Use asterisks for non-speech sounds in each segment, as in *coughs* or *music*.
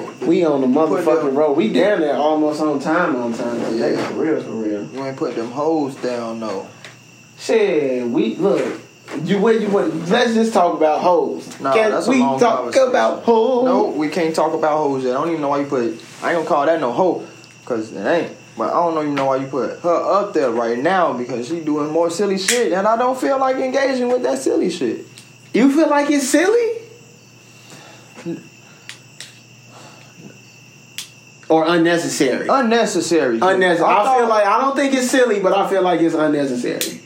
dog. We on the motherfucking them- road. We down there almost on time on time today. Yeah. For real, for real. You ain't put them hoes down though. Shit, we look. You what you want? Let's just talk about hoes. No, Can that's a we long talk about hoes? No, we can't talk about hoes yet. I don't even know why you put. I ain't gonna call that no hoe, cause it ain't. But I don't even know why you put her up there right now because she doing more silly shit, and I don't feel like engaging with that silly shit. You feel like it's silly? Or unnecessary? Unnecessary. unnecessary. I, thought- feel like I don't think it's silly, but I feel like it's unnecessary.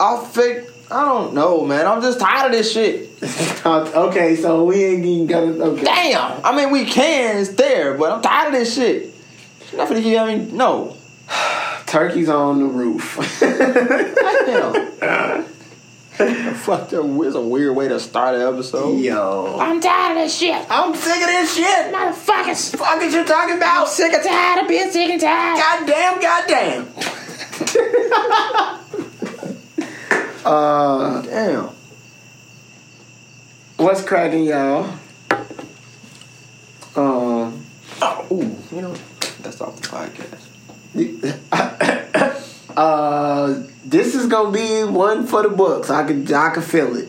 I think I don't know, man. I'm just tired of this shit. *laughs* okay, so we ain't even gotta. Okay. Damn. I mean, we can. It's there, but I'm tired of this shit. Nothing to keep. I mean, no. *sighs* Turkey's on the roof. *laughs* Damn. *laughs* *laughs* Fuck that. It's a weird way to start an episode. Yo. I'm tired of this shit. I'm sick of this shit. Motherfuckers. Fuck is you talking about? Sick and tired of being sick and tired. Goddamn, goddamn. *laughs* uh, Damn. what's cracking, y'all? Um, Oh, ooh, you know, that's off the podcast. *laughs* uh, this is gonna be one for the books. I could, I could feel it.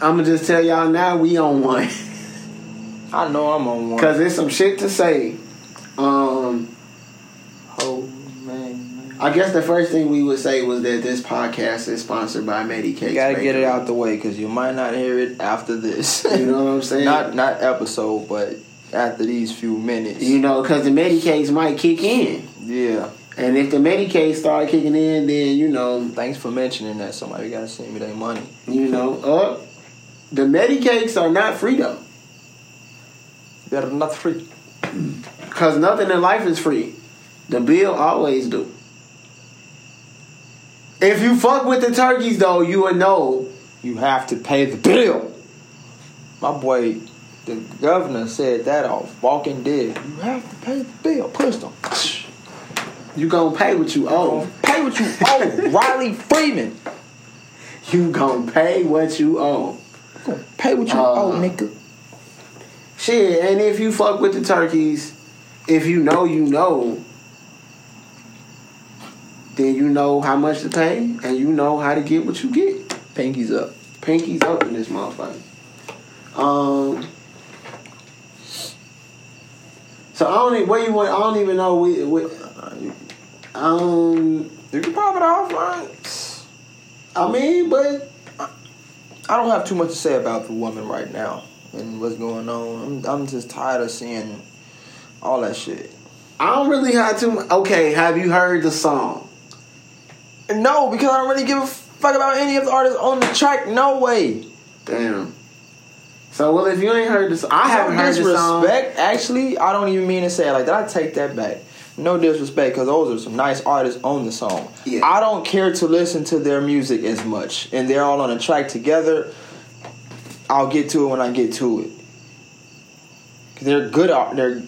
I'm gonna just tell y'all now we on one *laughs* I know I'm on one. because there's some shit to say. Um, Oh man, man. I guess the first thing we would say was that this podcast is sponsored by Medicakes. You gotta get it out the way because you might not hear it after this. You know what I'm saying? not not episode, but after these few minutes. You know, because the Medicakes might kick in. yeah. And if the Medicakes start kicking in, then, you know, Thanks for mentioning that. Somebody gotta send me their money. you know, uh, the Medicakes are not free though. They're not free. Because nothing in life is free. The bill always do. If you fuck with the turkeys though, you would know. You have to pay the bill. My boy, the governor said that off Walking Dead. You have to pay the bill. Push them. You gonna pay what you owe. Pay what you owe. *laughs* Riley Freeman. You gonna pay what you owe. Pay what you Uh, owe, nigga. Shit, and if you fuck with the turkeys, if you know you know, then you know how much to pay and you know how to get what you get. Pinkies up. Pinkies up in this motherfucker. Um. So I don't even where you want. I don't even know. We, we, um. you can pop it off, man. I mean, but I don't have too much to say about the woman right now and what's going on. I'm, I'm just tired of seeing all that shit. I don't really have too. mu- Okay, have you heard the song? No, because I don't really give a fuck about any of the artists on the track. No way. Damn. So well, if you ain't heard the song, I haven't heard the song. disrespect. Actually, I don't even mean to say it like that. I take that back. No disrespect, because those are some nice artists on the song. Yeah. I don't care to listen to their music as much, and they're all on a track together. I'll get to it when I get to it. 'Cause they're good. They're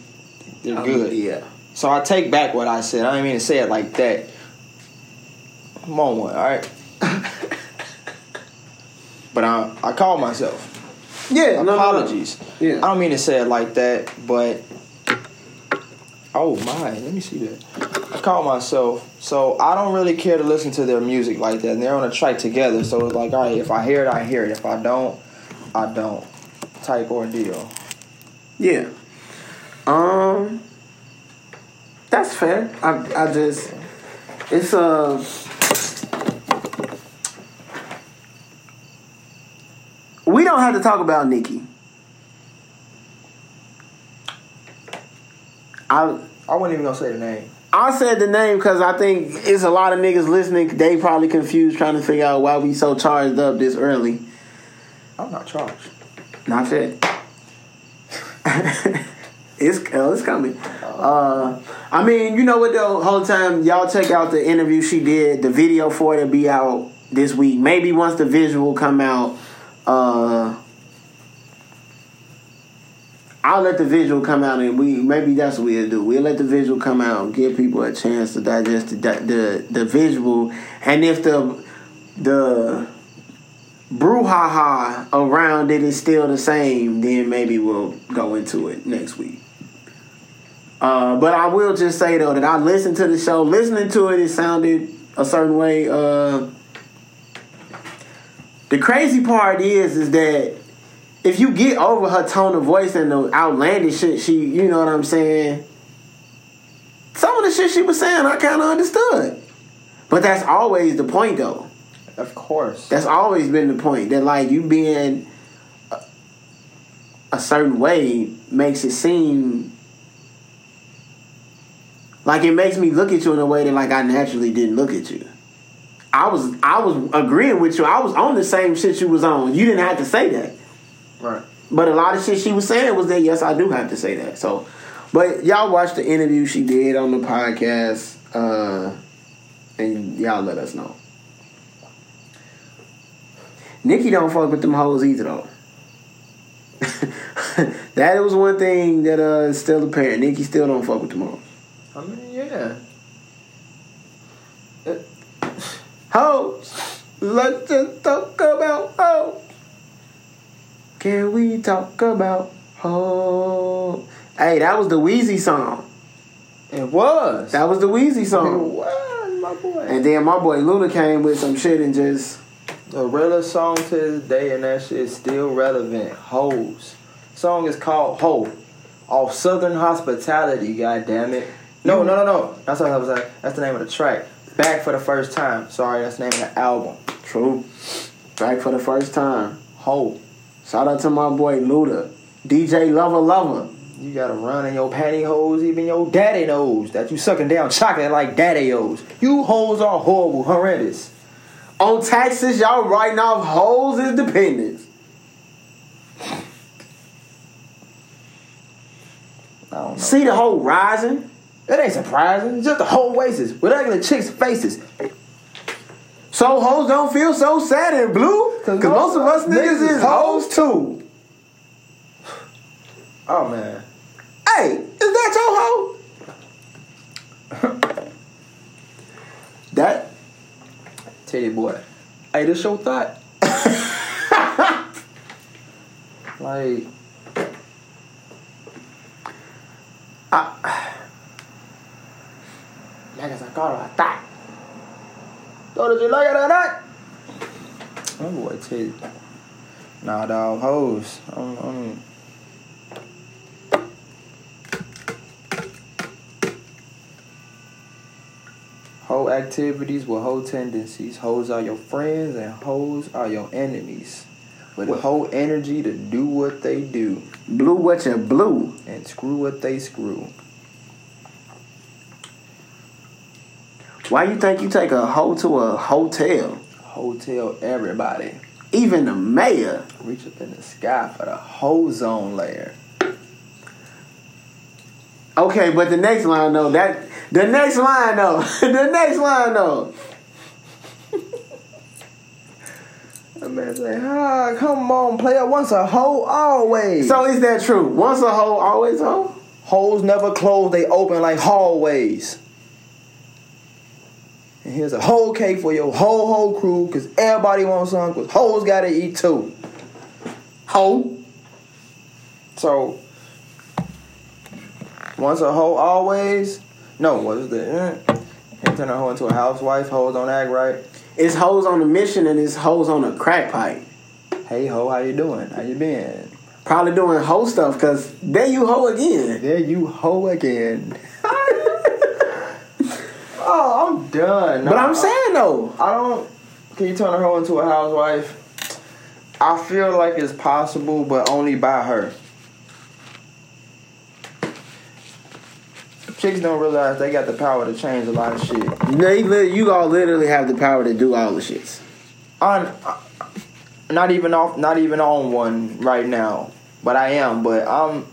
they're Um, good. Yeah. So I take back what I said. I didn't mean to say it like that. I'm on one, all right. *laughs* but I I call myself. Yeah. no, no, no. Apologies. Yeah. I don't mean to say it like that, but oh my, let me see that. I call myself. So I don't really care to listen to their music like that. And they're on a track together, so it's like, all right, if I hear it, I hear it. If I don't, I don't. Type ordeal. Yeah. Um. That's fair. I I just it's uh we don't have to talk about Nikki. I I wasn't even gonna say the name. I said the name because I think it's a lot of niggas listening. They probably confused trying to figure out why we so charged up this early. I'm not charged. Not yet. *laughs* it's it's coming. Uh, I mean, you know what? The whole time y'all check out the interview she did. The video for it will be out this week. Maybe once the visual come out. Uh, I'll let the visual come out, and we maybe that's what we'll do. We'll let the visual come out, give people a chance to digest the the the visual, and if the the brouhaha around it is still the same, then maybe we'll go into it next week. Uh, but I will just say though that I listened to the show. Listening to it, it sounded a certain way. Uh, the crazy part is, is that if you get over her tone of voice and the outlandish shit, she, you know what I'm saying. Some of the shit she was saying, I kind of understood. But that's always the point, though. Of course. That's always been the point. That like you being a, a certain way makes it seem like it makes me look at you in a way that like I naturally didn't look at you. I was I was agreeing with you. I was on the same shit you was on. You didn't have to say that. Right. But a lot of shit she was saying was that yes, I do have to say that. So, but y'all watch the interview she did on the podcast, uh, and y'all let us know. Nikki don't fuck with them hoes either though. *laughs* that was one thing that uh is still apparent. Nikki still don't fuck with them hoes. I mean, yeah. Hoes, let's just talk about hoes. Can we talk about hoes? Hey, that was the Weezy song. It was. That was the Weezy song. it was, my boy. And then my boy Luda came with some shit and just The realest song to this day, and that shit is still relevant. Hoes. Song is called Ho. Off Southern Hospitality, god damn it. No, no, no, no. That's what I was like. That's the name of the track. Back for the first time. Sorry, that's the name of the album. true. Back for the first time. Ho. Shout out to my boy Luda. DJ Lover Lover. You gotta run in your pantyhose, even your daddy knows that you sucking down chocolate like daddy owes. You hoes are horrible, horrendous. On taxes, y'all writing off hoes as dependents. I don't know. See the whole rising? That ain't surprising. It's just the whole waces with ugly chicks' faces. So hoes don't feel so sad and blue? Cause, most of us niggas is hoes too. Oh man. Hey, is that your hoe? *laughs* that Teddy boy. Hey, this your thought? *laughs* like, Niggas are caught a thought. So did you like it or not? Oh boy, Teddy. Nah, dog, hoes. Um, um. I'm, I'm, Hoe activities with whole tendencies. Hoes are your friends and hoes are your enemies. With whole energy to do what they do blue what you blue. and screw what they screw. Why you think you take a hoe to a hotel? Hotel everybody. Even the mayor. Reach up in the sky for the whole zone layer. Okay, but the next line though, that the next line though, *laughs* the next line though. *laughs* That man say, ah, come on, player. Once a hoe, always. So is that true? Once a hoe, always hoe? hoes never close, they open like hallways. And here's a whole cake for your whole whole crew, cause everybody wants some, cause hoes gotta eat too. Ho. So once a hoe, always. No, what is the? Eh. Can't turn a hoe into a housewife. Hoes don't act right. It's hoes on a mission and it's hoes on a crack pipe. Hey ho, how you doing? How you been? Probably doing hoe stuff because there you hoe again. There you hoe again. Oh, I'm done. But I'm saying though, I don't. Can you turn her into a housewife? I feel like it's possible, but only by her. Chicks don't realize they got the power to change a lot of shit. they you all literally have the power to do all the shits. On, not even off, not even on one right now, but I am. But I'm.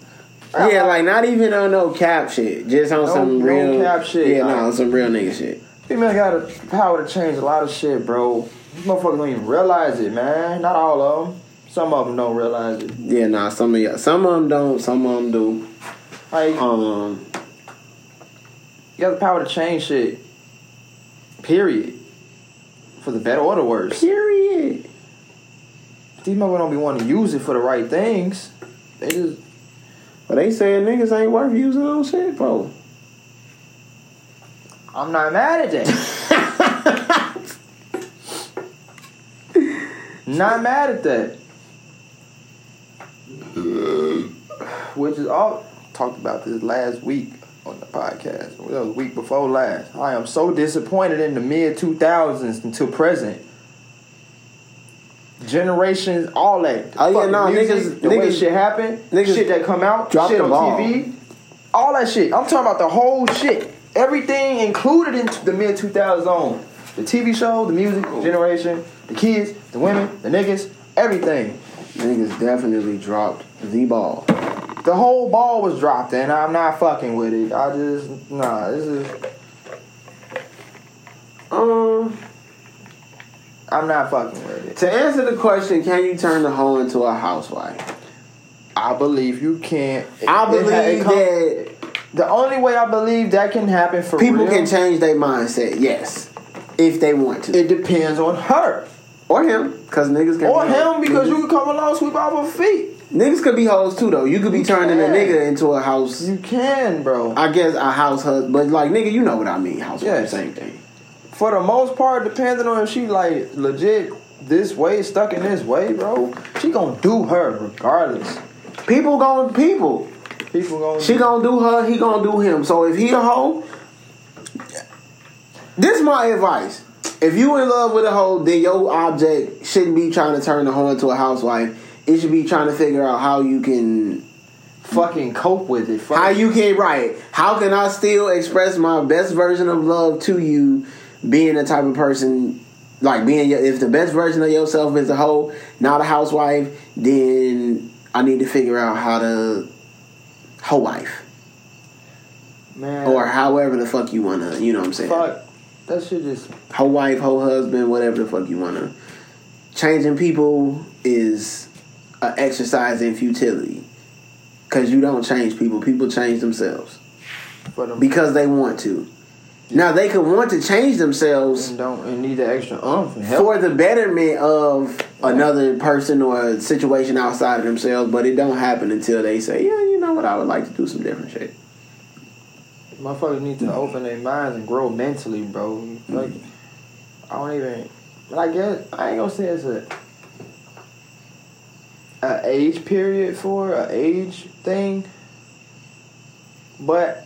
Yeah, like not even on no cap shit, just on No- some no real cap shit, Yeah, like- no, on some real nigga shit. Female got the power to change a lot of shit, bro. These motherfuckers don't even realize it, man. Not all of them. Some of them don't realize it. Yeah, nah, some of y'all, some of them don't, some of them do. Like, Um, you got the power to change shit. Period. For the better or the worse. period. These motherfuckers don't be wanting to use it for the right things. They just But they saying niggas ain't worth using on shit, bro. I'm not mad at that. *laughs* not mad at that. Which is all talked about this last week on the podcast. Well, week before last. I am so disappointed in the mid two thousands until present. Generations, all that. Oh, yeah, Fucking nah, music, niggas- the way niggas- shit happen, niggas shit that come out, dropped shit on ball. TV, all that shit. I'm talking about the whole shit. Everything included in the mid 2000s on. The TV show, the music, the generation, the kids, the women, the niggas, everything. Niggas definitely dropped the ball. The whole ball was dropped and I'm not fucking with it. I just, nah, this is, Um, I'm not fucking with it. to answer the question, can you turn the hoe into a housewife? I believe you can't. I it- it- believe it come- that The only way I believe that can happen for people real, can change their mindset, yes, if they want to, it depends on her. or him, because niggas can Or be him because niggas, you can come along sweep off her feet. niggas could be hoes too though. You could be You turning a nigga into a house. You can, bro. I guess a house husband, but like nigga, you know what I mean. Housewife, Yes. same thing. For the most part, depending on if she like legit this way, stuck in this way, bro, she gonna do her regardless. People gon' people. People gonna She gonna do her, he gonna do him. So if he a hoe, this my advice. If you in love with a hoe, then your object shouldn't be trying to turn the hoe into a housewife. It should be trying to figure out how you can fucking cope with it. Fuck. how you can right. How can I still express my best version of love to you being the type of person like being if the best version of yourself is a hoe, not a housewife, then I need to figure out how to hoe wife. man or however the fuck you wanna, you know what I'm saying? fuck. That shit just Hoe wife, hoe husband, whatever the fuck you wanna. Changing people is an exercise in futility. Cause you don't change people. People change themselves. Because they want to. Now they could want to change themselves and don't and need the extra umph for the betterment of another person or a situation outside of themselves, but it don't happen until they say, Yeah, you know what, I would like to do some different shit. Motherfuckers need to mm. open their minds and grow mentally, bro. Mm. Like I don't even. But I guess I ain't gonna say it's a a age period for a age thing, but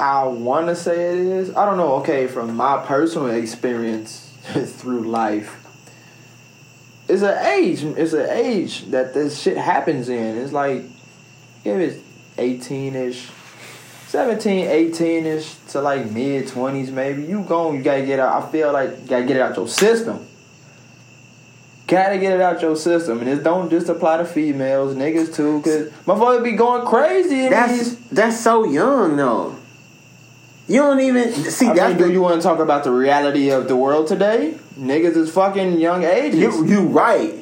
I want to say it is. I don't know. Okay, from my personal experience *laughs* through life, it's an age. It's an age that this shit happens in. It's like if it's eighteen ish. 17, 18 ish to like mid 20s, maybe. You going, you gotta get out. I feel like you gotta get it out your system. Gotta get it out your system. And it don't just apply to females, niggas too, because motherfuckers be going crazy in That's these. that's so young though. You don't even see I that's mean, do you want to talk about the reality of the world today? Niggas is fucking young ages. You you right,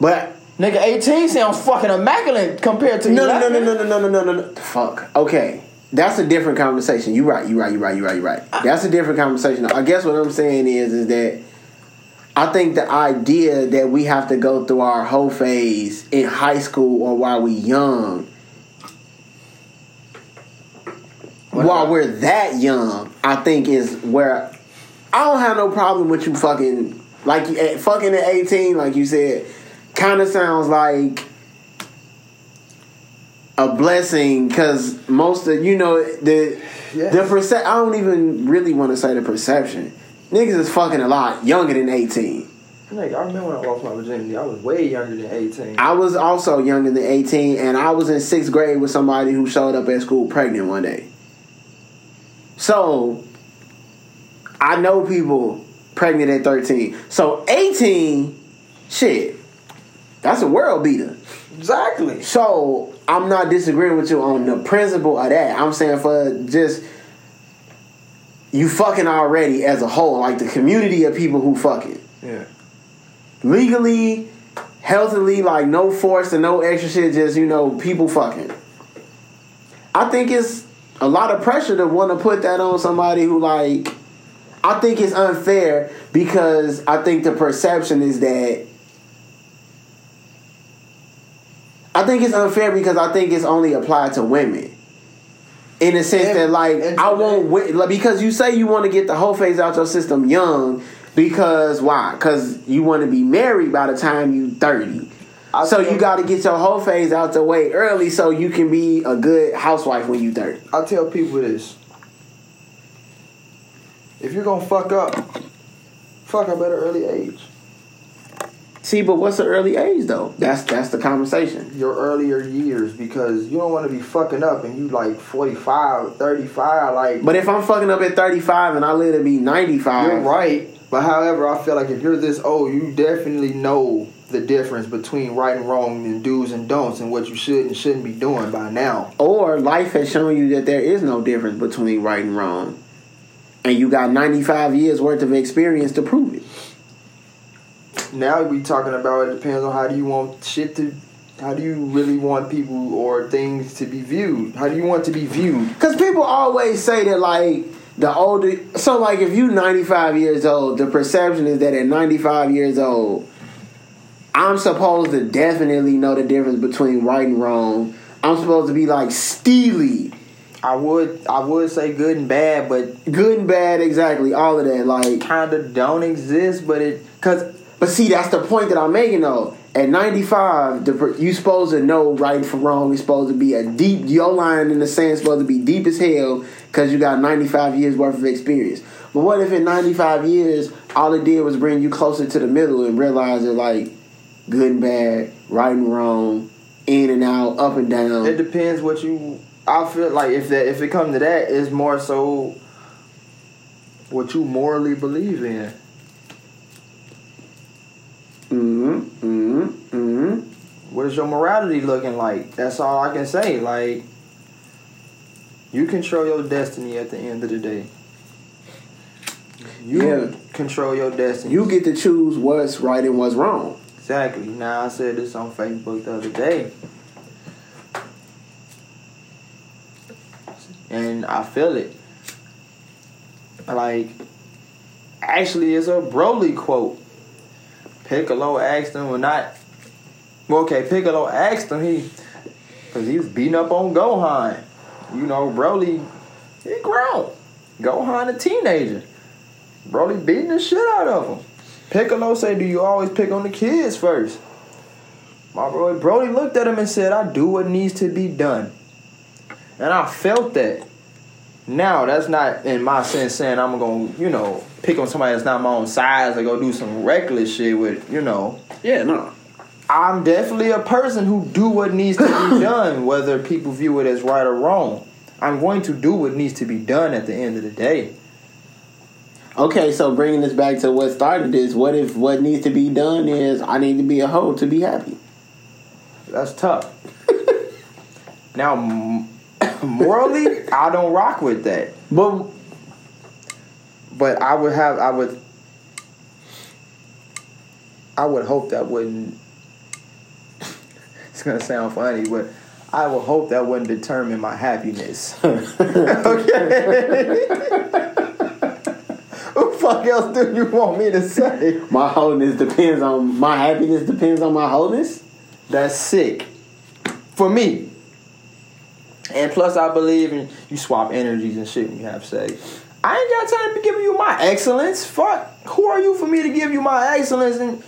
but Nigga, 18 sounds fucking immaculate compared to no no no no no no no no no no. Fuck. Okay, that's a different conversation. You right. You right. You right. You right. You right. Ah. That's a different conversation. I guess what I'm saying is is that I think the idea that we have to go through our whole phase in high school or while we young. What while about- we're that young, I think is where I don't have no problem with you fucking like you- eh, fucking at eighteen, like you said. Kind of sounds like a blessing because most of you know the Yes. the perce- I don't even really want to say the perception. Niggas is fucking a lot younger than eighteen. Like, I remember when I lost my virginity. I was way younger than 18. I was also younger than 18, and I was in sixth grade with somebody who showed up at school pregnant one day. So, I know people pregnant at 13. So, 18, shit, that's a world beater. Exactly. So, I'm not disagreeing with you on the principle of that. I'm saying for just you fucking already as a whole, like the community of people who fucking Yeah. legally, healthily, like no force and no extra shit, just you know, people fucking. I think it's a lot of pressure to want to put that on somebody who like. I think it's unfair because I think the perception is that I think it's unfair because I think it's only applied to women. In the sense And- that, like, I won't wait like, because you say you want to get the whole phase out your system young. Because why? Because you want to be married by the time you thirty. I so you got to get your whole phase out the way early, so you can be a good housewife when you thirty. I tell people this. If you're gonna fuck up, fuck up at an early age. See, but what's the early age though? That's that's the conversation. Your earlier years because you don't want to be fucking up and you like 45, 35, like But if I'm fucking up at 35 and I live to be 95, You're right. But however, I feel like if you're this old, you definitely know the difference between right and wrong and do's and don'ts and what you should and shouldn't be doing by now. or life has shown you that there is no difference between right and wrong, and you got 95 years worth of experience to prove it. Now we talking about it depends on how do you want shit to how do you really want people or things to be viewed? How do you want to be viewed? Because people always say that, like, the older. So, like, if you 95 years old, the perception is that at 95 years old, I'm supposed to definitely know the difference between right and wrong. I'm supposed to be like steely, I would I would say good and bad, but good and bad, exactly, all of that. Like, kind of don't exist. But it because But see, that's the point that I'm making though. At 95, the, you supposed to know right from wrong. It's supposed to be a deep, your line in the sand supposed to be deep as hell because you got 95 years worth of experience. But what if in 95 years, all it did was bring you closer to the middle and realize that like good and bad, right and wrong, in and out, up and down. it depends what you. I feel like if that if it comes to that, it's more so what you morally believe in. hmm hmm hmm What is your morality looking like? That's all I can say. Like, you control your destiny at the end of the day. You Yeah. control your destiny. You get to choose what's right and what's wrong. Exactly. Now I said this on Facebook the other day, and I feel it. Like, actually, it's a Broly quote. Piccolo asked him, well, not. Well, okay, Piccolo asked him, he. Because he was beating up on Gohan. You know, Broly, he grown. Gohan, a teenager. Broly beating the shit out of him. Piccolo say, do you always pick on the kids first? My boy Broly looked at him and said, I do what needs to be done. And I felt that. Now, that's not in my sense saying I'm going to, you know, pick on somebody that's not my own size or go do some reckless shit with, you know. Yeah, no. I'm definitely a person who do what needs to be *laughs* done, whether people view it as right or wrong. I'm going to do what needs to be done at the end of the day. Okay, so bringing this back to what started this, what if what needs to be done is I need to be a hoe to be happy? That's tough. *laughs* now, morally, I don't rock with that. But But I would have, I would, I would hope that wouldn't. *laughs* It's gonna sound funny, but I would hope that wouldn't determine my happiness. *laughs* okay. Fuck else do you want me to say? my wholeness depends on my happiness depends on my wholeness. That's sick. For me. And plus, I believe in you swap energies and shit when you have sex. I ain't got time to be giving you my excellence. Fuck. Who are you for me to give you my excellence? And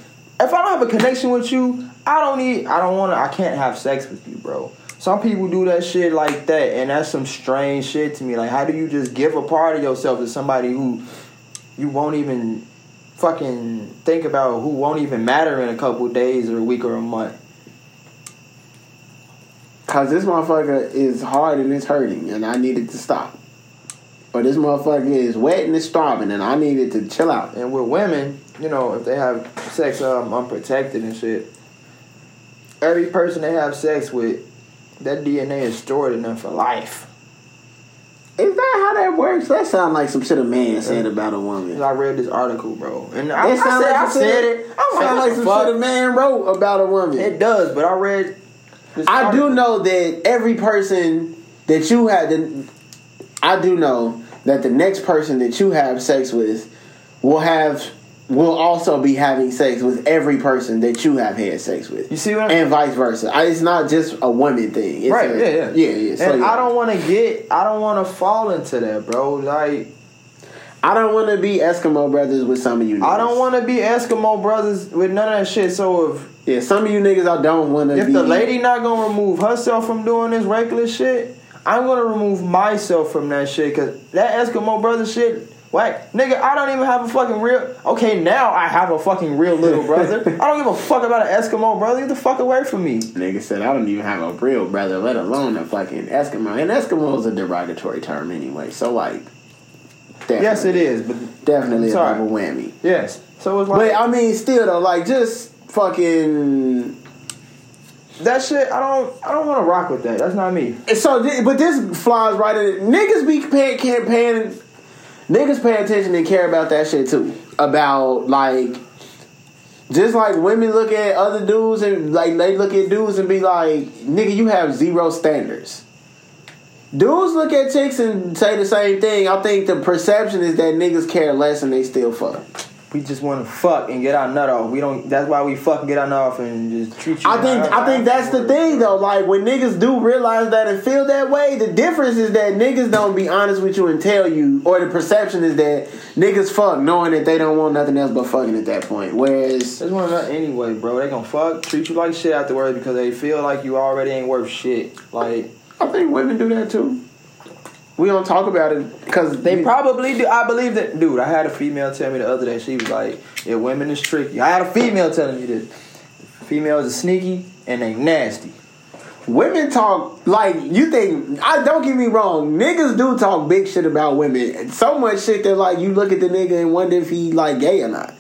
if I don't have a connection with you, I don't need, I don't want to, I can't have sex with you, bro. Some people do that shit like that, and that's some strange shit to me. Like, how do you just give a part of yourself to somebody who you won't even fucking think about, who won't even matter in a couple days or a week or a month? Cause this motherfucker is hard and it's hurting and I needed to stop. But this motherfucker is wet and it's starving and I needed to chill out. And with women, you know, if they have sex um, unprotected and shit, every person they have sex with, that DNA is stored in them for life. Is that how that works? That sounds like some shit a man said about a woman. I read this article, bro, and I, It I sounds said, like I some said shit- it. I'm sound like some shit a man wrote about a woman. It does, but I read. This I do article. know that every person that you had, I do know that the next person that you have sex with will have will also be having sex with every person that you have had sex with. You see what I'm and vice versa. I, it's not just a woman thing. It's Right, a- yeah, yeah. yeah, yeah. So, and yeah. I don't want to get, I don't want to fall into that, bro. Like, I don't want to be Eskimo brothers with some of you. Niggas. I don't want to be Eskimo brothers with none of that shit. So if Yeah, some of you niggas I don't want to if be. the lady not gonna remove herself from doing this reckless shit, I'm gonna remove myself from that shit. Cause that Eskimo brother shit, whack, nigga, I don't even have a fucking real. Okay, now I have a fucking real little brother. *laughs* I don't give a fuck about an Eskimo brother. Get the fuck away from me. Nigga said I don't even have a real brother, let alone a fucking Eskimo. And Eskimo is a derogatory term anyway. So like, definitely, Yes, it is, but definitely a double whammy. yes. So it's like But I mean, still though, like just fucking. that shit. I don't. I don't want to rock with that. That's not me. So, but this flies right in. Niggas be paying, can't paying. Niggas pay attention and care about that shit too. About like, just like women look at other dudes and like they look at dudes and be like, nigga, you have zero standards. Dudes look at chicks and say the same thing. I think the perception is that niggas care less and they still fuck. We just want to fuck and get our nut off. We don't. That's why we fuck and get our nut off and just treat you. I think I think that's the thing though. Like when niggas do realize that and feel that way, the difference is that niggas don't be honest with you and tell you, or the perception is that niggas fuck knowing that they don't want nothing else but fucking at that point. Whereas Just want nut anyway, bro. They gonna fuck, treat you like shit afterwards because they feel like you already ain't worth shit. Like I think women do that too. We don't talk about it because they probably do. I believe that, dude. I had a female tell me the other day. She was like, "Yeah, women is tricky." I had a female telling me this. Females are sneaky and they nasty. women talk like you think. I don't get me wrong. Niggas do talk big shit about women. So much shit that like you look at the nigga and wonder if he like gay or not.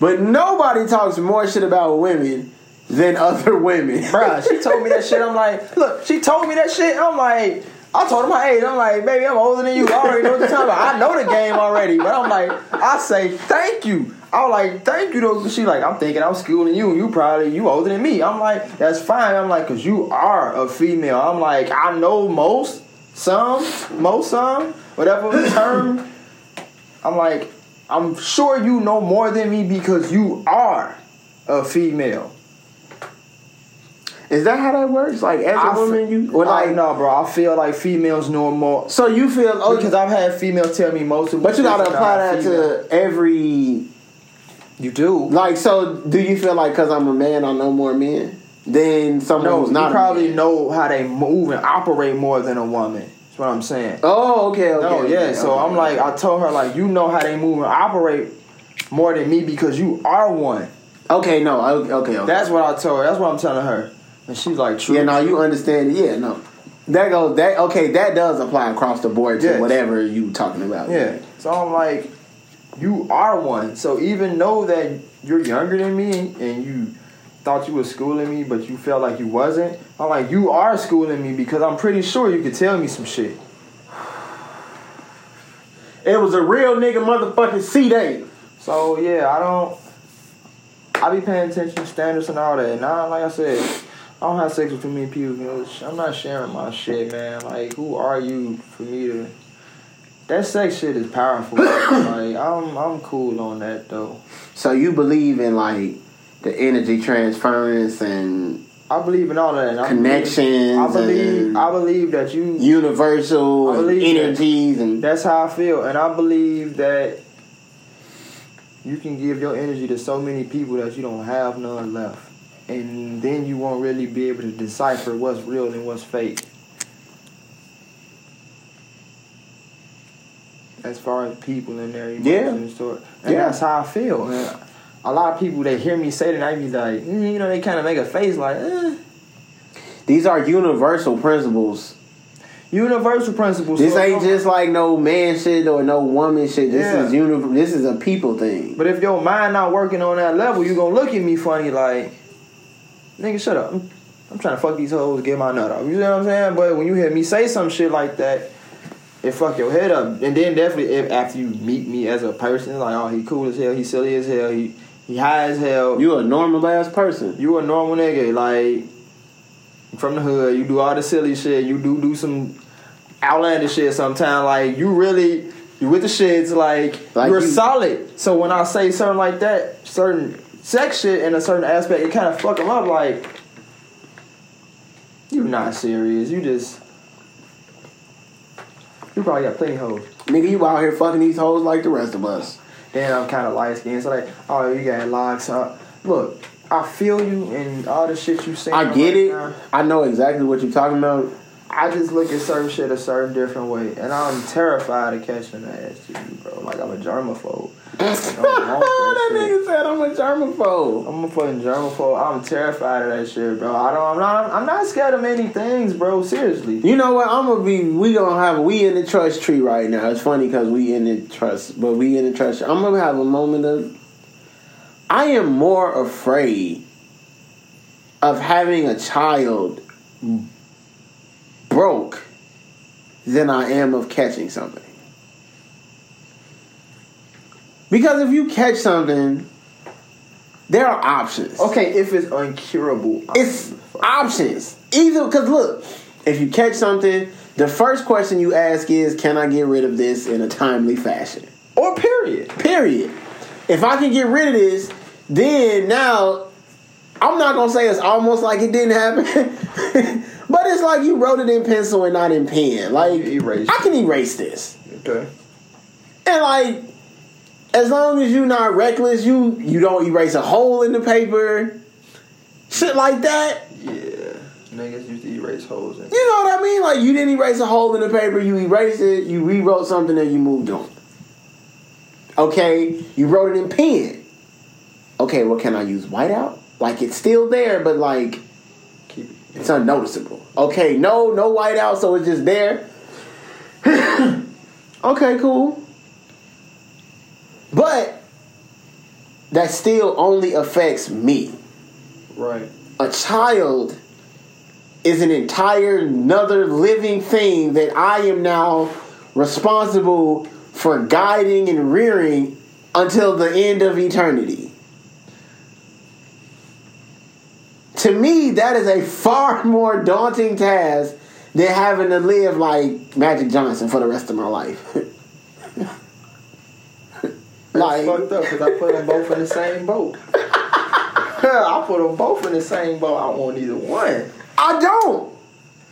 But nobody talks more shit about women than *laughs* other women. Bruh, she told me that shit. I'm like, look, she told me that shit. I'm like, I told her my age. I'm like, baby, I'm older than you. I already know what you're talking about. I know the game already. But I'm like, I say thank you. I was like, thank you though. She like, I'm thinking I'm schooling you. You probably you older than me. I'm like, that's fine. I'm like, cause you are a female. I'm like, I know most, some, most, some, whatever term. I'm like, I'm sure you know more than me because you are a female. Is that how that works? Like as a I woman, f- you or like no, bro. I feel like females know more so you feel oh, because I've had females tell me most of. but you gotta apply that female. to every You do. like. So do you feel like because I'm a man, I know more men than someone No, who's you not? a probably know how they move and operate more than a woman. That's what I'm saying. Oh, okay, okay. no, yeah. okay, so okay. I'm like, I told her like, you know how they move and operate more than me because you are one. okay, no, okay. okay. That's what I told her. That's what I'm telling her. And she's like, true. yeah, no, you understand. Yeah, no. That goes. That okay. That does apply across the board to Yes. whatever you talking about. Yeah. So I'm like, you are one. So even though that you're younger than me and you thought you was schooling me, but you felt like you wasn't, I'm like, you are schooling me because I'm pretty sure you could tell me some shit. It was a real nigga motherfucking C day. So yeah, I don't. I be paying attention to standards and all that. And I, like I said, I don't have sex with too many people. because I'm not sharing my shit, man. Like, who are you for me to? That sex shit is powerful. *coughs* like, I'm I'm cool on that though. So you believe in like the energy transference and I believe in all of that. I Connections Believe, I believe. I believe that you. universal and believe that. energies and That's how I feel, and I believe that you can give your energy to so many people that you don't have none left, and then you won't really be able to decipher what's real and what's fake. As far as people in their Yeah. and Yeah. that's how I feel. Man. A lot of people they hear me say that, I be like, mm, you know, they kind of make a face like, eh. these are universal principles. universal principles. This so ain't just like no man shit or no woman shit. This Yeah. is uni- This is a people thing. But if your mind not working on that level, you gonna look at me funny like, nigga, shut up. I'm, I'm trying to fuck these hoes, get my nut off. You know what I'm saying? But when you hear me say some shit like that, it fuck your head up. And then definitely if, after you meet me as a person, like, oh, he cool as hell, he silly as hell, he he high as hell. You a normal ass person. You a normal nigga, like from the hood. You do all the silly shit. You do do some outlandish shit sometimes. Like you really You with the shits, like, Like you're you- solid. So when I say something like that, certain sex shit in a certain aspect, it kind of fuck them up. Like, you not serious. You just, you probably got plenty hoes. Nigga, you out here fucking these hoes like the rest of us. Then I'm kind of light skinned, so like, oh, you got locks. Uh, look, I feel you and all the shit you saying. I get right it. now. I know exactly what you're talking about. I just look at certain shit a certain different way, and I'm terrified of catching the you, bro. Like I'm a germaphobe. Oh, Want that nigga said I'm a germaphobe. I'm a fucking germaphobe. I'm terrified of that shit, bro. I don't. I'm not. I'm not scared of many things, bro. Seriously. You know what? I'm gonna be. We gonna have. We in the trust tree right now. It's funny because we in the trust, but we in the trust. I'm gonna have a moment of. I am more afraid of having a child broke than I am of catching something. Because if you catch something, there are options. Okay, if it's uncurable, It's options. Either because look, if you catch something, the first question you ask is, "Can I get rid of this in a timely fashion?" or period. Period. If I can get rid of this, then now I'm not gonna say it's almost like it didn't happen, *laughs* but it's like you wrote it in pencil and not in pen. Like I can erase this, Okay. and like as long as you're not reckless, you you don't erase a hole in the paper, shit like that. Yeah. Niggas used to erase holes. In. You know what I mean? Like you didn't erase a hole in the paper, you erased it, you rewrote something and you moved on. Okay, you wrote it in pen. Okay, well can I use whiteout? Like it's still there, but like Keep it. it's unnoticeable. Okay, no, no whiteout, so it's just there. *coughs* okay, cool. But that still only affects me Right. a child is an entire another living thing that I am now responsible for guiding and rearing until the end of eternity. To me, that is a far *laughs* more daunting task than having to live like Magic Johnson for the rest of my life. *laughs* That's like, fucked up because I put them *laughs* both in the same boat. I put them both in the same boat. I don't want either one. I don't.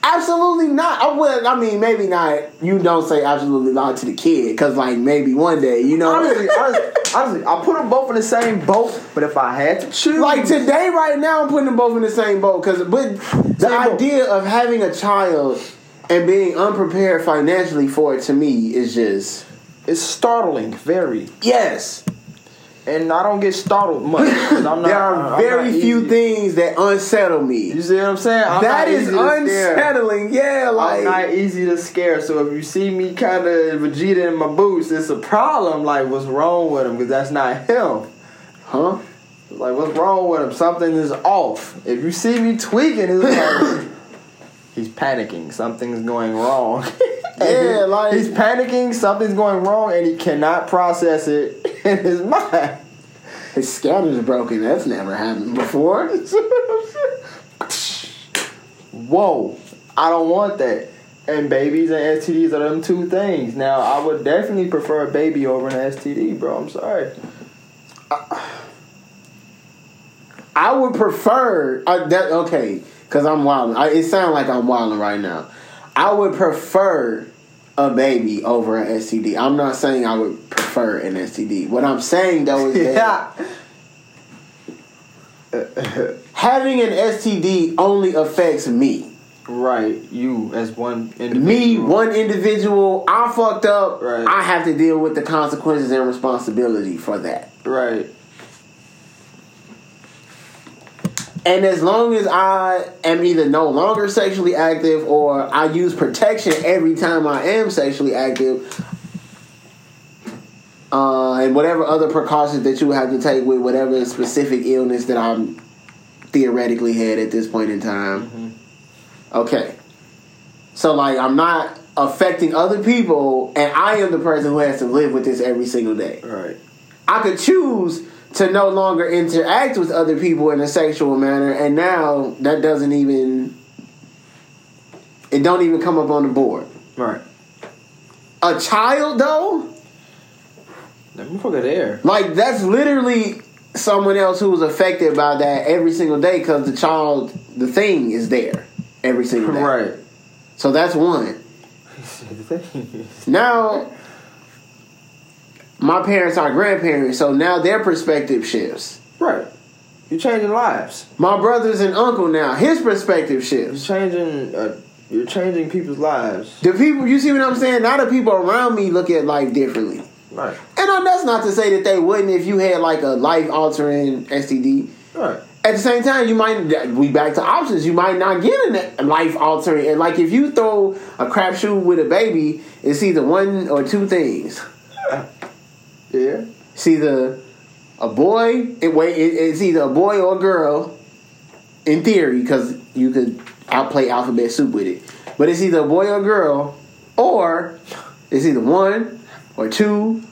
Absolutely not. I would. I mean, maybe not. You don't say absolutely not to the kid, because like maybe one day, you know. Honestly, honestly, honestly, I put them both in the same boat. But if I had to choose, like today, right now, I'm putting them both in the same boat. Because, but the Same boat. idea of having a child and being unprepared financially for it to me is just it's startling, very. yes. And I don't get startled much. I'm *laughs* not, There are I'm very few easy- things that unsettle me. You see what I'm saying? I'm that is easy to scare. unsettling. Yeah, like I'm not easy to scare. So if you see me kind of Vegeta in my boots, it's a problem. Like, what's wrong with him? Because that's not him. huh? Like, what's wrong with him? Something is off. If you see me tweaking, it's like *laughs* he's panicking. Something's going wrong. *laughs* Yeah, he- like- he's panicking. Something's going wrong, and he cannot process it *laughs* in his mind. His scanner's broken. That's never happened before. *laughs* Whoa, I don't want that. And babies and STDs are them two things. Now, I would definitely prefer a baby over an STD, bro. I'm sorry. I would prefer uh, that. Okay, because I'm wilding. I, it sounds like I'm wilding right now. I would prefer a baby over an STD. I'm not saying I would prefer an STD. What I'm saying though is that *laughs* having an STD only affects me. Right, you as one individual. Me, one individual. I fucked up. Right. I have to deal with the consequences and responsibility for that. Right. And as long as I am either no longer sexually active or I use protection every time I am sexually active, uh, and whatever other precautions that you have to take with whatever specific illness that I'm theoretically had at this point in time. Okay. So, like, I'm not affecting other people, and I am the person who has to live with this every single day. Right. I could choose to no longer interact with other people in a sexual manner, and now that doesn't even it don't even come up on the board. Right. A child though, That motherfucker there. Like that's literally someone else who was affected by that every single day because the child, the thing is there every single day. Right. So that's one. *laughs* Now, my parents are grandparents, so now their perspective shifts. right. You're changing lives. My brother's an uncle now, his perspective shifts. You're changing. Uh, you're changing people's lives. The people, you see what I'm saying? Now the people around me look at life differently. Right. And that's not to say that they wouldn't if you had like a life altering STD. Right. At the same time, you might we back to options. You might not get a life altering. And like if you throw a crapshoot with a baby, it's either one or two things. Yeah. It's either a boy. It wait. It, it's either a boy or a girl. In theory, because you could outplay alphabet soup with it. But it's either a boy or a girl, or it's either one or two,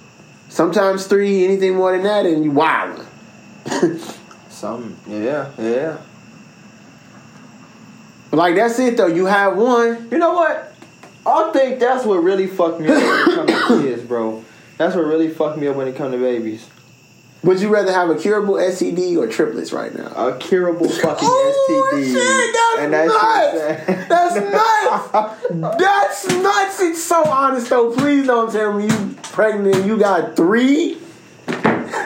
sometimes three. Anything more than that, and you wild. *laughs* Some. Yeah. Yeah. like that's it though. You have one. You know what? I think that's what really fucked me up when it comes to kids, bro. That's what really fucked me up when it comes to babies. Would you rather have a curable STD or triplets right now? A curable *laughs* fucking Oh, STD. shit, that's and that nuts. *laughs* That's nuts. *laughs* That's nuts. It's so honest though. Please don't tell me you pregnant. and You got three.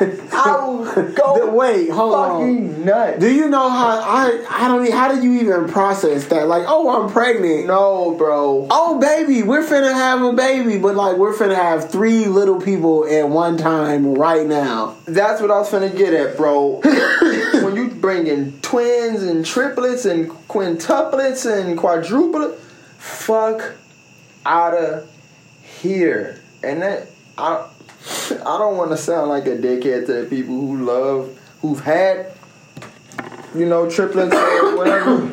I *laughs* will go The- wait, hold on. fucking nuts. Do you know how I? I don't. How did you even process that? Like, oh, I'm pregnant. No, bro. Oh, baby, we're finna have a baby, but like we're finna have three little people at one time right now. That's what I was finna get at, bro. *laughs* when you bring in twins and triplets and quintuplets and quadruplets, fuck out of here. And that I I don't want to sound like a dickhead to the people who love who've had you know triplets or whatever,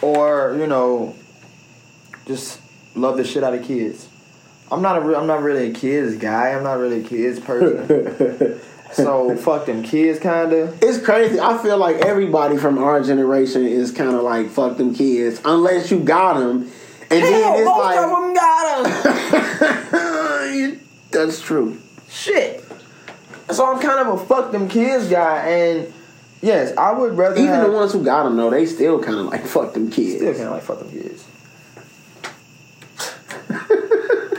or you know just love the shit out of kids. I'm not a re- I'm not really a kids guy. I'm not really a kids person. *laughs* So fuck them kids, kinda. It's crazy. I feel like everybody from our generation is kind of like fuck them kids, unless you got them, and then it's like them got them. *laughs* that's true. Shit. So I'm kind of a fuck them kids guy, and yes, I would rather Even have, the ones who got them though, they still kind of like fuck them kids. still kind of like fuck them kids.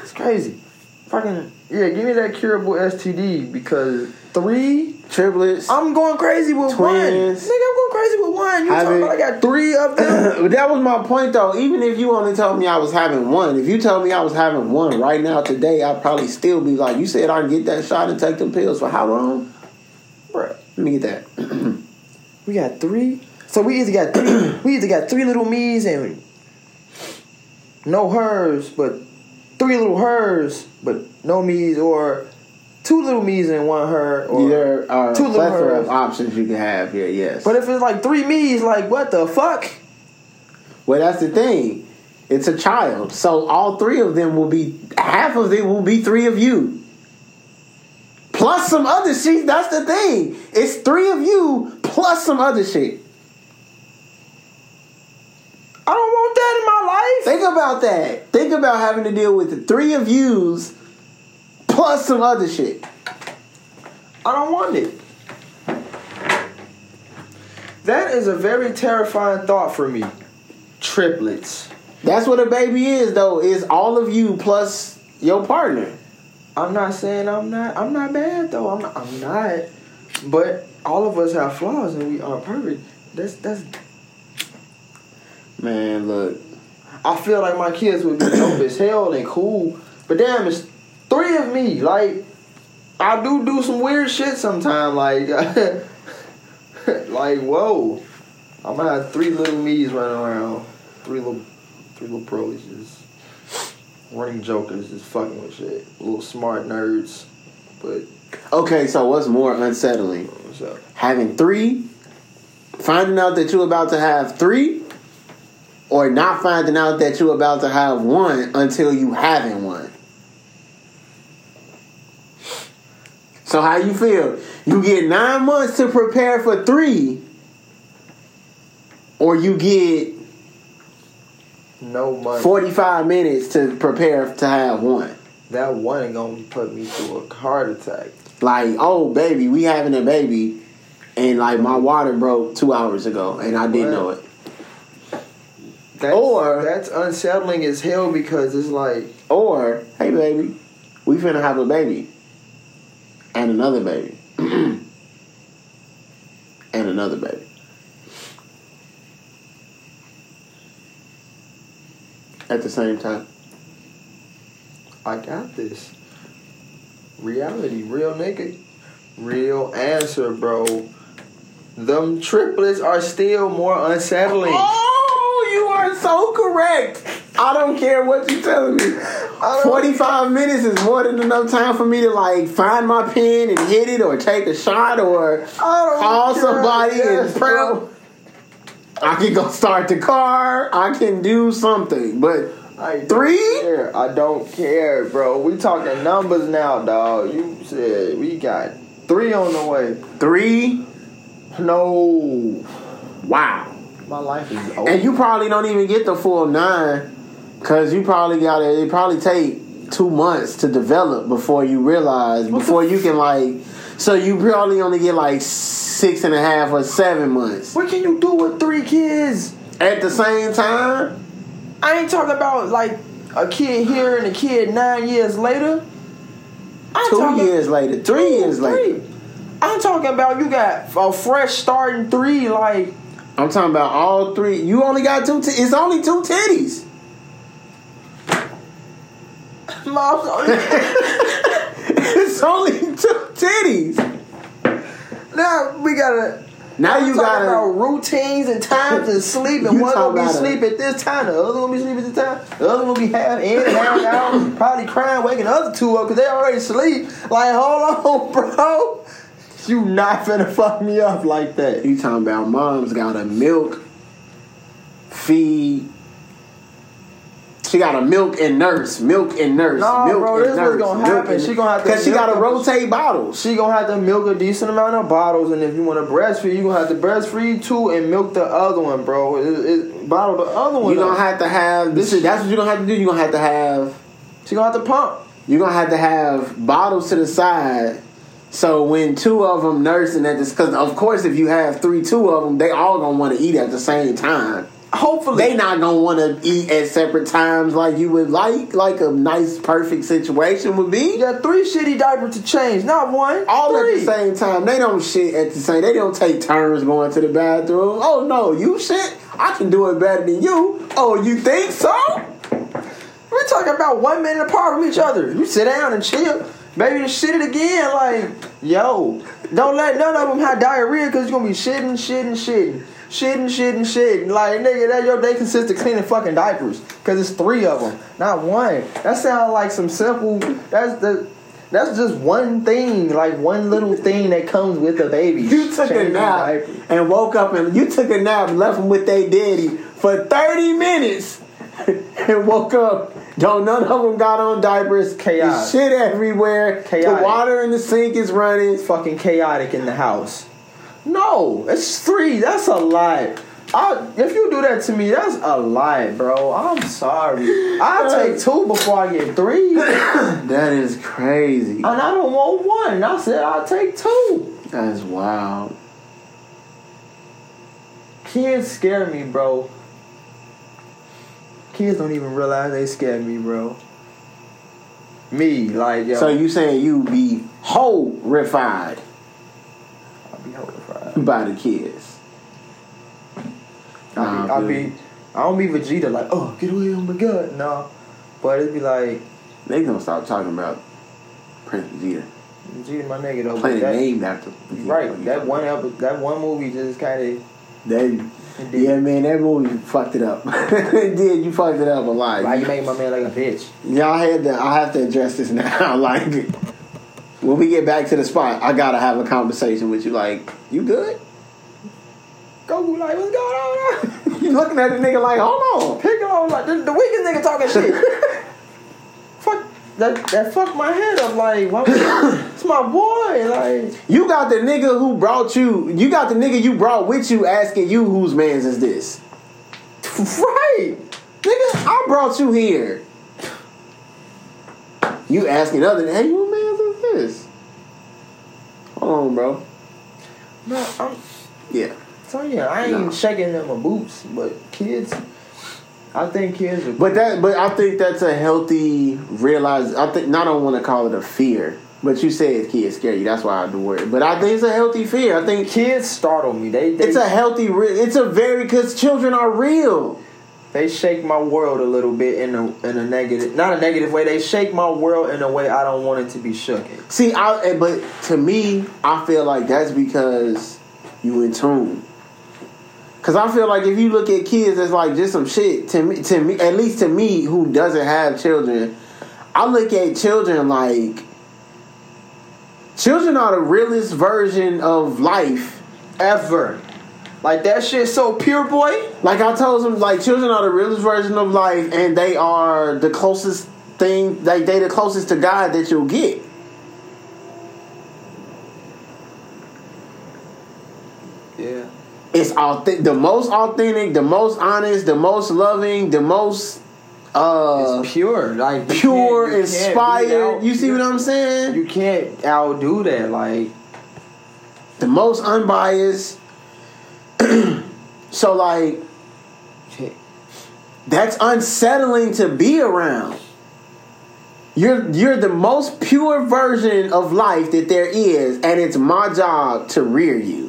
it's crazy. Fucking yeah, give me that curable STD because three. Triplets. I'm going crazy with one. Nigga, I'm going crazy with one. You talking about I got three of them? *coughs* That was my point though. Even if you only told me I was having one, if you told me I was having one right now today, I'd probably still be like, you said I can get that shot and take them pills for how long? Bruh. Let me get that. *clears throat* We got three. So we either got three. *clears throat* we either got three little me's and no hers, but three little hers, but no me's, or two little me's and one her. Or, there are two little plethora of options you can have here. Yes, But if it's like three me's, like what the fuck? well, that's the thing. It's a child, so all three of them will be half of it will be three of you. Plus some other shit. That's the thing. It's three of you plus some other shit. I don't want that in my life. Think about that. Think about having to deal with the three of yous plus some other shit. I don't want it. That is a very terrifying thought for me. Triplets. That's what a baby is, though. Is all of you plus your partner. I'm not saying I'm not. I'm not bad though. I'm not. I'm not. But all of us have flaws and we aren't perfect. That's that's. Man, look. I feel like my kids would be dope as hell and cool, but damn, it's three of me. Like I do do some weird shit sometimes. Like *laughs* like whoa, I'm gonna have three little me's running around. Three little three little pros just running jokers, just fucking with shit. Little smart nerds, but Okay, so what's more unsettling? what's up? Having three, finding out that you're about to have three, or not finding out that you're about to have one until you having one. So how you feel? You get nine months to prepare for three, or you get No money. 45 minutes to prepare to have one. That one ain't gonna put me through a heart attack. Like, oh baby, we having a baby, and like my water broke two hours ago, and I didn't know it. That's, Or- that's unsettling as hell because it's like Or, hey baby, we finna have a baby. And another baby. *clears throat* and another baby. At the same time. I got this. Reality, real nigga, real answer, bro. Them triplets are still more unsettling. Oh! You are so correct. I don't care what you're telling me. 45 minutes is more than enough time for me to like find my pen and hit it or take a shot or call care. somebody Yes, and prep. I can go start the car. I can do something. But I Three? care. I don't care, bro. We talking numbers now, dog. You said we got three on the way. three, No, wow. My life is over. And you probably don't even get the full nine because you probably got to, it probably take two months to develop before you realize, before you can like, so you probably only get like six and a half or seven months. what can you do with three kids? At the same time, I ain't talking about like a kid here and a kid nine years later. I'm two talking- years later, three years later. I'm talking about you got a fresh starting three, like I'm talking about all three. You only got two. T- it's only two titties. *laughs* mom's *laughs* it's only two titties. now we gotta Now you talking got about routines and times and sleep, and one gonna be a- sleep at this time, the other gonna be sleep at this time, the other gonna be half in, half out, probably crying, waking the other two up because they already sleep. Like, hold on, *laughs* bro, you not finna fuck me up like that. You talking about mom's got to milk, feed. She got to milk and nurse, milk and nurse, Nah, milk bro, and this nurse. gonna milk happen. She gonna have to Cause she got to rotate bottles. She gonna have to milk a decent amount of bottles, and if you want to breastfeed, you gonna have to breastfeed too and milk the other one, bro. It, it, bottle the other one. You gonna have to have this. Is, that's what you gonna have to do. You gonna have to have. She gonna have to pump. You are gonna have to have bottles to the side. So when two of them nursing at this, because of course if you have three, two of them, they all gonna want to eat at the same time. Hopefully, They not gonna want to eat at separate times like you would like, like a nice, perfect situation would be. You got three shitty diapers to change, not one. All three. at the same time. They don't shit at the same. They don't take turns going to the bathroom. Oh no, you shit. I can do it better than you. Oh, you think so? We're talking about one minute apart from each other. You sit down and chill. Baby, to shit it again. Like, yo, don't let none of them have diarrhea because you're gonna be shitting, shitting, shitting. Shitting, shitting, shitting. Like, nigga, that your day consists of cleaning fucking diapers. Because it's three of them, not one. That sounds like some simple, that's the, that's just one thing, like one little thing that comes with a baby. You took a nap and woke up and you took a nap and left them with their daddy for 30 minutes *laughs* and woke up. Don't none of them got on diapers. Chaos. There's Shit everywhere. Chaotic. The water in the sink is running. It's fucking chaotic in the house. No, it's three. That's a lie. I, if you do that to me, that's a lie, bro. I'm sorry. *laughs* I'll take two before I get three. *coughs* That is crazy. And I don't want one. I said I'll take two. That is wild. Kids scare me, bro. Kids don't even realize they scare me, bro. Me, like, yo. So you saying you be horrified I'll be horrified. by the kids? I be, I be, I don't be Vegeta like, oh, get away from my god, no. But it'd be like, They gonna stop talking about Prince Vegeta. Vegeta, my nigga though. Planet that- named after Vegeta. Right, that one episode, that one movie just kind of They, yeah, man, that movie fucked it up. *laughs* it did. You fucked it up a lot. Why you make my man like a bitch? Y'all had to. I have to address this *laughs* now. like, when we get back to the spot, I gotta have a conversation with you. Like, you good? Goku like, what's going on? *laughs* you looking at the nigga like, hold on. pick on like the, the weakest nigga talking shit. fuck that that fucked my head up. Like, why *coughs* it's my boy. Like, You got the nigga who brought you. You got the nigga you brought with you asking you whose man's is this. right. Nigga, I brought you here. You asking other, hey, whose man's is this? Hold on, bro. No, I'm Yeah. so yeah. I ain't No. shaking them my boots, but kids. I think kids are. But that, but I think that's a healthy realize. I think not. I don't want to call it a fear, but you say kids scare you. That's why I do worry. But I think it's a healthy fear. I think kids startle me. They they, it's a healthy. It's a very because children are real. they shake my world a little bit in a in a negative, not a negative way. They shake my world in a way I don't want it to be shook. See, I eh, but to me, I feel like that's because you in tune. Cause I feel like if you look at kids, it's like just some shit. To me, to me, at least to me, who doesn't have children, I look at children like children are the realest version of life. Ever, like that shit so pure, boy. Like I told them, like children are the realest version of life, and they are the closest thing. Like they the closest to God that you'll get. Yeah. it's authentic, the most authentic, the most honest, the most loving, the most uh It's pure, like pure, can't- you inspired. out- You see what I'm saying? You can't outdo that. Like the most unbiased. *clears throat* so like that's unsettling to be around. You're you're the most pure version of life that there is, and it's my job to rear you.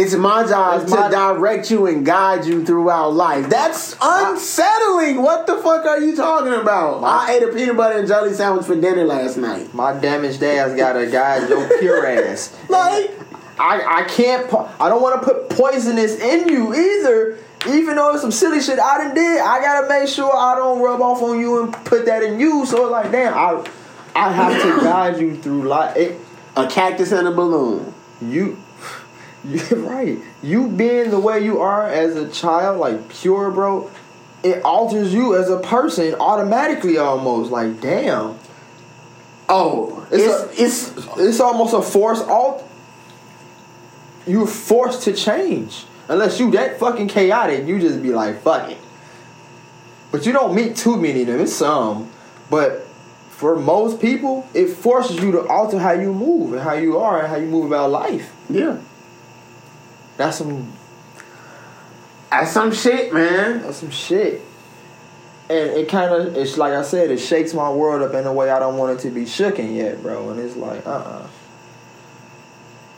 It's my job It's to my- direct you and guide you throughout life. That's unsettling. What the fuck are you talking about? I ate a peanut butter and jelly sandwich for dinner last night. my damaged ass got to guide your pure *laughs* ass. Like, I, I can't. Po- I don't want to put poisonous in you either. Even though it's some silly shit I done did, I gotta make sure I don't rub off on you and put that in you. So it's like, damn, I I have to *coughs* guide you through life. It, a cactus and a balloon. you, *laughs* right. You being the way you are as a child, like pure, bro. It alters you as a person automatically, almost. Like, damn, Oh, It's it's it's it's almost a force alt. You're forced to change unless you that fucking chaotic. You just be like fuck it. But you don't meet too many of them. It's some, but for most people, it forces you to alter how you move and how you are and how you move about life. yeah. That's some That's some shit, man. that's some shit. And it kind of it's like I said, it shakes my world up in a way I don't want it to be shooken yet, bro. And it's like, uh, uh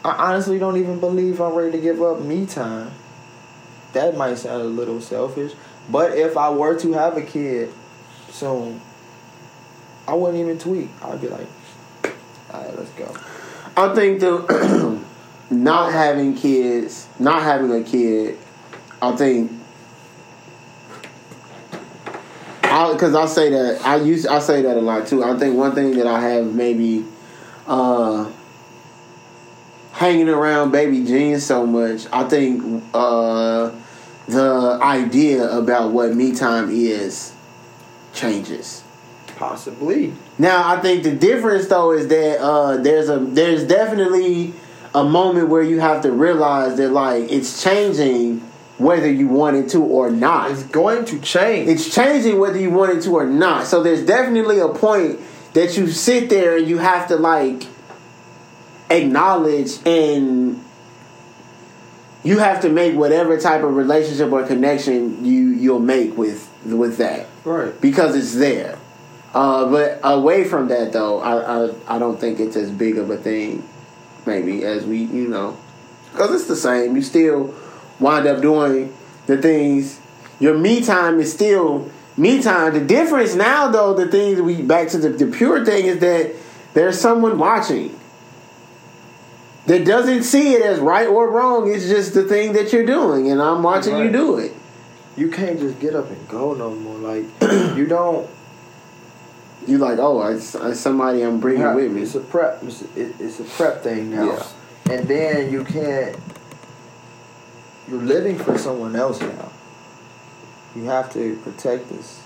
I honestly don't even believe I'm ready to give up me time. That might sound a little selfish, but if I were to have a kid soon, I wouldn't even tweet. I'd be like, all right, let's go. I think the *clears throat* not having kids, not having a kid, I think. Because I, say that I use I say that a lot too. I think one thing that I have maybe uh, hanging around baby jeans so much. I think uh, the idea about what me time is changes. Possibly. Now I think the difference though is that uh, there's a there's definitely a moment where you have to realize that like it's changing whether you want it to or not. It's going to change. It's changing whether you want it to or not. So there's definitely a point that you sit there and you have to like acknowledge and you have to make whatever type of relationship or connection you you'll make with with that right. because it's there. Uh, but away from that, though, I, I I don't think it's as big of a thing, maybe as we you know, because it's the same. You still wind up doing the things. Your me time is still me time. The difference now, though, the things we back to the, the pure thing is that there's someone watching that doesn't see it as right or wrong. It's just the thing that you're doing, and I'm watching you do it. You can't just get up and go no more. Like *clears throat* you don't. You like, oh, it's, somebody I'm bringing Yeah, with me. It's a prep. It's a, it- it's a prep thing now. Yeah. And then you can't. You're living for someone else now. You have to protect this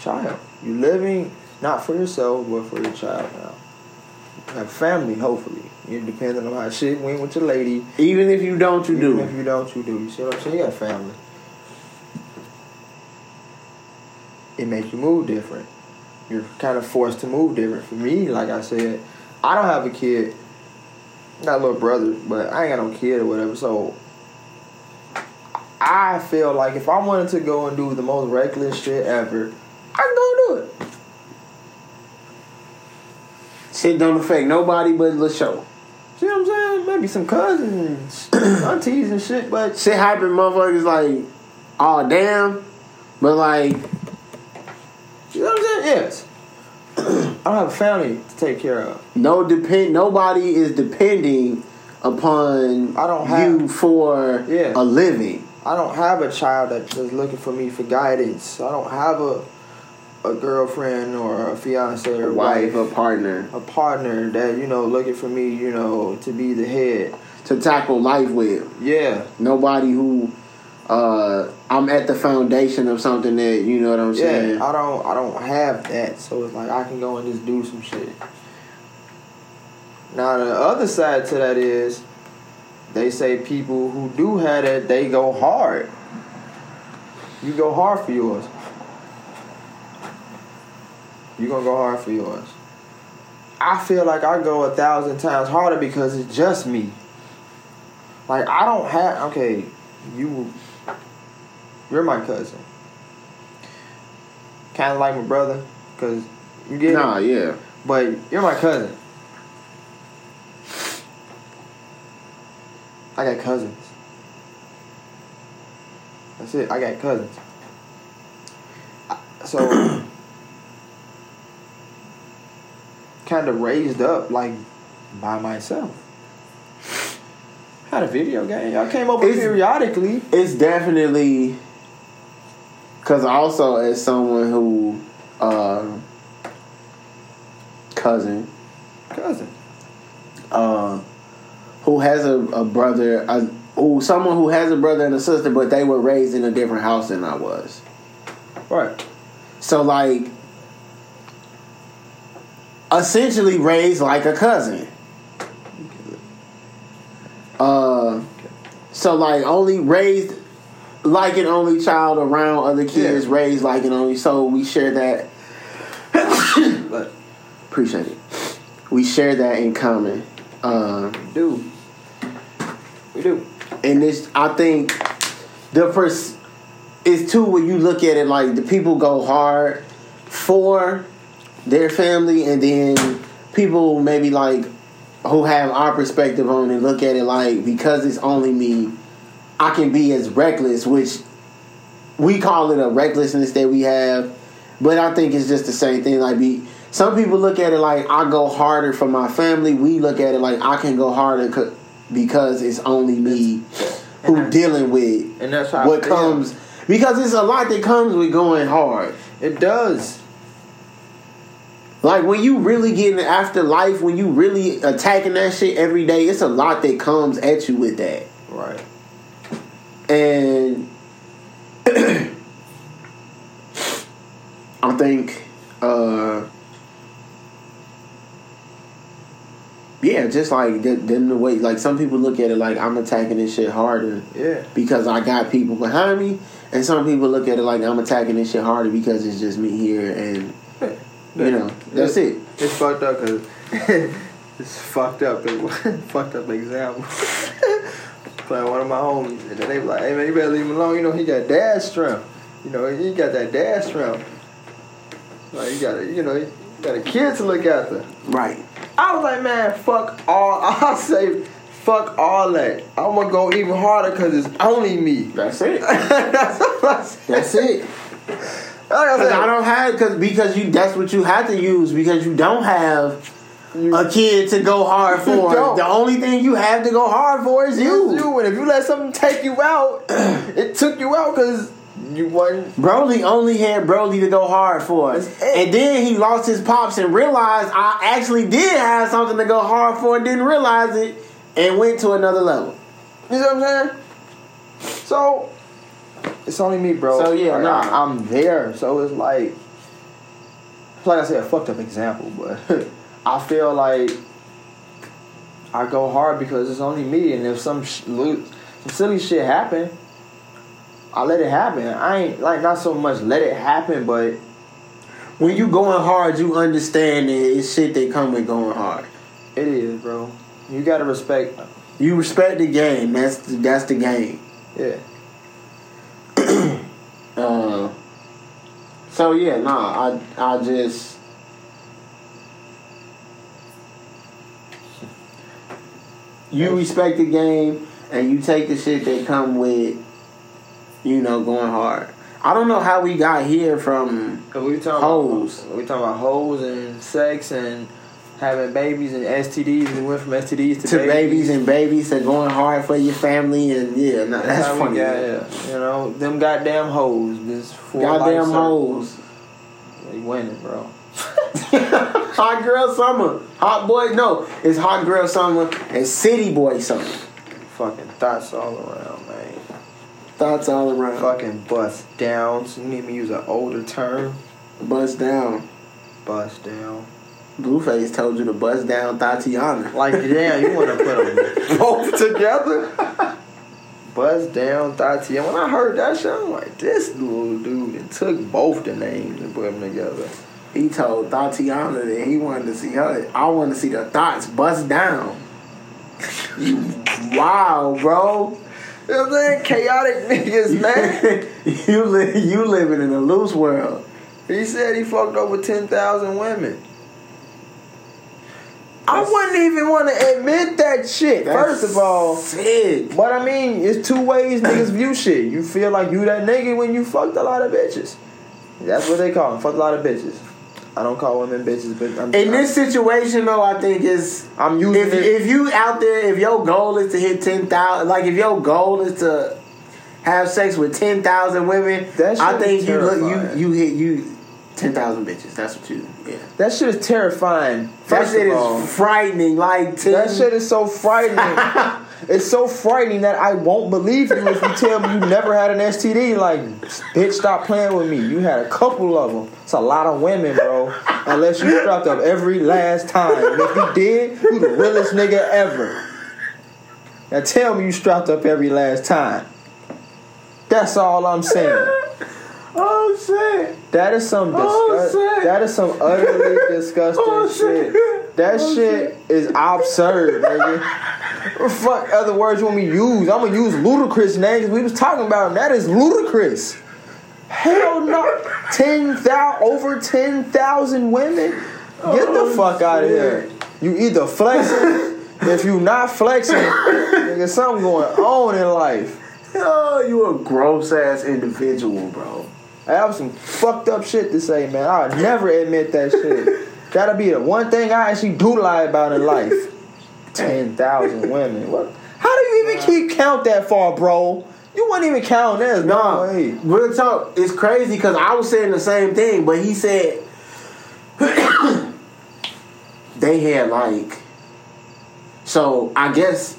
child. You're living not for yourself, but for your child now. You have family, hopefully. You're depending on how shit went with your lady. Even if you don't, you Even do. Even if you don't, you do. You see what I'm saying? You got family. It makes you move different. You're kind of forced to move different. For me, like I said, I don't have a kid, not a little brother, but I ain't got no kid or whatever. So I feel like if I wanted to go and do the most reckless shit ever, I can go do it. Shit don't affect nobody but the Lasho. See what I'm saying? Maybe some cousins, *clears throat* aunties, and shit, but Shit happen, motherfuckers like, oh damn. But like, you know what I'm? Yes. I don't have a family to take care of. no depend nobody is depending upon I don't have- you for Yeah. a living. I don't have a child that is looking for me for guidance. I don't have a a girlfriend or a fiance or A wife, a partner a partner that you know looking for me, you know, to be the head. to tackle life with. Yeah, Nobody who uh I'm at the foundation of something that you know what I'm saying. yeah. I don't, I don't have that, so it's like I can go and just do some shit. Now the other side to that is, they say people who do have that they go hard. You go hard for yours. You gonna go hard for yours. I feel like I go a thousand times harder because it's just me. Like I don't have okay, you you're my cousin. Kind of like my brother, cause you get Nah, yeah. But you're my cousin. I got cousins. That's it. I got cousins. So, *coughs* kind of raised up like by myself. Had a video game. Y'all came over periodically. It's definitely because also as someone who uh cousin Cousin. uh who has a, a brother uh, who someone who has a brother and a sister but they were raised in a different house than I was. Right. So like essentially raised like a cousin. Uh so like only raised like an only child around other kids Yeah. raised like an only so we share that But *coughs* appreciate it. We share that in common. Uh we do. We do. and this I think the first is too when you look at it like the people go hard for their family and then people maybe like who have our perspective on it look at it like because it's only me I can be as reckless which we call it a recklessness that we have but I think it's just the same thing like be some people look at it like I go harder for my family we look at it like I can go harder co- because it's only me who dealing with And that's how what comes because it's a lot that comes with going hard. It does. Like when you really getting after life, when you really attacking that shit every day, it's a lot that comes at you with that. Right. And *clears throat* I think uh yeah, just like then the way like some people look at it like I'm attacking this shit harder Yeah. because I got people behind me, and some people look at it like I'm attacking this shit harder because it's just me here, and you know that's it. It's fucked up because *laughs* it's fucked up. *laughs* fucked up example. *laughs* Playing one of my homies, and then they be like, "Hey man, you better leave him alone. You know he got dad strength. You know he got that dad strength. Like you got a, you know, you got a kid to look after." Right. I was like, "Man, fuck all." *laughs* I say, "Fuck all that. I'm gonna go even harder because it's only me." That's it. *laughs* That's what I. That's it. Like I Cause said, I don't have because because you that's what you have to use because you don't have a kid to go hard *laughs* for. the only thing you have to go hard for is you. It's you, and if you let something take you out, *clears throat* it took you out because you wasn't. Broly only had Broly to go hard for. And then he lost his pops and realized I actually did have something to go hard for and didn't realize it and went to another level. You know what I'm saying? So it's only me, bro. So, yeah, Like, nah. I'm there. So it's like, like I said, a fucked up example, but *laughs* I feel like I go hard because it's only me, and if some sh- some silly shit happen, I let it happen. I ain't like not so much let it happen, but When you going hard, you understand that it's shit that come with going hard. it is, bro. You gotta respect. You respect the game. That's the, that's the game. Yeah. *clears throat* Uh, so yeah, nah, I I just you respect the game and you take the shit that come with you know going hard. I don't know how we got here from Cause we talking Hoes. About, we talking about hoes and sex and having babies and STDs. We went from STDs to, to babies and babies to going hard for your family and yeah, nah, That's, that's funny. got here. You know, them goddamn hoes. This Goddamn hoes. They winning, bro. *laughs* hot girl summer, hot boy. No, it's hot girl summer and city boy summer. Fucking thoughts all around, man. Thoughts all around. Fucking bust downs. You need me to use an older term. Bust down. Bust down. Blueface told you to bust down Tatiana. Like, damn, you want to put them *laughs* both together? Bust down Tatiana. When I heard that shit, I'm like, this little dude and took both the names and put them together. He told Tatiana that he wanted to see her. I want to see the thoughts bust down. wow, bro. You know what I'm saying? Chaotic *laughs* niggas, man. *laughs* you li- you living in a loose world. He said he fucked over 10,000 women. I wouldn't even want to admit that shit, first of all. sick. But I mean, it's two ways niggas view shit. You feel like you that nigga when you fucked a lot of bitches. That's what they call them, fuck a lot of bitches. I don't call women bitches, but I'm, In this situation, though, I think is I'm using if it. if you out there, if your goal is to hit ten thousand, like if your goal is to have sex with ten thousand women, I think you look you you hit you ten thousand bitches. That's what you yeah. that shit is terrifying. That shit all, is frightening. Like 10, that shit is so frightening. *laughs* it's so frightening that I won't believe you if you tell me you never had an STD. Like, bitch, stop playing with me. You had a couple of them. It's a lot of women, bro. Unless you strapped up every last time. And if you did, you the realest nigga ever. Now tell me you strapped up every last time. That's all I'm saying. oh shit. That is some Oh, disgust. shit. that is some utterly *laughs* oh, disgusting Oh, shit. shit. That Oh, shit is absurd, nigga. What fuck other words you want me to use? I'm gonna use Ludacris names. We was talking about him. That is ludicrous. Hell no. Ten thousand over ten thousand women. Get the Oh, fuck out of here. You either flexing. if you not flexing, nigga, something going on in life. Oh, you a gross ass individual, bro. I have some fucked up shit to say, man. I would never admit that shit. That'll be the one thing I actually do lie about in life. Ten thousand *laughs* women. What? How do you even keep count that far, bro? You wouldn't even count that. No, No real talk. It's crazy because I was saying the same thing, but he said *coughs* they had like. So I guess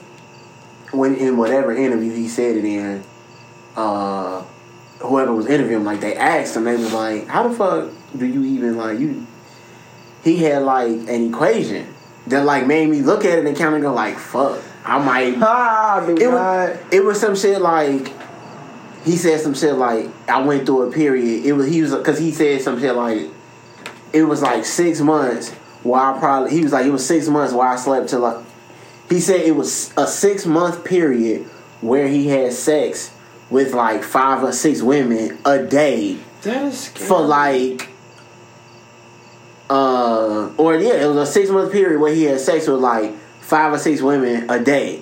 when in whatever interview he said it in, uh, whoever was interviewing, like they asked him, they was like, "How the fuck do you even like you?" He had like an equation that like made me look at it and kind of go like, "Fuck." I might *laughs* Ah, it was, it was some shit like he said some shit like I went through a period. It was he was because he said some shit like it was like six months where I probably he was like it was six months where I slept till like he said it was a six month period where he had sex with like five or six women a day That is scary. for like uh or yeah it was a six month period where he had sex with like five or six women a day.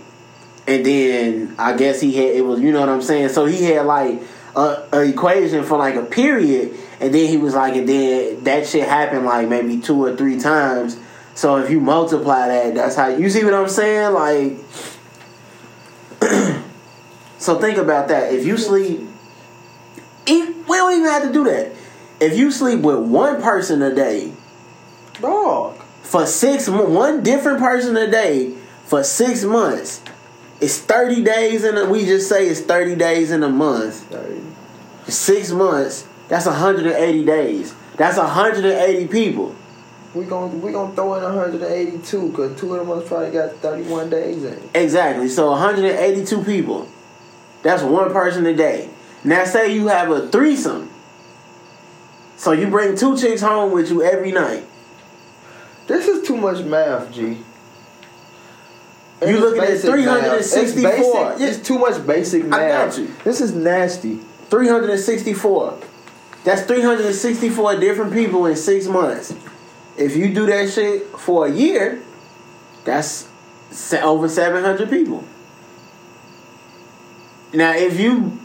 And then i guess he had it was you know what i'm saying? So he had like a, a equation for like a period. And then he was like and then that shit happened like maybe two or three times. So if you multiply that that's how you see what i'm saying? Like *clears throat* so think about that. If you sleep if, we don't even have to do that. If you sleep with one person a day dog. for six one different person a day for six months it's 30 days in a we just say it's 30 days in a month. Six months that's 180 days. That's 180 people. We gon' we gonna throw in 182 because two of them must probably got 31 days in. exactly so 182 people. That's one person a day. Now say you have a threesome. So you bring two chicks home with you every night This is too much math, G. And You looking at basic math. It's 364. basic. It's too much basic math. I got you. This is nasty. 364. That's 364 different people in six months. If you do that shit for a year, that's over 700 people. Now, if you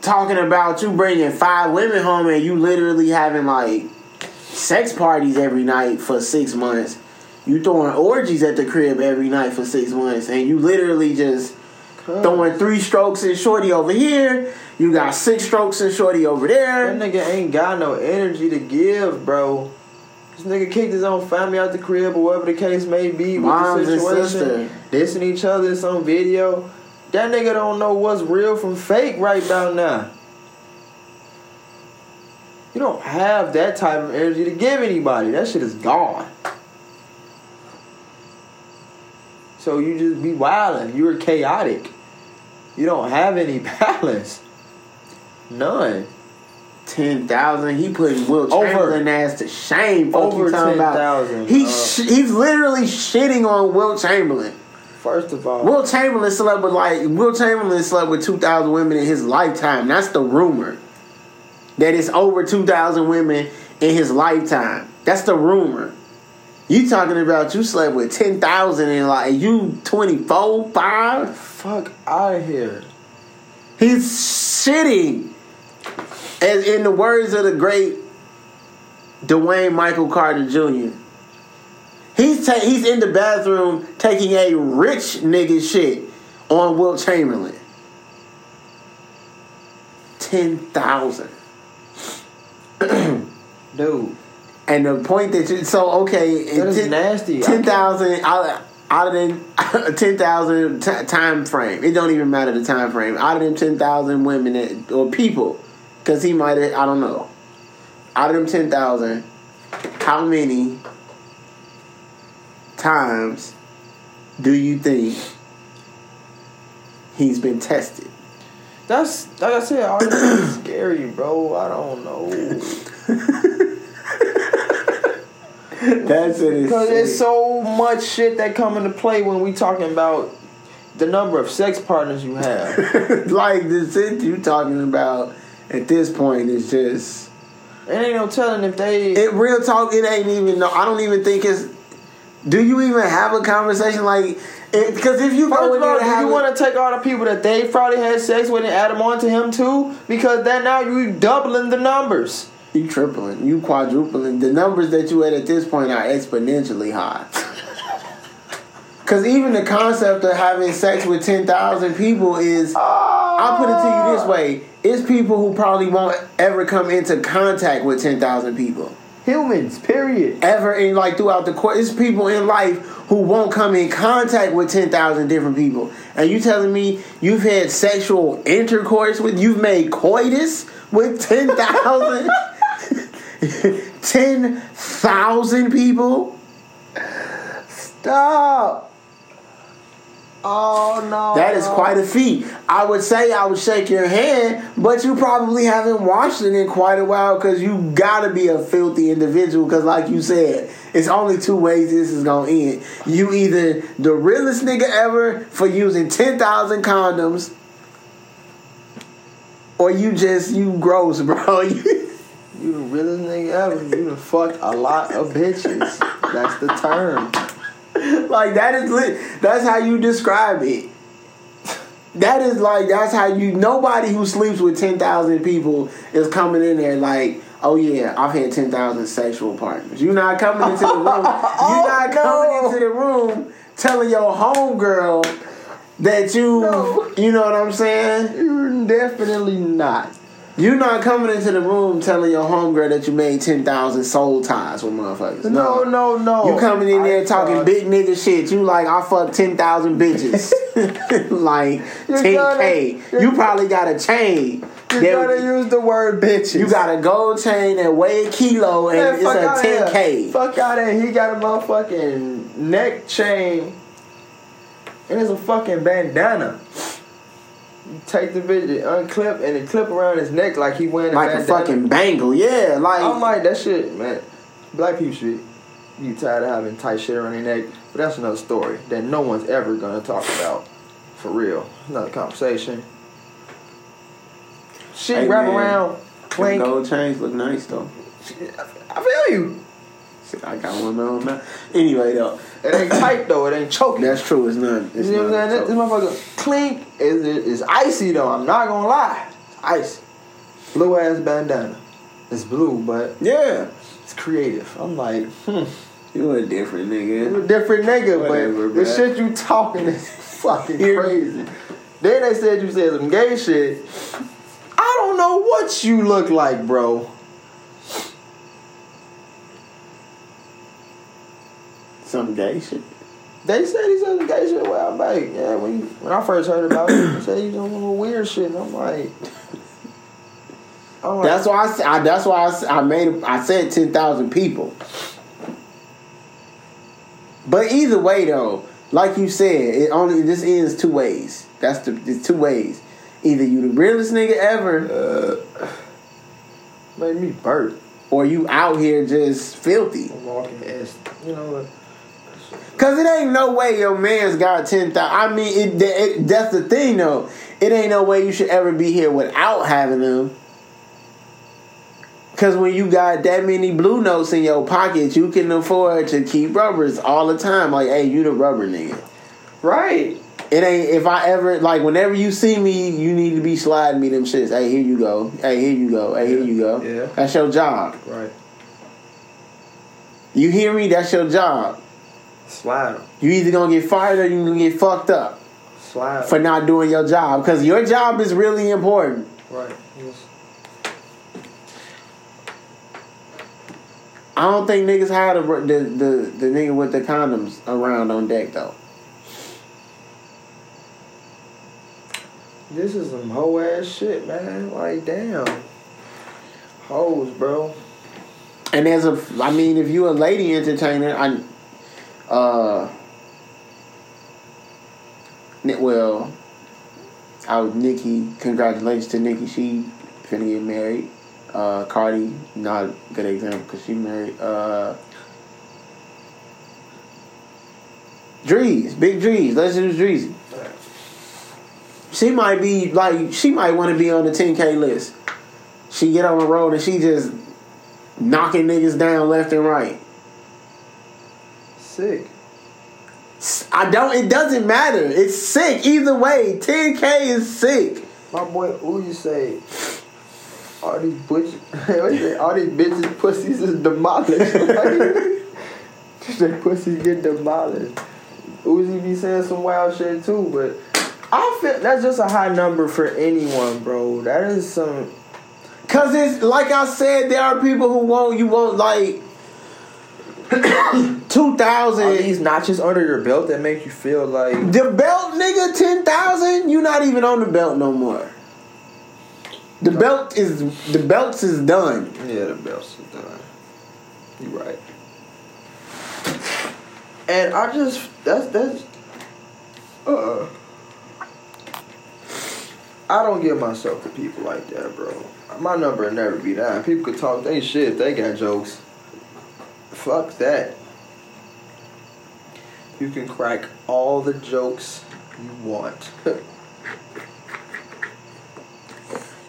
talking about you bringing five women home and you literally having like sex parties every night for six months, you throwing orgies at the crib every night for six months, and you literally just throwing three strokes and shorty over here. You got six strokes and shorty over there. That nigga ain't got no energy to give, bro. This nigga kicked his own family out the crib or whatever the case may be with Moms the and situation. Dissing each other in some video. That nigga don't know what's real from fake right about now. You don't have that type of energy to give anybody. That shit is gone. So you just be wilding. You're chaotic. You don't have any *laughs* balance. None. Ten thousand. He putting Will Over. Chamberlain ass to shame. Fuck Over talking 10,000, He uh, sh- he's literally shitting on Wilt Chamberlain. First of all, Wilt Chamberlain slept with like Wilt Chamberlain slept with two thousand women in his lifetime. That's the rumor. That it's over two thousand women in his lifetime. That's the rumor. You talking about you slept with ten thousand and like you 24, 5? fuck out of here. He's shitting. As in the words of the great Dwayne Michael Carter Jr. He's ta- he's in the bathroom taking a rich nigga shit on Wilt Chamberlain. Ten thousand. Dude, And the point that you so okay, that is nasty. I Ten thousand out out of them ten thousand t- time frame. It don't even matter the time frame. Out of them ten thousand women that, or people, because he might have I don't know. Out of them ten thousand, how many times do you think he's been tested? That's like I said, all this is scary, bro. I don't know. *laughs* *laughs* That's it. Because there's so much shit that come into play when we talking about the number of sex partners you have. *laughs* like the shit you talking about at this point is just. It ain't no telling if they. It real talk. It ain't even. No, I don't even think it's. Do you even have a conversation like? Because if you go in of there all, do you want to take all the people that they probably had sex with and add them on to him too? Because then now you doubling the numbers. You tripling, you quadrupling. The numbers that you at at this point are exponentially high. *laughs* Because even the concept of having sex with ten thousand people is. I'll put it to you this way: it's people who probably won't ever come into contact with ten thousand people. Humans, period. ever in like throughout the course. It's people in life who won't come in contact with ten thousand different people. And you telling me you've had sexual intercourse with, you've made coitus with ten thousand, *laughs* *laughs* ten thousand people? Stop. Oh no. That is quite a feat. I would say I would shake your hand, but you probably haven't watched it in quite a while because you gotta be a filthy individual. Because, like you said, it's only two ways this is gonna end. You either the realest nigga ever for using ten thousand condoms, or you just you gross, bro. *laughs* You the realest nigga ever. You done fucked a lot of bitches. That's the term. like that is lit. That's how you describe it. That is like that's how you. Nobody who sleeps with ten thousand people is coming in there like, oh yeah, I've had ten thousand sexual partners. You're not coming into the room. *laughs* You're not oh, coming no. into the room telling your homegirl that you. No. You know what I'm saying? You're definitely not. You're not coming into the room telling your homegirl that you made ten thousand soul ties with motherfuckers. No, no, no. You coming in there I talking big nigga shit. You like I fucked ten thousand bitches, *laughs* *laughs* like You're ten gonna- k. you're- You probably got a chain. You gotta use the word bitches. you got a gold chain that weigh a kilo and Man, it's a 10K. Fuck out of here. He got a motherfucking neck chain. And it's a fucking bandana. Take the bitch, it unclip, and it clip around his neck like he wearing a Like a fucking bangle, yeah. Like I'm like, that shit, man. Black people shit. you tired of having tight shit around your neck. But that's another story that no one's ever gonna talk about. For real. Another conversation. Shit Hey, wrap man. around, clink. Gold chains look nice though. I feel you. Shit, I got one on now. Anyway though, It ain't tight though. It ain't choking. that's true. It's not. It's you know what I'm saying? This, motherfucker clink is is icy though. I'm not gonna lie. It's icy. Blue ass bandana. It's blue, but yeah, it's creative. I'm like, hmm. you a different nigga. You a different nigga, Whatever, but the bruh. shit you talking is *laughs* fucking crazy. Then they said you said some gay shit. I don't know what you look like, bro. Some gay shit. They said he said some gay shit a while back. Yeah, when you, when I first heard about it, they said he was doing little weird shit. And I'm like, I'm like, That's why I That's why I, I made. I said ten thousand people. But either way, though, like you said, it only this ends two ways. That's the it's two ways. Either you the realest nigga ever, uh, made me burp. or you out here just filthy. I'm walking ass. You know? Cause it ain't no way your man's got ten thousand. I mean, it, it. That's the thing, though. It ain't no way you should ever be here without having them. Cause when you got that many blue notes in your pocket, you can afford to keep rubbers all the time. Like, hey, you the rubber nigga. Right. It ain't if I ever like whenever you see me, you need to be sliding me them shits. Hey, here you go. Hey, here you go. Hey, here you go. Yeah. That's your job. Right. You hear me? That's your job. Slide 'em. You either gonna get fired or you gonna get fucked up. Slide. for not doing your job because your job is really important. Right. Yes. I don't think niggas had the the the, the nigga with the condoms around on deck though. This is some hoe ass shit, man. Like, damn. Hoes, bro. And as a, I mean, if you a lady entertainer, I, uh, well, I was Nikki. Congratulations to Nikki. She finna get married. Uh, Cardi, not a good example because she married. Uh, Drees, big Drees. Let's use Dreezy. She might be like she might want to be on the 10k list. She get on the road and she just knocking niggas down left and right. Sick. I don't. It doesn't matter. It's sick either way. 10k is sick. My boy Uzi say, all these *laughs* say, all these bitches pussies is demolished. *laughs* Like, *laughs* pussies get demolished. Uzi be saying some wild shit too, but I feel that's just a high number for anyone, bro. That is some. Cause it's like I said, there are people who won't. You won't like *coughs* two Are thousand. these notches under your belt that make you feel like The belt, nigga, ten thousand. You not even on the belt no more. The belt is the belts is done. Yeah, the belts is done. You right. And I just that's that's uh I don't give myself to people like that, bro. My number will never be down. People could talk they shit, they got jokes. Fuck that. You can crack all the jokes you want. *laughs*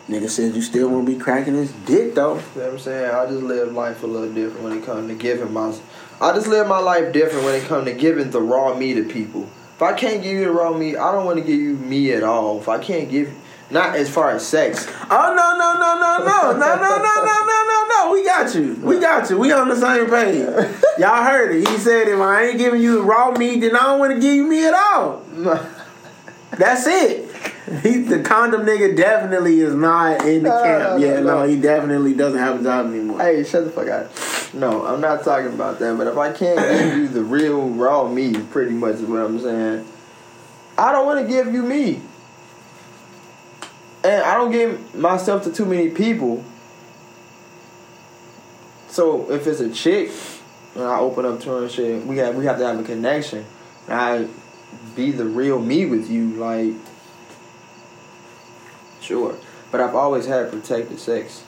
Nigga says you still won't be cracking his dick though. You know what I'm saying? I just live life a little different when it comes to giving my. I just live my life different when it comes to giving the raw me to people. If I can't give you the raw me, I don't want to give you me at all. If I can't give, not as far as sex. Oh no no no no no no no no no no no no! We got you. We got you. We on the same page. Y'all heard it. He said, "If I ain't giving you raw meat, then I don't want to give you me at all." That's it. He the condom nigga definitely is not in the No, camp. no, yeah, no, no, no. he definitely doesn't have a job anymore. hey, shut the fuck up. No, I'm not talking about that. But if I can't give you the real raw me, pretty much is what I'm saying. I don't want to give you me. And I don't give myself to too many people. So if it's a chick, and I open up to her and shit, we have we have to have a connection. And I be the real me with you, like sure. But I've always had protected sex.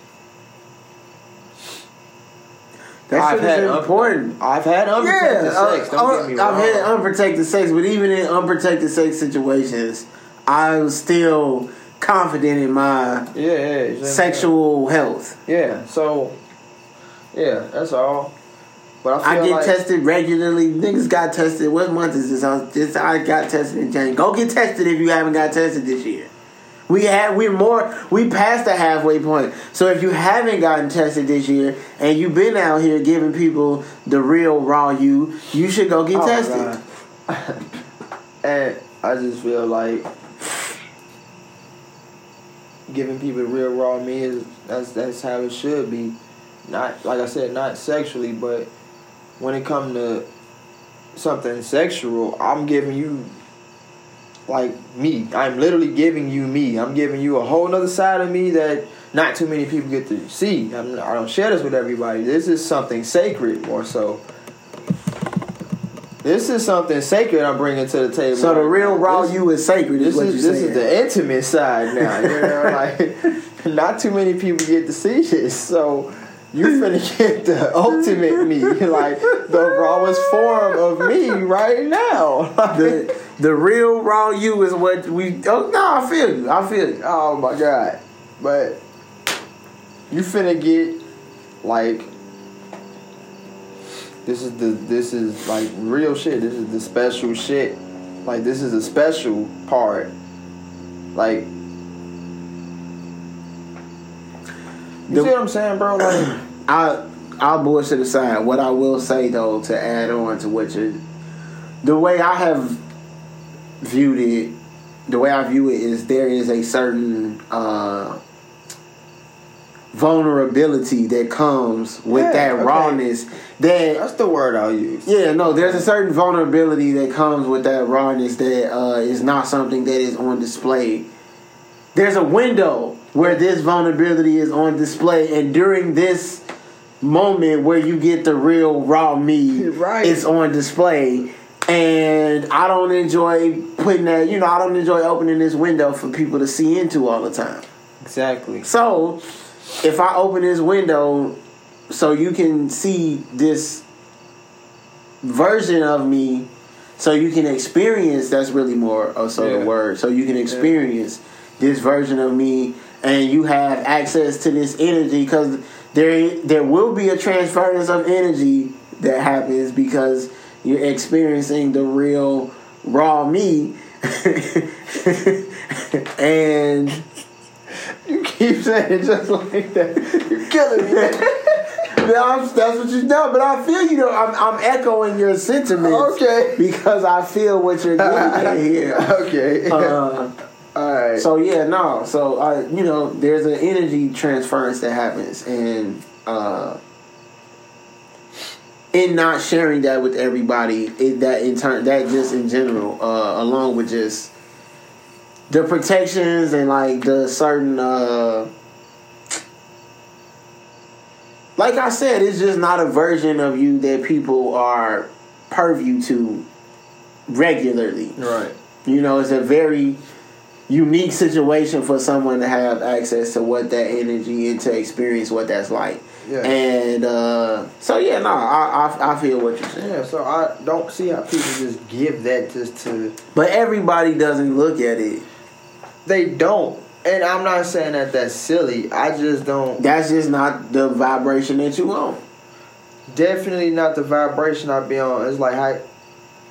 That shit is un- important. I've had unprotected yeah, sex. uh, Don't uh, get me wrong. I've had unprotected sex, but even in unprotected sex situations, I'm still confident in my yeah, yeah, sexual health. Yeah, so yeah, that's all. But I I get like, tested regularly. Niggas got tested. What month is this? I, this I got tested in January. Go get tested if you haven't got tested this year. We had we're more we passed the halfway point. So if you haven't gotten tested this year and you've been out here giving people the real raw you, you should go get Oh, tested. *laughs* And I just feel like giving people real raw me is that's that's how it should be. Not like I said, not sexually, but when it comes to something sexual, I'm giving you like me. I'm literally giving you me. I'm giving you a whole nother side of me that not too many people get to see. I'm, I don't share this with everybody. This is something sacred, more so. This is something sacred I'm bringing to the table. So the real raw This- you is sacred. This Is this saying. is the intimate side now. You know, *laughs* like not too many people get to see this. So you finna get the ultimate me, *laughs* like the rawest form of me right now. *laughs* the the real raw you is what we. Oh no, I feel you. I feel you. oh my god! But you finna get like this is the this is like real shit. This is the special shit. Like this is a special part. Like you The- see what I'm saying, bro? Like *clears throat* I I'll bullshit aside. What I will say though, to add on to what you, the way I have viewed it, the way I view it is there is a certain uh, vulnerability that comes with Yeah, that okay. rawness. That that's the word I'll use. yeah, no, there's a certain vulnerability that comes with that rawness that uh, is not something that is on display. There's a window where this vulnerability is on display, and during this moment where you get the real raw me, *laughs* Right. it's on display. And I don't enjoy putting that, you know, I don't enjoy opening this window for people to see into all the time. Exactly. So, if I open this window so you can see this version of me, so you can experience that's really more of so Yeah. the word. So you can experience this version of me and you have access to this energy because there there will be a transference of energy that happens because you're experiencing the real raw me *laughs* and keep saying it just like that. You're killing me. I'm- that's what you know, but I feel you know. I'm, I'm echoing your sentiments, Okay. because I feel what you're getting at *laughs* here. okay. *laughs* Uh, All right. so yeah, no. So I, you know, there's an energy transference that happens, and uh, in not sharing that with everybody, it, that in turn, that just in general, uh, along with just the protections and like the certain. Uh, like I said, it's just not a version of you that people are purview to regularly. right. You know, it's a very unique situation for someone to have access to what that energy and to experience what that's like. Yeah. And uh, so yeah, no, I, I I feel what you're saying. Yeah. So I don't see how people just give that just to. But everybody doesn't look at it. They don't. And I'm not saying that that's silly. I just don't. That's just not the vibration that you on. Definitely not the vibration I be on. It's like how.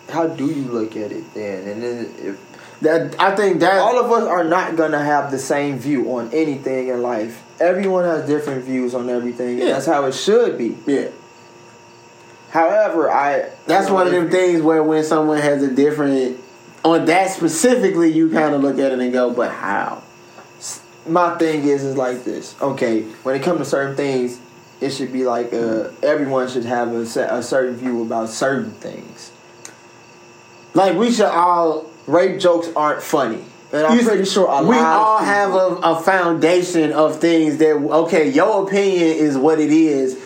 How do you look at it then? And then if That I think that all of us are not gonna have the same view on anything in life. Everyone has different views on everything, and Yeah. that's how it should be. yeah. However, I That's one of them things where when someone has a different on that specifically, you kind of look at it and go, "But how?" My thing is is like this. Okay, when it comes to certain things, it should be like uh, everyone should have a, a certain view about certain things. Like we should all. Rape jokes aren't funny, and I'm You- pretty sure a we all have a, a foundation of things that okay, your opinion is what it is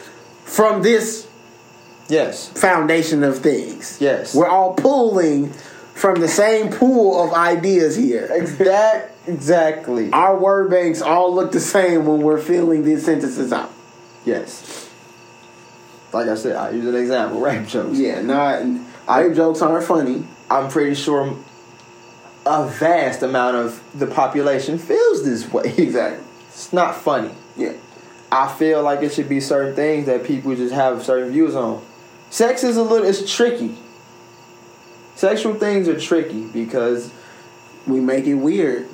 from this yes, foundation of things. Yes. we're all pulling from the same pool of ideas here. that exactly. Our word banks all look the same when we're filling these sentences out. Yes. like I said, I use an example, *laughs* rape jokes. Yeah, not rape jokes aren't funny. I'm pretty sure a vast amount of the population feels this way. *laughs* Exactly. It's not funny. Yeah. I feel like it should be certain things that people just have certain views on. Sex is a little it's tricky. Sexual things are tricky because We make it weird.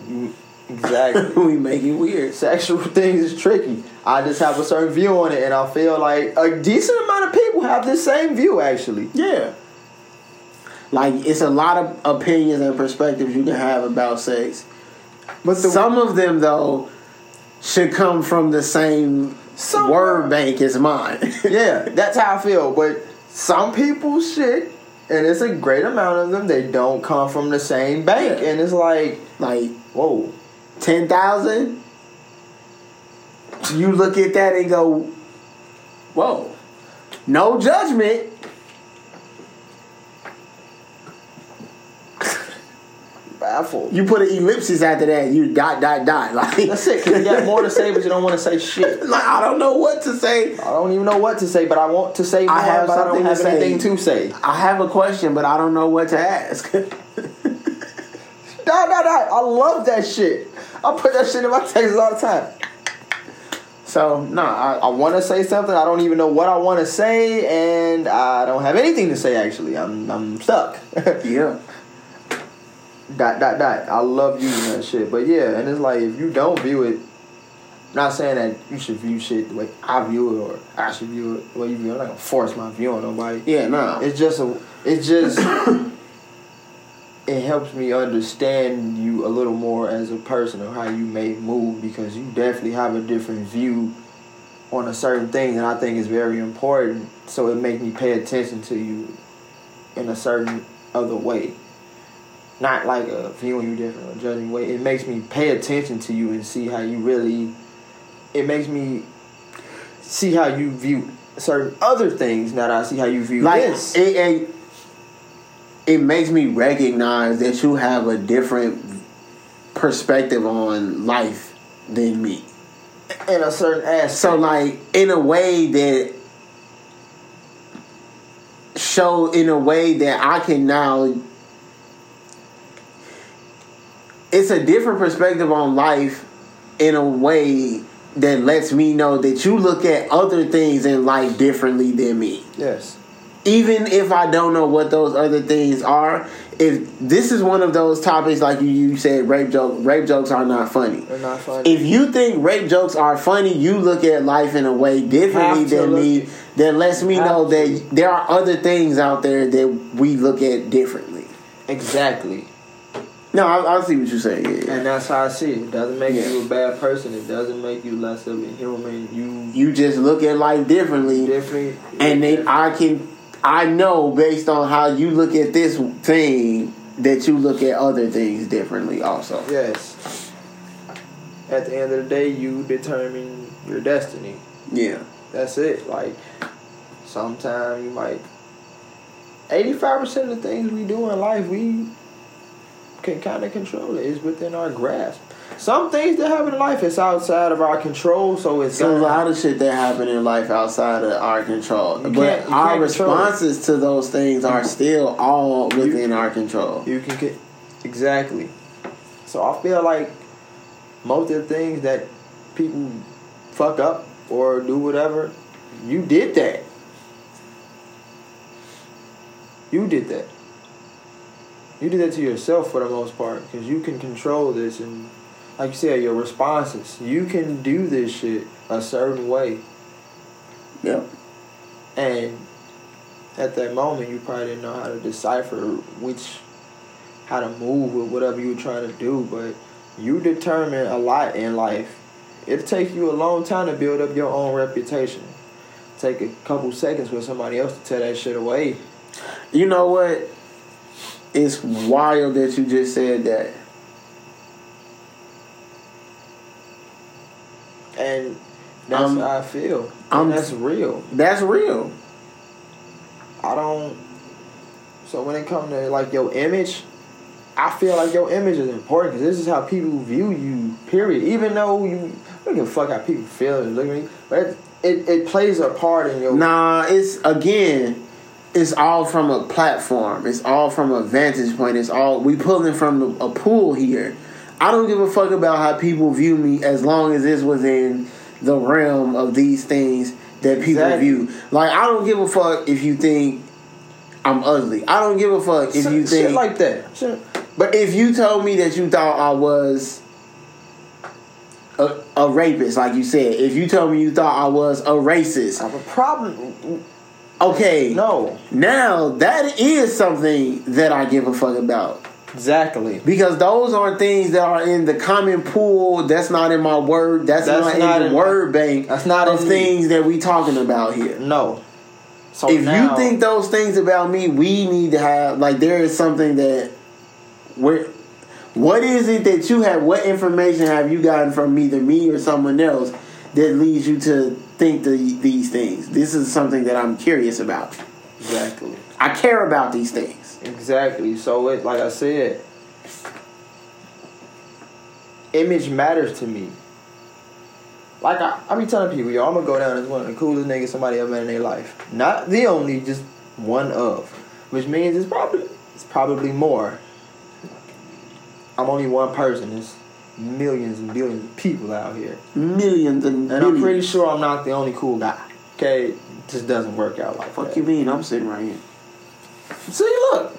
exactly *laughs* we make it weird. sexual *laughs* things is tricky. I just have a certain view on it and I feel like a decent amount of people have the same view actually. Yeah. Like it's a lot of opinions and perspectives you can have about sex. But the Some of them though should come from the same Some- word bank as mine. *laughs* yeah, that's how I feel. But some people shit, and it's a great amount of them. They don't come from the same bank, Yeah. and it's like, like whoa, ten thousand. You look at that and go, "Whoa!" No judgment. Baffled. You put an ellipsis after that. You dot dot dot. Like That's it. Cause you got more to say, but you don't want to say shit. *laughs* like I don't know what to say. I don't even know what to say, but I want to say I have but I don't something to have say. to say. I have a question, but I don't know what to ask. Nah, nah, nah. I love that shit. I put that shit in my texts all the time. so no, I, I want to say something. I don't even know what I want to say, and I don't have anything to say. Actually, I'm I'm stuck. *laughs* yeah. Dot dot dot. I love using that shit, but yeah, and it's like if you don't view it, not saying that you should view shit the way I view it or I should view it the way you view it. I'm not gonna force my view on nobody. Yeah, no. It's just a. It's just. *coughs* it helps me understand you a little more as a person or how you may move because you definitely have a different view on a certain thing that I think is very important. So it makes me pay attention to you in a certain other way. Not like a viewing you different or uh, judging way. It makes me pay attention to you and see how you really. It makes me see how you view certain other things. Now that I see how you view like this. it, it, it makes me recognize that you have a different perspective on life than me. in a certain aspect. So like in a way that show in a way that I can now it's a different perspective on life in a way that lets me know that you look at other things in life differently than me. yes. Even if I don't know what those other things are, if this is one of those topics like you, you said rape joke rape jokes are not funny. They're not funny. If you think rape jokes are funny, you look at life in a way differently than me. at- That lets me Have know to. that there are other things out there that we look at differently. exactly. No, I, I see what you're saying. Yeah. And that's how I see it. It doesn't make Yeah. you a bad person. It doesn't make you less of a human. You You just look at life differently, different. and then I can, I know based on how you look at this thing that you look at other things differently also. yes. At the end of the day, you determine your destiny. Yeah. That's it. Like sometimes you might. Eighty-five percent of the things we do in life, we can kind of control it. It's within our grasp. Some things that happen in life is outside of our control, so it's So a lot of shit that happen in life outside of our control, but our can't control it. responses to those things are still all within our control. You can get exactly. So I feel like most of the things that people fuck up or do whatever, you did that. You did that. You do that to yourself for the most part because you can control this and, like you said, your responses. You can do this shit a certain way, Yep. and at that moment you probably didn't know how to decipher which how to move with whatever you were trying to do but you determine a lot in life it'll take you a long time to build up your own reputation take a couple seconds for somebody else to tear that shit away You know what? It's wild that you just said that. and that's Um, how i feel I'm- and that's real That's real. I don't. So when it comes to like your image, I feel like your image is important because this is how people view you. Period. Even though you, look don't give a fuck how people feel and look at me, but it, it plays a part in your Nah, it's again, it's all from a platform. It's all from a vantage point. It's all we pulling from the, a pool here. I don't give a fuck about how people view me as long as it's within the realm of these things that people Exactly. view. Like I don't give a fuck if you think I'm ugly. I don't give a fuck if shit, you think shit like that. Shit. But if you told me that you thought I was a, a rapist, like you said, if you told me you thought I was a racist, I have a problem. Okay, No, now that is something that I give a fuck about. exactly. Because those are things that are in the common pool. That's not in my word. That's, That's not, not in the my- word bank. that's not of in me. things that we talking about here. No. So if now, you think those things about me, we need to have like there is something that where what is it that you have what information have you gotten from either me or someone else that leads you to think the, these things? This is something that I'm curious about. exactly, I care about these things. exactly. So it, like I said, image matters to me. Like I, I be telling people, yo, I'm gonna go down as one of the coolest niggas somebody ever met in their life. Not the only, just one of, which means it's probably it's probably more. I'm only one person. There's millions and billions of people out here, Millions and, and I'm pretty sure I'm not the only cool guy. Okay, it just doesn't work out like Fuck that. you mean? I'm sitting right here. See, look.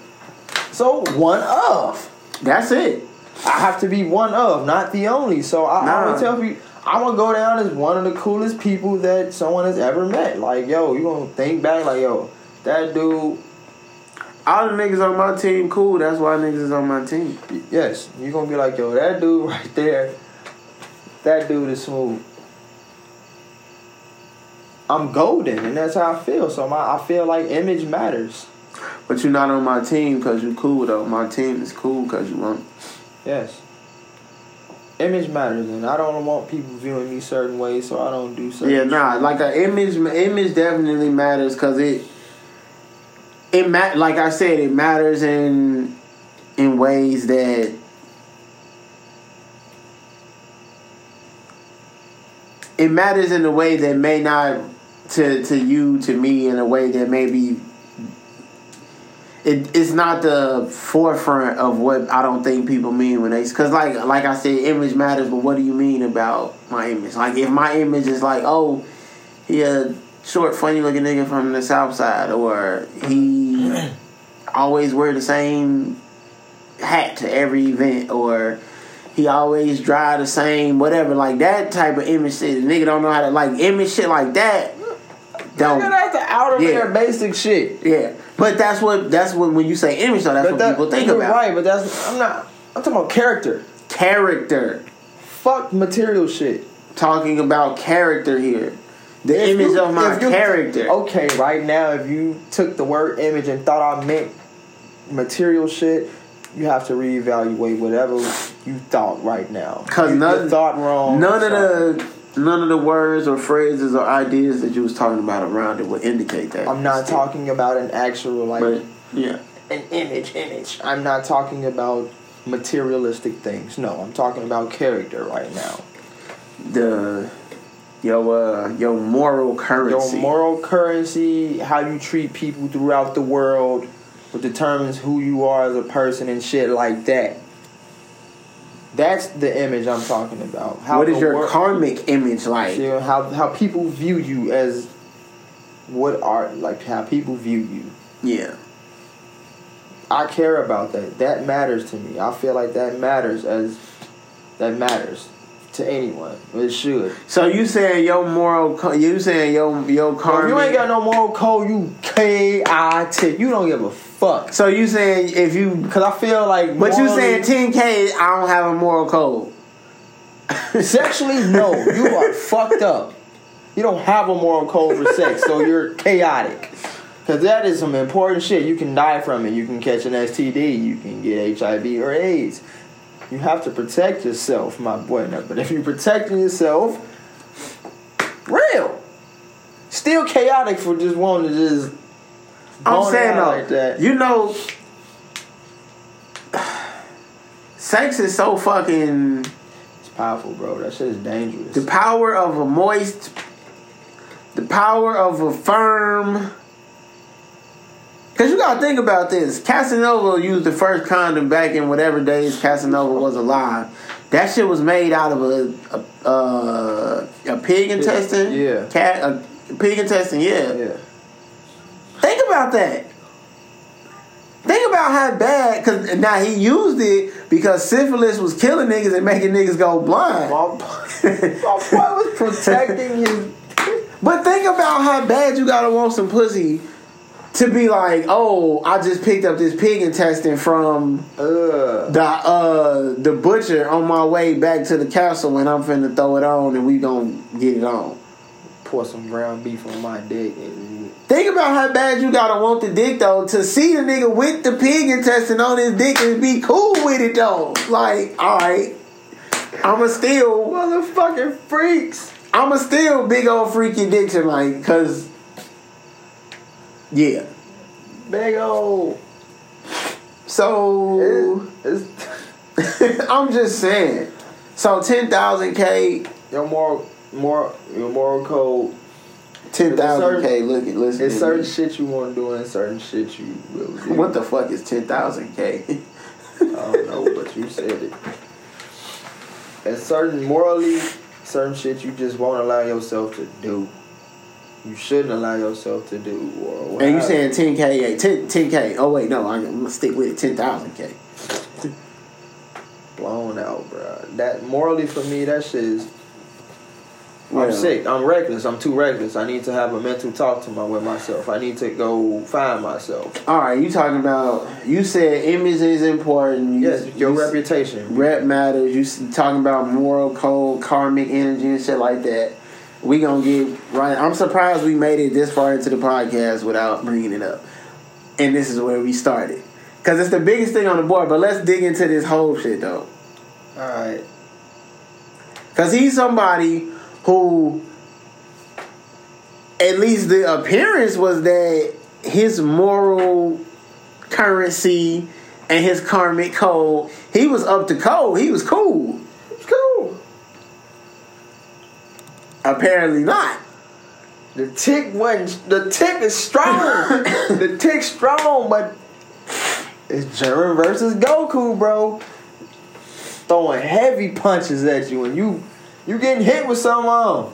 So one of. That's it. I have to be one of, not the only. So I, I Nah. always tell people, I'm gonna go down as one of the coolest people that someone has ever met. Like, yo, you gonna think back, like, yo, that dude. All the niggas on my team cool. That's why niggas is on my team. Yes, you gonna be like, yo, that dude right there. That dude is smooth. I'm golden, and that's how I feel. So my, I feel like image matters. But you're not on my team because you cool though. My team is cool because you want. Yes. Image matters, and I don't want people viewing me certain ways, so I don't do certain. Yeah, nah. Like an image, image definitely matters because it, it ma- Like I said, it matters in, in ways that. It matters in a way that may not to to you to me in a way that maybe. It, it's not the forefront of what I don't think people mean when they because like like I said image matters but what do you mean about my image like if my image is like oh he a short funny looking nigga from the south side or he always wear the same hat to every event or he always drive the same whatever like that type of image shit the nigga don't know how to like image shit like that don't Nigga, that's the outer Yeah. layer basic shit. yeah, but that's what that's what when you say image though, that's But what that, people think you're about. right, but that's I'm not. I'm talking about character. Character, Fuck material shit. talking about character here. The If image you- of my you- character. Okay, right now, if you took the word image and thought I meant material shit, you have to reevaluate whatever you thought right now. Cause you, none, you thought wrong. None of the none of the words or phrases or ideas that you was talking about around it would indicate that. I'm not talking about an actual like But yeah, an image. Image. I'm not talking about materialistic things. No, I'm talking about character right now. the your uh your moral currency. Your moral currency, how you treat people throughout the world, what determines who you are as a person and shit like that. That's the image I'm talking about. How what is your karmic image like? you know, how how people view you as what are like how people view you. Yeah. I care about that. That matters to me. I feel like that matters as that matters to anyone. It should. So you saying your moral? co- You saying your your If karmic? you ain't got no moral code, you K I T. You don't give a fuck. So you saying if you? Cause I feel like. But you saying 10k? I don't have a moral code. *laughs* sexually? No, you are fucked up. You don't have a moral code for sex, so you're chaotic. Cause that is some important shit. You can die from it. You can catch an STD. You can get HIV or AIDS. You have to protect yourself, my boy. Now, But if you're protecting yourself, real, still chaotic for just wanting to just. I'm saying though, like that. you know, sex is so fucking It's powerful, bro. That shit is dangerous. the power of a moist The power of a firm. Cause you gotta think about this. Casanova used the first condom back in whatever days Casanova was alive. That shit was made out of a a, uh, a pig intestine. Yeah. Cat a pig intestine. Yeah. Yeah. Think about that. Think about how bad. Cause now he used it because syphilis was killing niggas and making niggas go blind. My, *laughs* my boy was protecting his. But think about how bad you gotta want some pussy to be like, oh, I just picked up this pig intestine from Uh, the uh the butcher on my way back to the castle and I'm finna throw it on and we gonna get it on. pour some ground beef on my dick. And, Think about how bad you gotta want the dick though to see the nigga with the pig intestine on his dick and be cool with it though. Like, alright. I'ma still motherfucking freaks. I'ma still big old freaky diction like cause Yeah. Big old. So It's, *laughs* I'm just saying. So ten thousand K, your moral, more, your moral code. ten thousand K. Look at listen. It's certain me. shit you want to do and certain shit you will do. What the fuck is ten thousand K? I don't know, but you said it. And certain morally, certain shit you just won't allow yourself to do. You shouldn't allow yourself to do. Uh, or And you saying ten K? Yeah, 10 10 K. Oh wait, no, I'm gonna stick with it. Ten thousand K. *laughs* blown out, bro. That morally for me, that shit is. I'm sick. I'm reckless. I'm too reckless. I need to have a mental talk to my with myself. I need to go find myself. All right, you talking about? You said image is important. You, Yes, your you, reputation. Rep matters. You talking about moral code, karmic energy, and shit like that. We gonna get right. I'm surprised we made it this far into the podcast without bringing it up. And this is where we started, cause it's the biggest thing on the board. But let's dig into this whole shit though, All right. cause he's somebody who, at least the appearance was that his moral currency and his karmic code, he was up to code. He was cool. Apparently not. The tick wasn't. The tick is strong. *laughs* the tick strong, but it's Jiren versus Goku, bro. Throwing heavy punches at you, and you you getting hit with some on.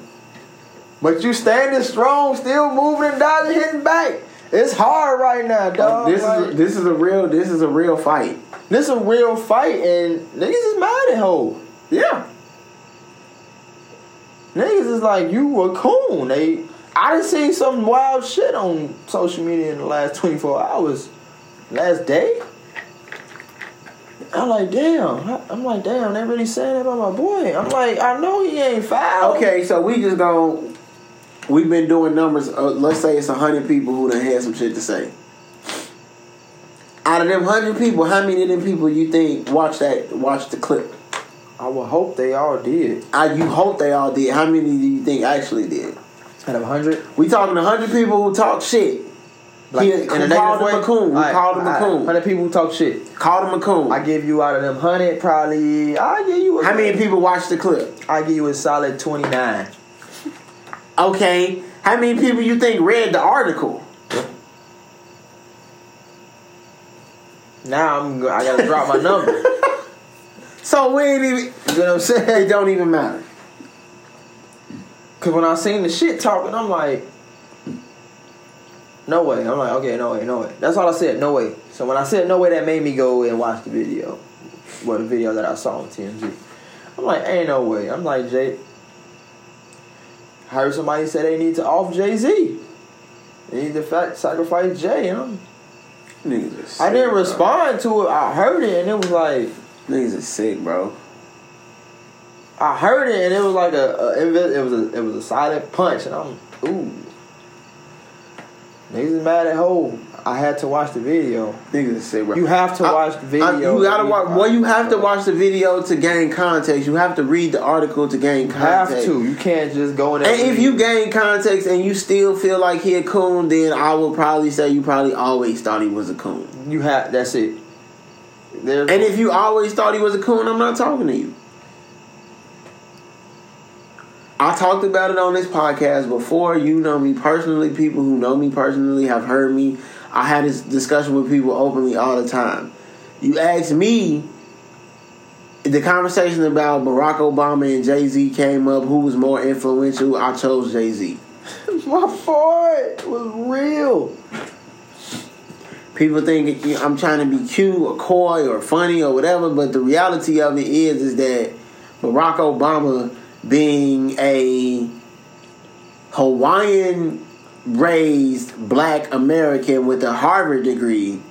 But you standing strong, still moving and dodging, hitting back. It's hard right now, oh, dog. this Like, is this is a real this is a real fight. this is a real fight, and niggas is mad at Hov. Yeah. Niggas is like, you a coon. They, I done seen some wild shit on social media in the last 24 hours. Last day. I'm like, damn. I'm like, damn, they really saying that about my boy. I'm like, I know he ain't foul. Okay, so we just gonna. we've been doing numbers. Uh, let's say it's hundred people who done had some shit to say. Out of them hundred people, how many of them people you think watch that watch the clip? I would hope they all did. I you hope they all did. How many do you think actually did? Out of 100? We talking hundred people who talk shit. Like, he, in a negative called him way? a coon. Who Alright, called him a alright, coon. 100 people who talk shit. Called him a coon. I give you out of them 100, probably, I give you a, how many people watched the clip? I give you a solid 29. Okay. How many people you think read the article? Now I'm, go- I gotta drop my number. *laughs* So we ain't even. You know what I'm saying? *laughs* It don't even matter. Cause when I seen the shit talking, I'm like, no way. I'm like, okay, no way, no way. That's all I said, no way. So when I said no way, that made me go and watch the video. Well, the video that I saw on TMZ. I'm like, ain't no way. I'm like, Jay. I heard somebody say they need to off Jay Z. They need to fact sacrifice Jay. And I'm, Niggas I didn't respond to it. I heard it, and it was like. Niggas are sick, bro. I heard it and it was like a, a it was a it was a solid punch and I'm ooh. Niggas is mad at Hov. I had to watch the video. Niggas are sick, bro. You have to I- watch the I- video. you gotta watch. Well, you have to watch the video to gain context. You have to read the article to gain You have context. to. You can't just go in. And if you gain context and you still feel like he a coon, then I will probably say you probably always thought he was a coon. you have that's it. There's And if you always thought he was a coon, I'm not talking to you. I talked about it on this podcast before. You know me personally. People who know me personally have heard me. I had this discussion with people openly all the time. You ask me, the conversation about Barack Obama and Jay Z came up. Who was more influential? I chose Jay Z. *laughs* My boy was real. People think I'm trying to be cute or coy or funny or whatever, but the reality of it is is that Barack Obama being a Hawaiian raised black American with a Harvard degree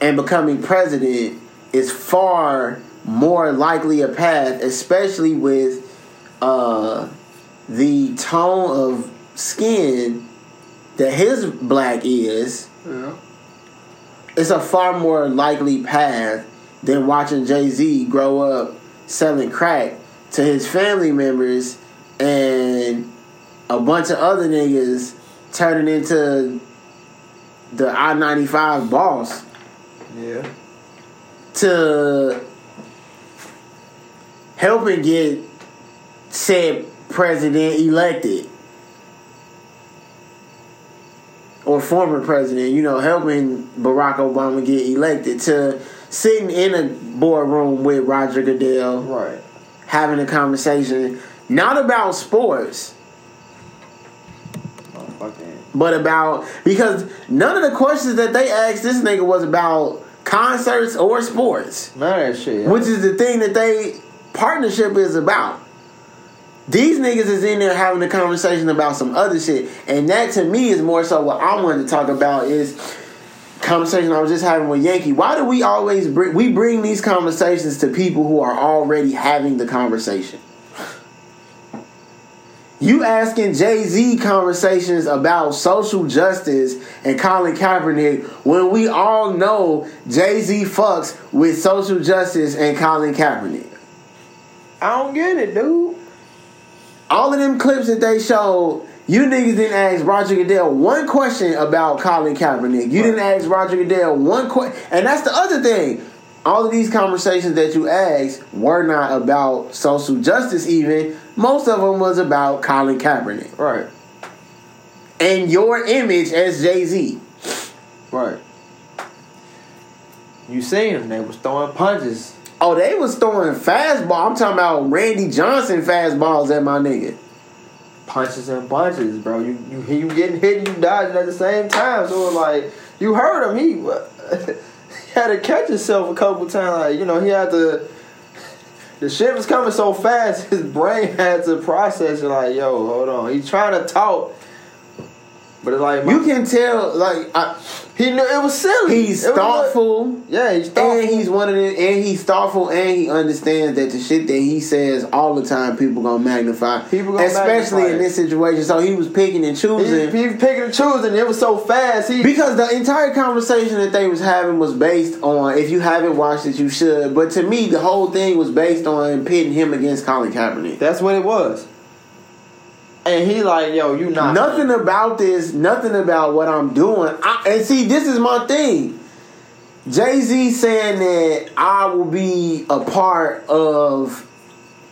and becoming president is far more likely a path, especially with uh, the tone of skin that his black is. Yeah. It's a far more likely path than watching Jay Z grow up selling crack to his family members and a bunch of other niggas turning into the I ninety five boss Yeah. to helping get said president elected or former president, you know, helping Barack Obama get elected to sitting in a boardroom with Roger Goodell Right. having a conversation not about sports Oh, but about because none of the questions that they asked this nigga was about concerts or sports None of that shit. which is the thing that they partnership is about. These niggas is in there having a conversation about some other shit, and that to me is more so what I wanted to talk about is conversation I was just having with Yankee. Why do we always bring we bring these conversations to people who are already having the conversation? You asking Jay Z conversations about social justice and Colin Kaepernick when we all know Jay Z fucks with social justice and Colin Kaepernick. I don't get it, dude. All of them clips that they showed, you niggas didn't ask Roger Goodell one question about Colin Kaepernick. You didn't ask Roger Goodell one question, and that's the other thing. All of these conversations that you asked were not about social justice. Even most of them was about Colin Kaepernick Right. and your image as Jay Z. Right. You seen them? They was throwing punches. Oh, they was throwing fastball. I'm talking about Randy Johnson fastballs at my nigga. punches and punches, bro. You you you getting hit and you dodging at the same time. So like you heard him. He, *laughs* he had to catch himself a couple times. Like you know he had to. The shit was coming so fast, *laughs* his brain had to process it. Like yo, hold on. He trying to talk, but it's like You can tell, like, I, he knew it was silly. he's It was thoughtful. yeah, he's thoughtful. And he's one of the, and he's thoughtful, and he understands that the shit that he says all the time, people gonna magnify. People gonna especially magnify in this situation. So he was picking and he, choosing he was picking and choosing. It was so fast. He because the entire conversation that they was having was based on. If you haven't watched it, you should. But to me, the whole thing was based on pitting him against Colin Kaepernick. that's what it was. And he like, yo, you not Nothing about this, nothing about what I'm doing. I, and see, this is my thing. Jay Z saying that I will be a part of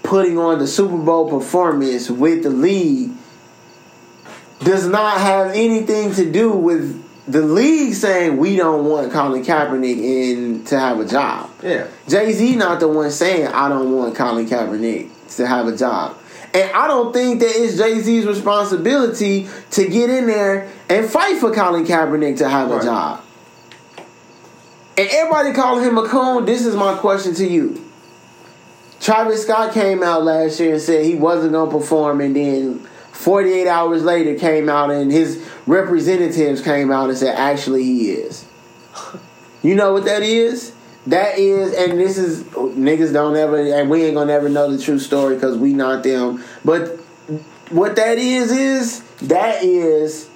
putting on the Super Bowl performance with the league does not have anything to do with the league saying we don't want Colin Kaepernick in to have a job. Yeah. Jay Z not the one saying I don't want Colin Kaepernick to have a job. And I don't think that it's Jay Z's responsibility to get in there and fight for Colin Kaepernick to have Right. a job. And everybody calling him a coon. This is my question to you. Travis Scott came out last year and said he wasn't gonna perform, and then 48 hours later came out and his representatives came out and said actually he is. You know what that is? That is, and this is niggas don't ever, and we ain't gonna ever know the true story because we not them. But what that is is that is,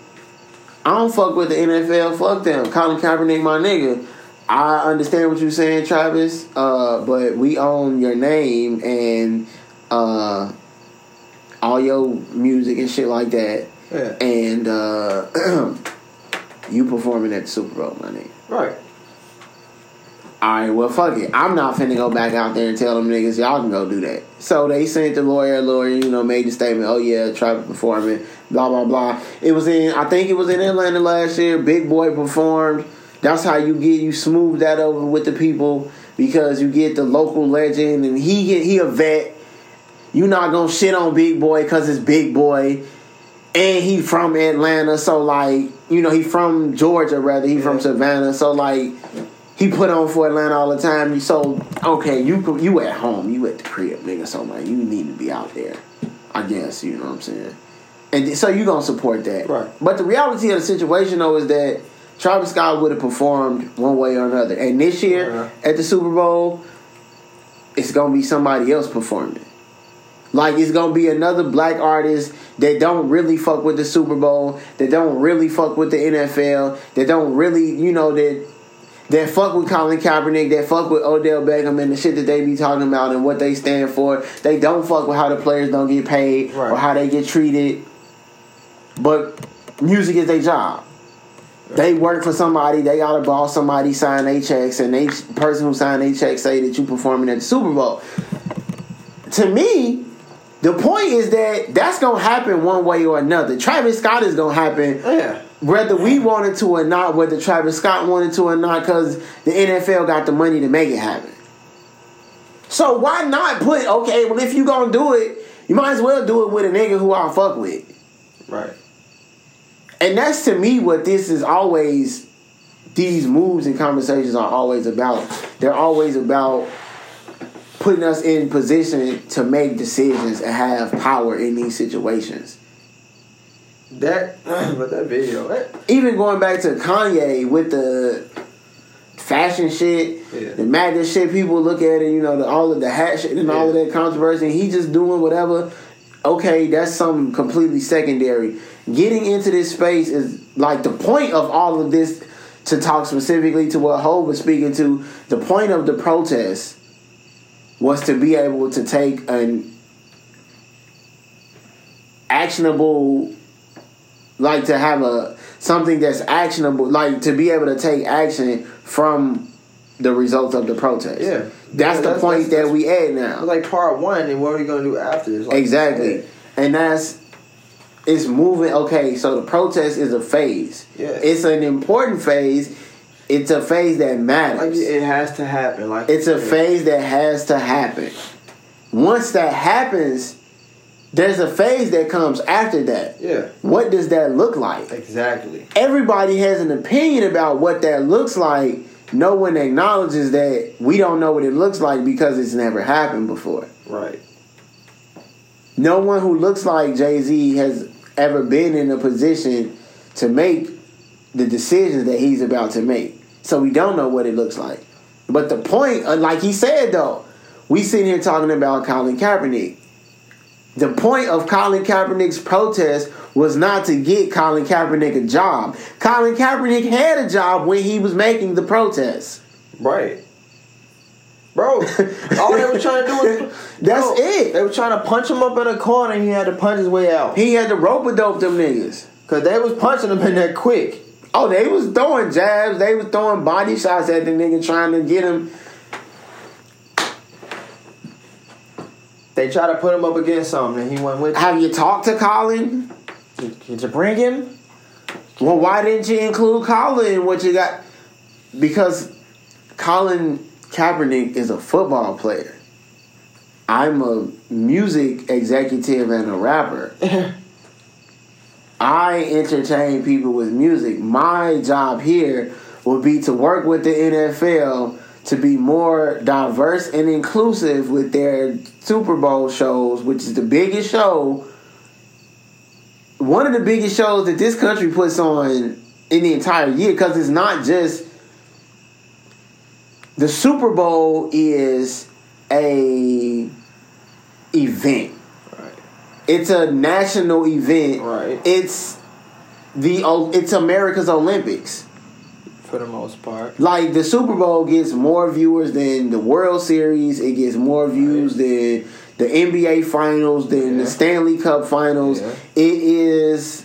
I don't fuck with the NFL. Fuck them. Colin Kaepernick, my nigga. I understand what you're saying, Travis. Uh, but we own your name and uh, all your music and shit like that. Yeah. And uh, *clears throat* you performing at the Super Bowl, my nigga. Right. All right, well, fuck it. I'm not finna go back out there and tell them niggas y'all can go do that. So they sent the lawyer, lawyer, you know, made the statement. Oh yeah, Travis performing, blah blah blah. It was in, I think it was in Atlanta last year. Big Boi performed. That's how you get you smooth that over with the people because you get the local legend and he get, he a vet. You not gonna shit on Big Boi because it's Big Boi, and he from Atlanta. So like, you know, he from Georgia rather. He from Savannah. So like he put on for Atlanta all the time. So okay, you you at home, you at the crib, nigga. So like, you need to be out there. I guess you know what I'm saying. And so you gonna support that, Right. But the reality of the situation though is that Travis Scott would have performed one way or another. And this year Yeah. at the Super Bowl, it's gonna be somebody else performing. Like it's gonna be another black artist that don't really fuck with the Super Bowl, that don't really fuck with the NFL, that don't really, you know, that that fuck with Colin Kaepernick, that fuck with Odell Beckham and the shit that they be talking about and what they stand for. They don't fuck with how the players don't get paid or how they get treated. But music is their job. They work for somebody. They gotta boss somebody, sign their checks, and they person who signed their checks say that you performing at the Super Bowl. To me, the point is that that's gonna happen one way or another. Travis Scott is gonna happen Yeah. Whether we wanted to or not, whether Travis Scott wanted to or not, because the NFL got the money to make it happen. So why not put okay? Well, if you gonna do it, you might as well do it with a nigga who I fuck with. Right. And that's to me what this is always. These moves and conversations are always about. They're always about putting us in position to make decisions and have power in these situations. That, *clears throat* but that video, that, even going back to Kanye with the fashion shit, Yeah. the MAGA shit, people look at it, you know, the, all of the hat shit and all of that controversy, and he just doing whatever. Okay, that's something completely secondary. Getting into this space is like the point of all of this. To talk specifically to what Hov was speaking to, the point of the protest was to be able to take an actionable like to have a something that's actionable, like to be able to take action from the results of the protest. Yeah. that's Yeah, the that's- point that's- that we at now. like part one, and what are we gonna do after this? Like, exactly, and that's it's moving. Okay, so the protest is a phase. Yeah. it's an important phase. It's a phase that matters. Like it has to happen. Like It's a phase that has to happen. Once that happens, there's a phase that comes after that. Yeah, What does that look like? exactly. everybody has an opinion about what that looks like. No one acknowledges that we don't know what it looks like because it's never happened before. Right. No one who looks like Jay Z has ever been in a position to make the decisions that he's about to make. So we don't know what it looks like. But the point, uh, like he said though, we sitting here talking about Colin Kaepernick. The point of Colin Kaepernick's protest was not to get Colin Kaepernick a job. Colin Kaepernick had a job when he was making the protest. Right. Bro, *laughs* all they were trying to do was That's Bro, it. They were trying to punch him up in a corner and he had to punch his way out. He had to rope a dope them niggas. Cause they was punching him in there quick. Oh, they was throwing jabs. They was throwing body shots at the nigga trying to get him. They tried to put him up against something and he went with Have you talked to Colin? Did, did you bring him? Well, why didn't you include Colin in what you got? Because Colin Kaepernick is a football player. I'm a music executive and a rapper. *laughs* I entertain people with music. My job here would be to work with the NFL to be more diverse and inclusive with their Super Bowl shows, which is the biggest show, one of the biggest shows that this country puts on in the entire year because it's not just the Super Bowl is a event. Right. It's a national event. Right. It's the it's America's Olympics. For the most part. Like the Super Bowl gets more viewers than the World Series. It gets more views than the NBA Finals, than Yeah. the Stanley Cup Finals. Yeah. It is.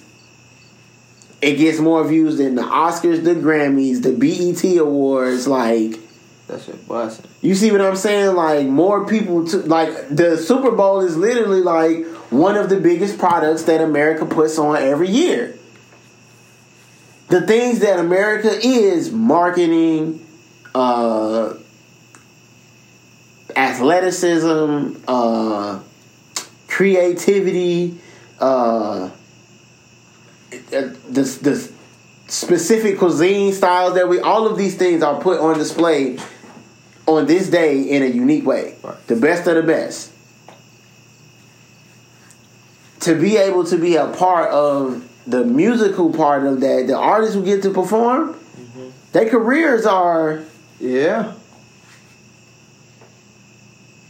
It gets more views than the Oscars, the Grammys, the BET Awards. Like That shit busting. You see what I'm saying? Like more people to like the Super Bowl is literally like one of the biggest products that America puts on every year. The things that America is marketing, uh athleticism, uh creativity, uh the the specific cuisine styles that we all of these things are put on display on this day in a unique way. Right. The best of the best. To be able to be a part of the musical part of that, the artists who get to perform, their careers are Yeah.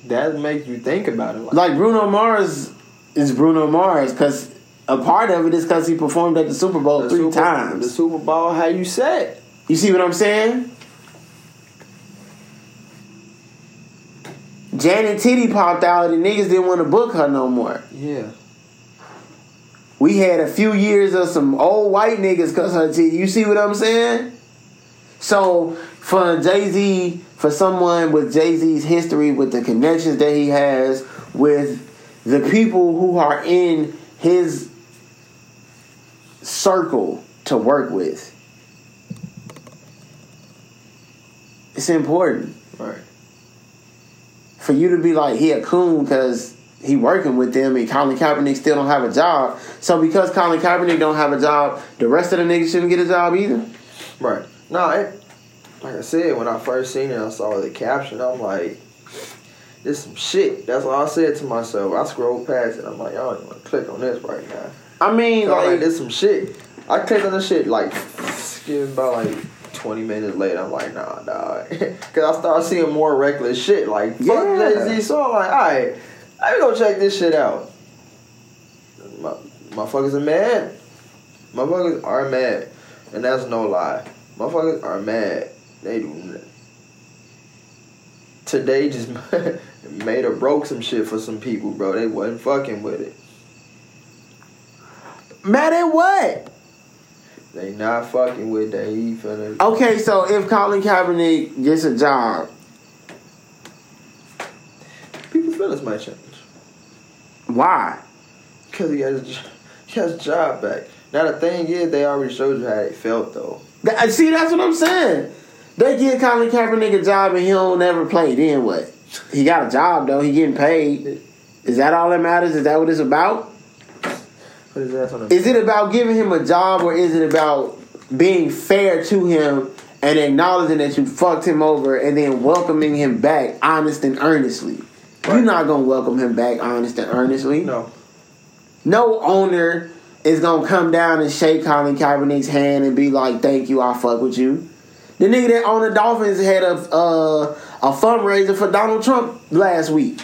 That makes you think about it. Like, like Bruno Mars is Bruno Mars because a part of it is because he performed at the Super Bowl the three Super, times. The Super Bowl, how you said. You see what I'm saying? Janet Titty popped out and niggas didn't want to book her no more. Yeah. We had a few years of some old white niggas cuss her titty. You see what I'm saying? So for Jay Z, for someone with Jay Z's history, with the connections that he has with the people who are in his circle to work with, it's important Right. for you to be like he a coon because he working with them and Colin Kaepernick still don't have a job. So because Colin Kaepernick don't have a job, the rest of the niggas shouldn't get a job either. Right. No, it, like I said, when I first seen it, I saw the caption. I'm like, this some shit. That's all I said to myself. I scrolled past it. I'm like, I don't even want to click on this right now. I mean, like, like, this some shit. I clicked on the shit like, me, about like 20 minutes later. I'm like, nah, dog. *laughs* Because I started seeing more reckless shit. Like, fuck Yeah. Jay Z. So I'm like, alright, let me go check this shit out. My, motherfuckers are mad. Motherfuckers are mad. And that's no lie. Motherfuckers are mad. They do. Today just *laughs* made or broke some shit for some people, bro. They wasn't fucking with it. mad at what? They not fucking with that. He finna. Okay, so if Colin Kaepernick gets a job, People's feelings might change. Why? Because he has, he has a job back. Now, the thing is, they already showed you how they felt, though. That- uh, see, that's what I'm saying. They give Colin Kaepernick a job and he don't ever play. Then what? He got a job though. He getting paid. Is that all that matters? Is that what it's about? Put his ass on the. Is it about giving him a job or is it about being fair to him and acknowledging that you fucked him over and then welcoming him back honest and earnestly? You're not gonna welcome him back honest and earnestly. No. No owner is gonna come down and shake Colin Kaepernick's hand and be like, "Thank you, I fuck with you." The nigga that owned the Dolphins had a uh, a fundraiser for Donald Trump last week.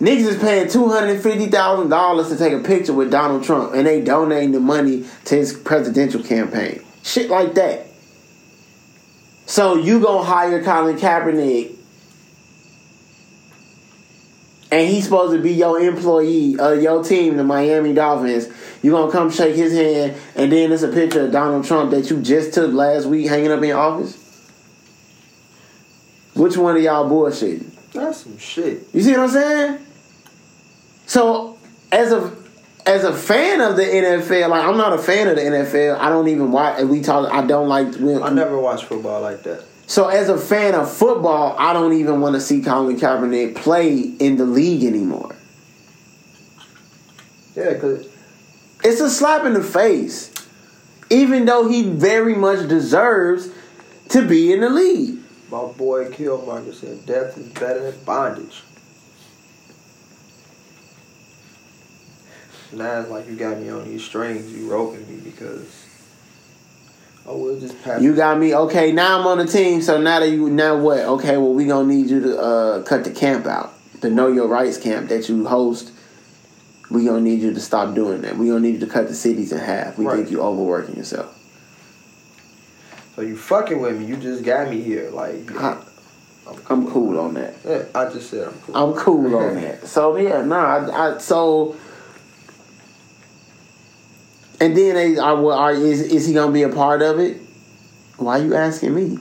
Niggas is paying two hundred fifty thousand dollars to take a picture with Donald Trump, and they donating the money to his presidential campaign. Shit like that. So you gonna hire Colin Kaepernick, and he's supposed to be your employee, uh, your team, the Miami Dolphins. You gonna come shake his hand, and then there's a picture of Donald Trump that you just took last week, hanging up in your office. Which one of y'all bullshitting? That's some shit. You see what I'm saying? So as a as a fan of the NFL, like I'm not a fan of the NFL. I don't even watch. We talk. I don't like. We, I never watched football like that. So as a fan of football, I don't even want to see Colin Kaepernick play in the league anymore. Yeah, because It's a slap in the face, even though he very much deserves to be in the league. my boy killed Killmonger said death is better than bondage. Now it's like you got me on these strings, you roping me because I will just pass. You got me. Okay, now I'm on the team. So now that you now what? Okay, well we gonna need you to uh, cut the camp out, the Know Your Rights camp that you host. We gonna need you to stop doing that. We gonna need you to cut the cities in half. We Right. think you overworking yourself. So you fucking with me? You just got me here. Like I- I'm cool on that. Yeah, I just said I'm cool. I'm cool on *laughs* that. So yeah, nah. I, I so. And then they are, well, are is is he gonna be a part of it? Why are you asking me?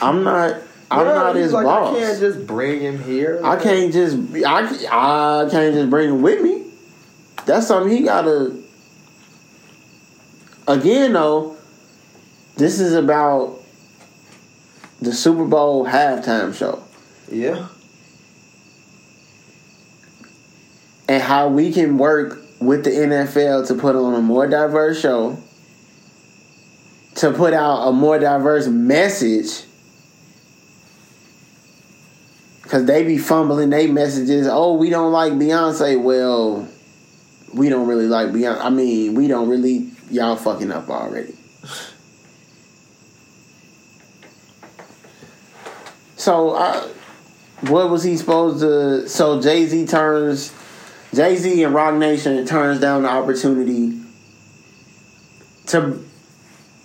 I'm not. I'm Yeah, not his like, boss. I can't just bring him here. I can't just I, I can't just bring him with me. That's something he gotta. Again, though, this is about the Super Bowl halftime show Yeah. and how we can work with the NFL to put on a more diverse show, to put out a more diverse message. Cause they be fumbling they messages. Oh, we don't like Beyonce. Well, we don't really like Beyonce. I mean, we don't really. Y'all fucking up already. So, I, what was he supposed to? So Jay Z turns, Jay Z and Roc Nation turns down the opportunity to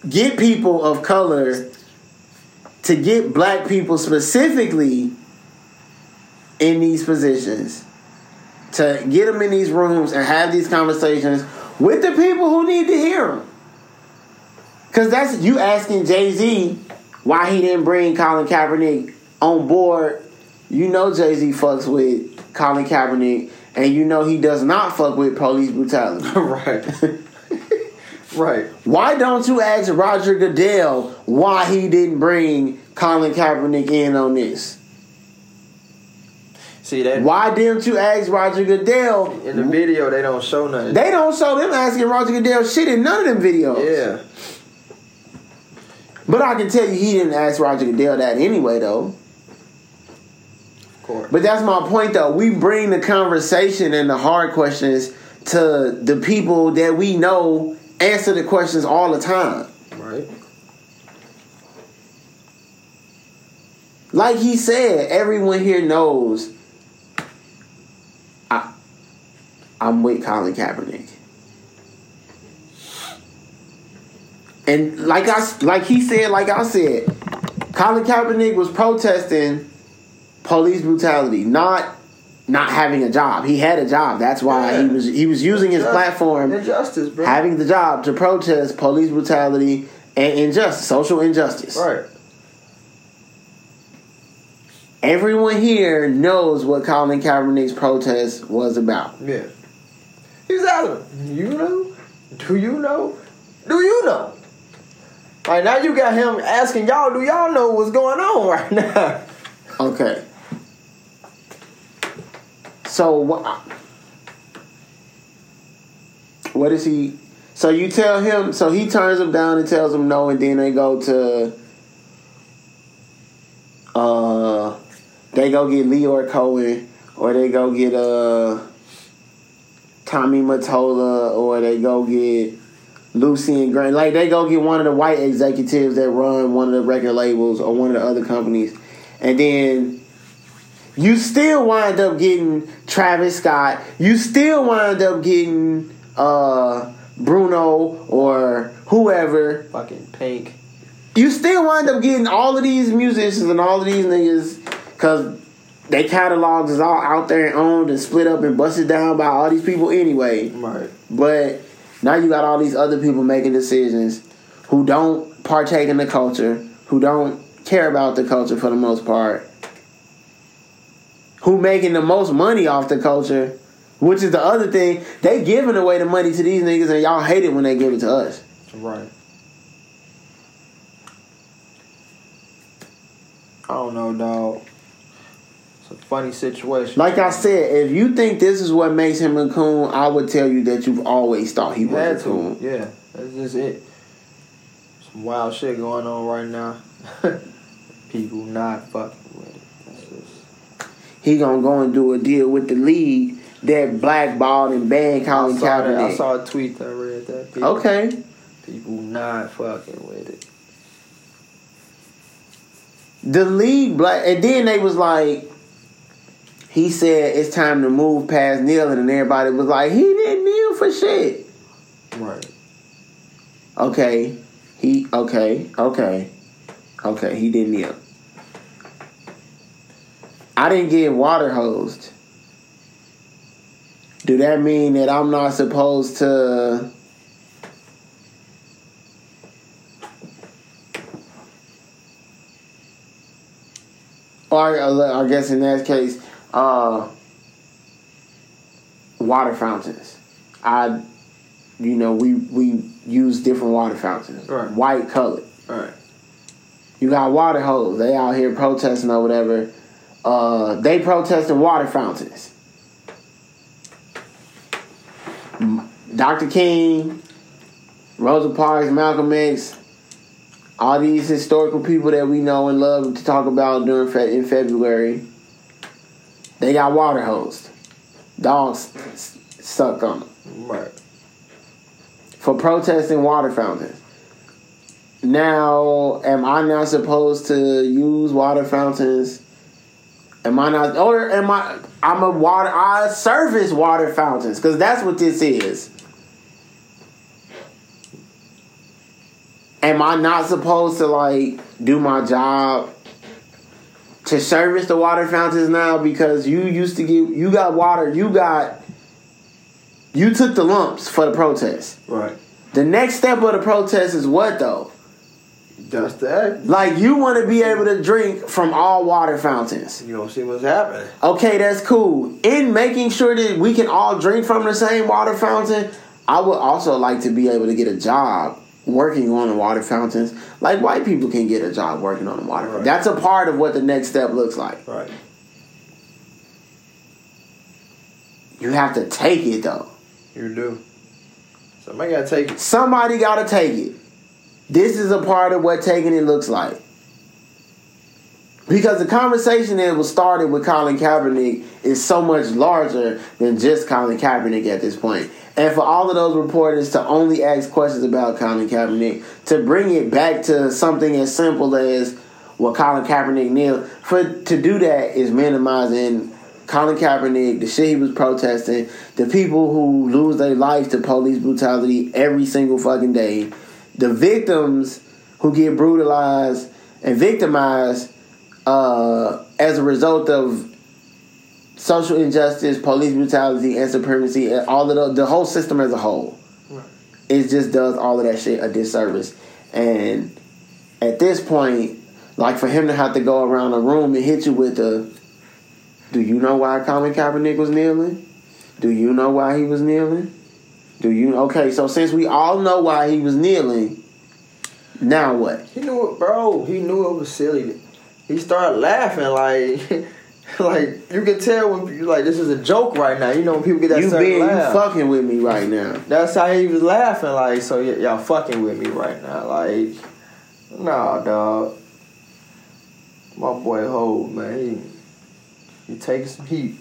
get people of color, to get black people specifically in these positions to get them in these rooms and have these conversations with the people who need to hear them. Because that's you asking Jay Z why he didn't bring Colin Kaepernick on board. You know Jay Z fucks with Colin Kaepernick, and you know he does not fuck with police brutality. *laughs* right. *laughs* right. Why don't you ask Roger Goodell why he didn't bring Colin Kaepernick in on this? See that Why didn't you ask Roger Goodell? in the video they don't show nothing. They don't show them asking Roger Goodell shit in none of them videos. yeah. But I can tell you he didn't ask Roger Goodell that anyway, though. But that's my point, though. We bring the conversation and the hard questions to the people that we know answer the questions all the time. Right. Like he said, everyone here knows I, I'm with Colin Kaepernick. And like I like he said, like I said, Colin Kaepernick was protesting police brutality, not not having a job. He had a job. That's why he was he was using his platform Injustice, bro. having the job to protest police brutality and injustice, social injustice. right. Everyone here knows what Colin Kaepernick's protest was about. Yeah. He's asking, you know? Do you know? Do you know? Like now you got him asking y'all, do y'all know what's going on right now? *laughs* Okay. So what? What is he? So you tell him. So he turns him down and tells him no, and then they go to. Uh, they go get Lyor Cohen, or they go get uh. Tommy Mottola, or they go get Lucian Grainge. Like they go get one of the white executives that run one of the record labels or one of the other companies, and then you still wind up getting Travis Scott. You still wind up getting uh, Bruno or whoever. Fucking pink. You still wind up getting all of these musicians and all of these niggas because they catalogs is all out there and owned and split up and busted down by all these people anyway. Right. But now you got all these other people making decisions who don't partake in the culture, who don't care about the culture for the most part, who making the most money off the culture, which is the other thing. They giving away the money to these niggas and y'all hate it when they give it to us. Right. I don't know, dog. It's a funny situation. Like I said, if you think this is what makes him a coon, I would tell you that you've always thought he had was a to. coon. Yeah, that's just it. Some wild shit going on right now. *laughs* People not fucking with it. That's just. He gonna go and do a deal with the league that blackballed and banned Colin I saw, that. I saw a tweet that read that. People, Okay. People not fucking with it. the league black and then they was like he said it's time to move past kneeling and everybody was like he didn't kneel for shit Right. okay he okay okay okay he didn't kneel I didn't get water hosed. Do that mean that I'm not supposed to? Or I guess in that case, uh, water fountains. I, you know, we we use different water fountains, right. white colored. right? You got water hose. They out here protesting or whatever. Uh, they protesting water fountains. Dr. King, Rosa Parks, Malcolm X, all these historical people that we know and love to talk about during fe- in February. They got water hosed. Dogs s- suck on them Right. for protesting water fountains. Now, am I not supposed to use water fountains? Am I not, or am I? I'm a water. I service water fountains because that's what this is. Am I not supposed to like do my job to service the water fountains now because you used to get you got water you got you took the lumps for the protest. Right. The next step of the protest is what though? That's that. Like you want to be able to drink from all water fountains. You don't see what's happening. Okay, that's cool. In making sure that we can all drink from the same water fountain, I would also like to be able to get a job working on the water fountains. Like white people can get a job working on the water. Right. That's a part of what the next step looks like. Right. You have to take it though. You do. Somebody gotta take it. Somebody got to take it. This is a part of what taking it looks like. Because the conversation that was started with Colin Kaepernick is so much larger than just Colin Kaepernick at this point. And for all of those reporters to only ask questions about Colin Kaepernick, to bring it back to something as simple as what Colin Kaepernick kneeled, for to do that is minimizing Colin Kaepernick, the shit he was protesting, the people who lose their lives to police brutality every single fucking day, the victims who get brutalized and victimized uh, as a result of social injustice, police brutality, and supremacy, and all of the, the whole system as a whole. Right. It just does all of that shit a disservice. And at this point, like for him to have to go around the room and hit you with a, do you know why Colin Kaepernick was kneeling? Do you know why he was kneeling? Do you okay? So since we all know why he was kneeling, now what? He knew it, bro. He knew it was silly. He started laughing like, *laughs* like you can tell when you like this is a joke right now. You know when people get that you certain being you fucking with me right now. That's how he was laughing. Like so, y- y'all fucking with me right now. Like, nah, dog. My boy Hov, man, he he takes some heat.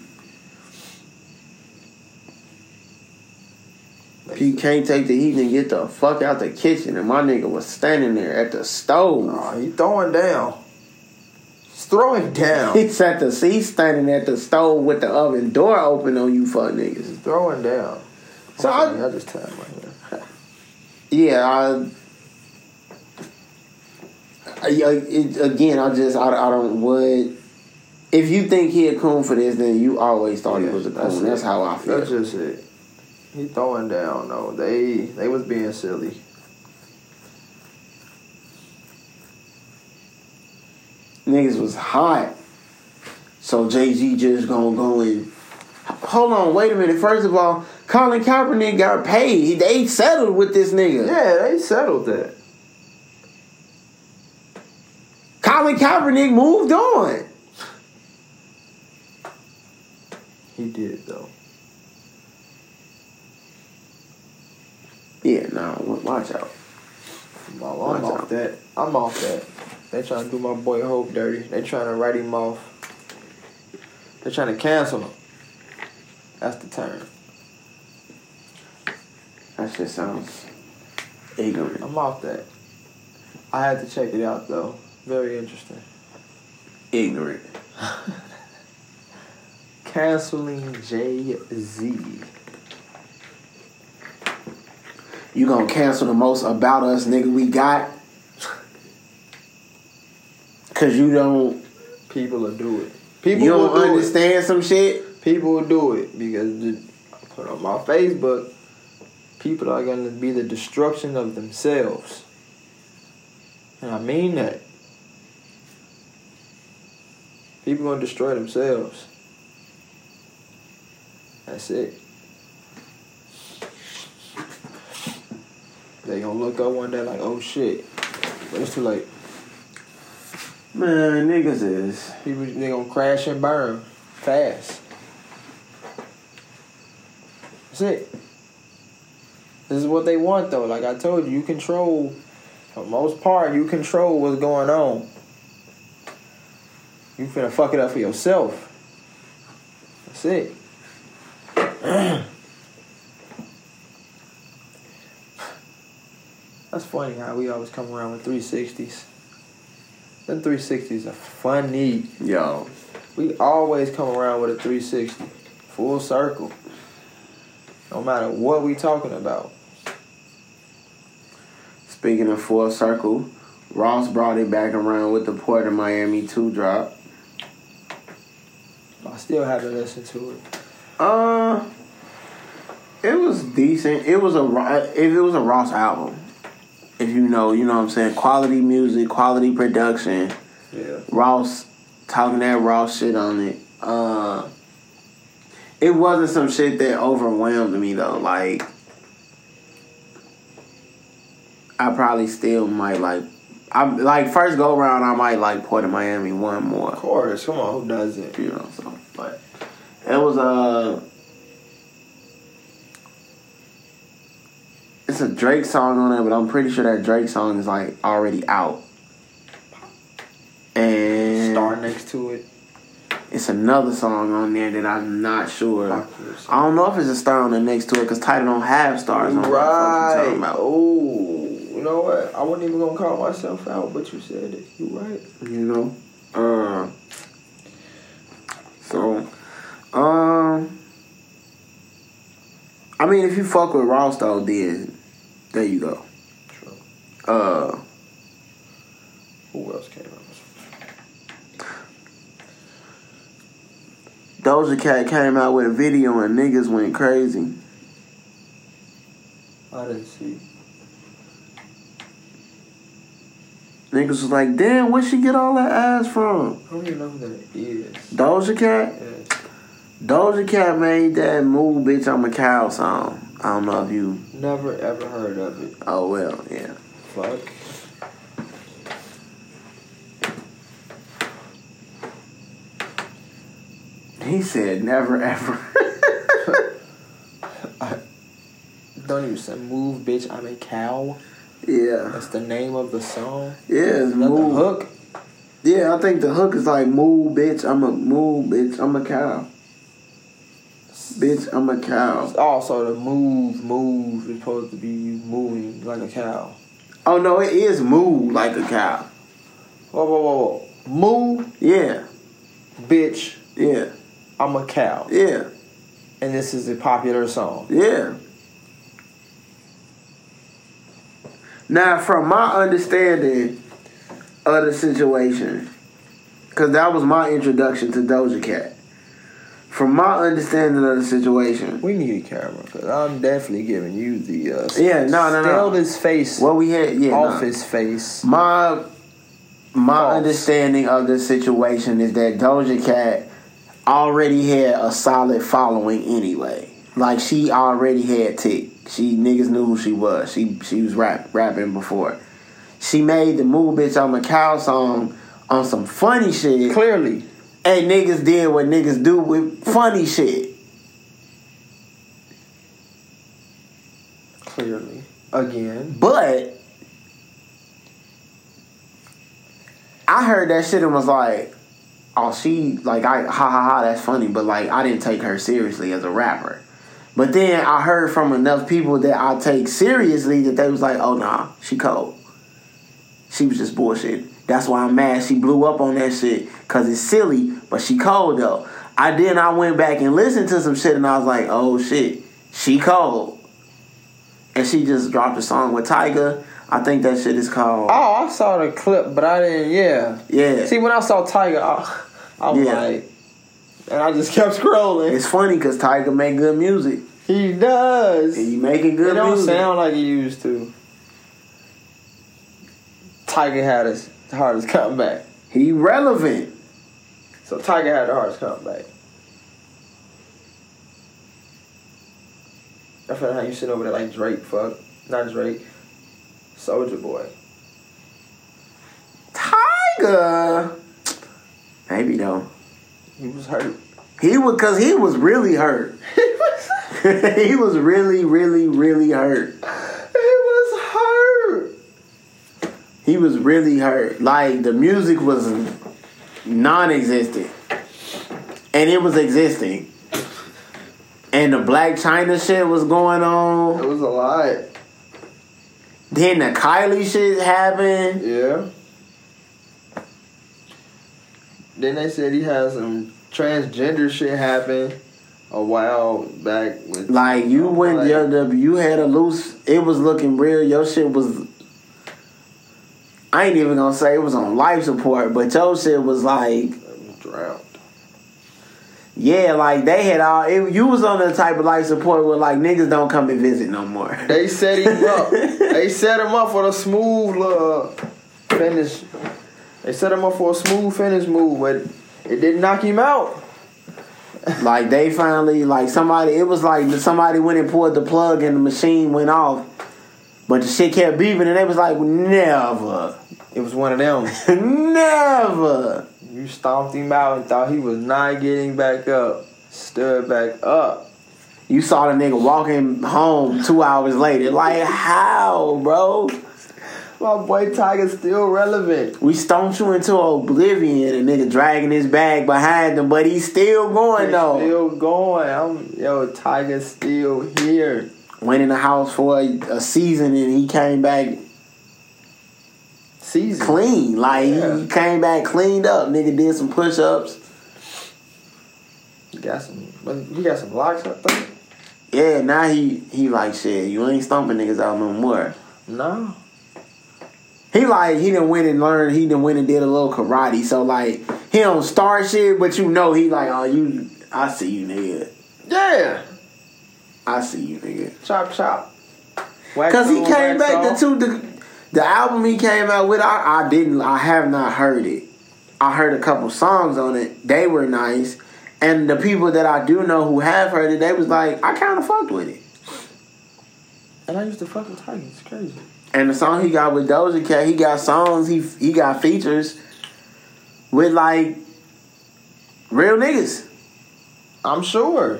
He can't take the heat and get the fuck out the kitchen, and my nigga was standing there at the stove. Nah, he throwing down. He's throwing down. *laughs* He's at the he's standing at the stove with the oven door open on you fuck niggas. He's throwing down. So I, I- I just tell right Yeah, I, I, it, again, I just I, I don't what if you think he a coon for this, then you always thought he was a that's coon. That's it. how I feel. That's just it. He throwing down though. They they was being silly. Niggas was hot. So Jay Z just gonna go and hold on, wait a minute. First of all, Colin Kaepernick got paid. They settled with this nigga. Yeah, they settled that. Colin Kaepernick moved on. He did though. Yeah, nah, watch out. I'm, I'm Watch off out. that. I'm off that. They trying to do my boy Hov dirty. They trying to write him off. They trying to cancel him. That's the term. That shit sounds ignorant. I'm off that. I had to check it out though. Very interesting. Ignorant. *laughs* Canceling Jay Z. You gonna cancel the most about us nigga we got? Cause you don't People will do it. People you don't do understand some shit? People will do it because I put on my Facebook. People are gonna be the destruction of themselves, and I mean that. People gonna destroy themselves. That's it. They gonna look up one day like, oh shit, but it's too late. Man, niggas is. People they gonna crash and burn fast. That's it. This is what they want though. Like I told you, you control for the most part, you control what's going on. You finna fuck it up for yourself. That's it. *clears throat* That's funny how we always come around with 360s. Them 360s are funny. Yo. We always come around with a 360. Full circle. No matter what we talking about. Speaking of full circle, Ross brought it back around with the Port of Miami 2 drop. I still haven't listened to it. Uh, it was decent. It was a if it was a Ross album. If you know, you know what I'm saying. Quality music, quality production. Yeah. Ross talking that Ross shit on it. Uh, it wasn't some shit that overwhelmed me though. Like, I probably still might like. I'm like first go around. I might like Port of Miami one more. Of course. Come on, who doesn't? You know, so but it was a. It's a Drake song on there, but I'm pretty sure that Drake song is like already out. And Star next to it. it's another song on there that I'm not sure. I don't know if it's a star on the next to it because Tidal don't have stars on Right. Oh, you know what? I wasn't even gonna call myself out, but you said it. You right. You know? Uh so um I mean if you fuck with Ross though, then there you go. True. Uh Who else came out? Doja Cat came out with a video and niggas went crazy. I didn't see. Niggas was like, damn, where'd she get all that ass from? I don't even know who that is. Doja Cat? Yeah. Doja Cat made that Move Bitch I'm a Cow song. I don't know if you Never ever heard of it. oh well, yeah. Fuck. He said never ever. *laughs* Don't even say move, bitch. I'm a cow. yeah. That's the name of the song. Yeah, it's move. hook? Yeah, I think the hook is like move, bitch. I'm a move, bitch. I'm a cow. Bitch, I'm a cow. Also, the move, move is supposed to be moving like a cow. Oh no, it is move like a cow. Whoa, whoa, whoa, whoa. Move, Yeah, bitch. yeah, I'm a cow. yeah, And this is a popular song. yeah. Now, from my understanding of the situation, because that was my introduction to Doja Cat. From my understanding of the situation, We need a camera because I'm definitely giving you the uh, Yeah, no, no, no. His face what we had, yeah, off nah. his face. My my False. understanding of the situation is that Doja Cat already had a solid following anyway. Like she already had tick. She niggas knew who she was. She she was rap rapping before. She made the move bitch on cow song on some funny shit. Clearly, Hey niggas did what niggas do with funny shit. clearly, again. But I heard that shit and was like, oh, she like I ha ha ha, that's funny, but like I didn't take her seriously as a rapper. But then I heard from enough people that I take seriously that they was like, oh nah, she cold. She was just bullshit. That's why I'm mad. She blew up on that shit because it's silly, but she cold though. I then I went back and listened to some shit and I was like, oh shit, she cold. And she just dropped a song with Tyga. I think that shit is called Oh, I saw the clip, but I didn't. Yeah. Yeah. See, when I saw Tyga, I, I was Yeah. like, and I just *laughs* kept scrolling. It's funny because Tyga make good music. he does. And he making good it don't music. sound like he used to. Tyga had his hardest *laughs* comeback. he relevant. So Tyga had the hardest comeback. I feel like how you sit over there like Drake, fuck. Not Drake. Soulja Boy. Tyga. Maybe though. He was hurt. He was cause he was really hurt. *laughs* *laughs* he was really, really, really hurt. He was hurt. He was really hurt. Like the music was non-existent, and it was existing. And the Blac Chyna shit was going on. It was a lot. Then the Kylie shit happened. Yeah. Then they said he had some transgender shit happen a while back with Like you went, Like- your the you had a loose. It was looking real. Your shit was. I ain't even gonna say it was on life support, but your shit was like, drowned. yeah, like they had all. It, you was on the type of life support where like niggas don't come and visit no more. They set him up. *laughs* they set him up for the smooth uh, finish. They set him up for a smooth finish move, but it didn't knock him out. Like they finally like somebody it was like somebody went and pulled the plug and the machine went off. But the shit kept beeping and they was like, never. It was one of them. *laughs* never. You stomped him out and thought he was not getting back up. Stood back up. You saw the nigga walking home two hours later. Like how, bro? My boy Tyga's still relevant. We stomped you into oblivion and nigga dragging his bag behind him, but he's still going He's though. Still going. I'm yo, Tyga's still here. Went in the house for a, a season and he came back Season. clean. Like Yeah. he came back cleaned up. Nigga did some push ups. He got some. but He got some locks. I think. Yeah, now he he like shit. You ain't stomping niggas out no more. No. He like he didn't went and learn. He didn't went and did a little karate. So like he don't start shit, but you know he like oh you. I see you nigga. Yeah. I see you nigga. Chop chop. Cause he came back the off. two the the album he came out with. I I didn't. I have not heard it. I heard a couple songs on it. They were nice. And the people that I do know who have heard it, they was like, I kind of fucked with it. And I used to fuck with Tyga. It's crazy. And the song he got with Doja Cat, he got songs, he he got features with like real niggas. I'm sure.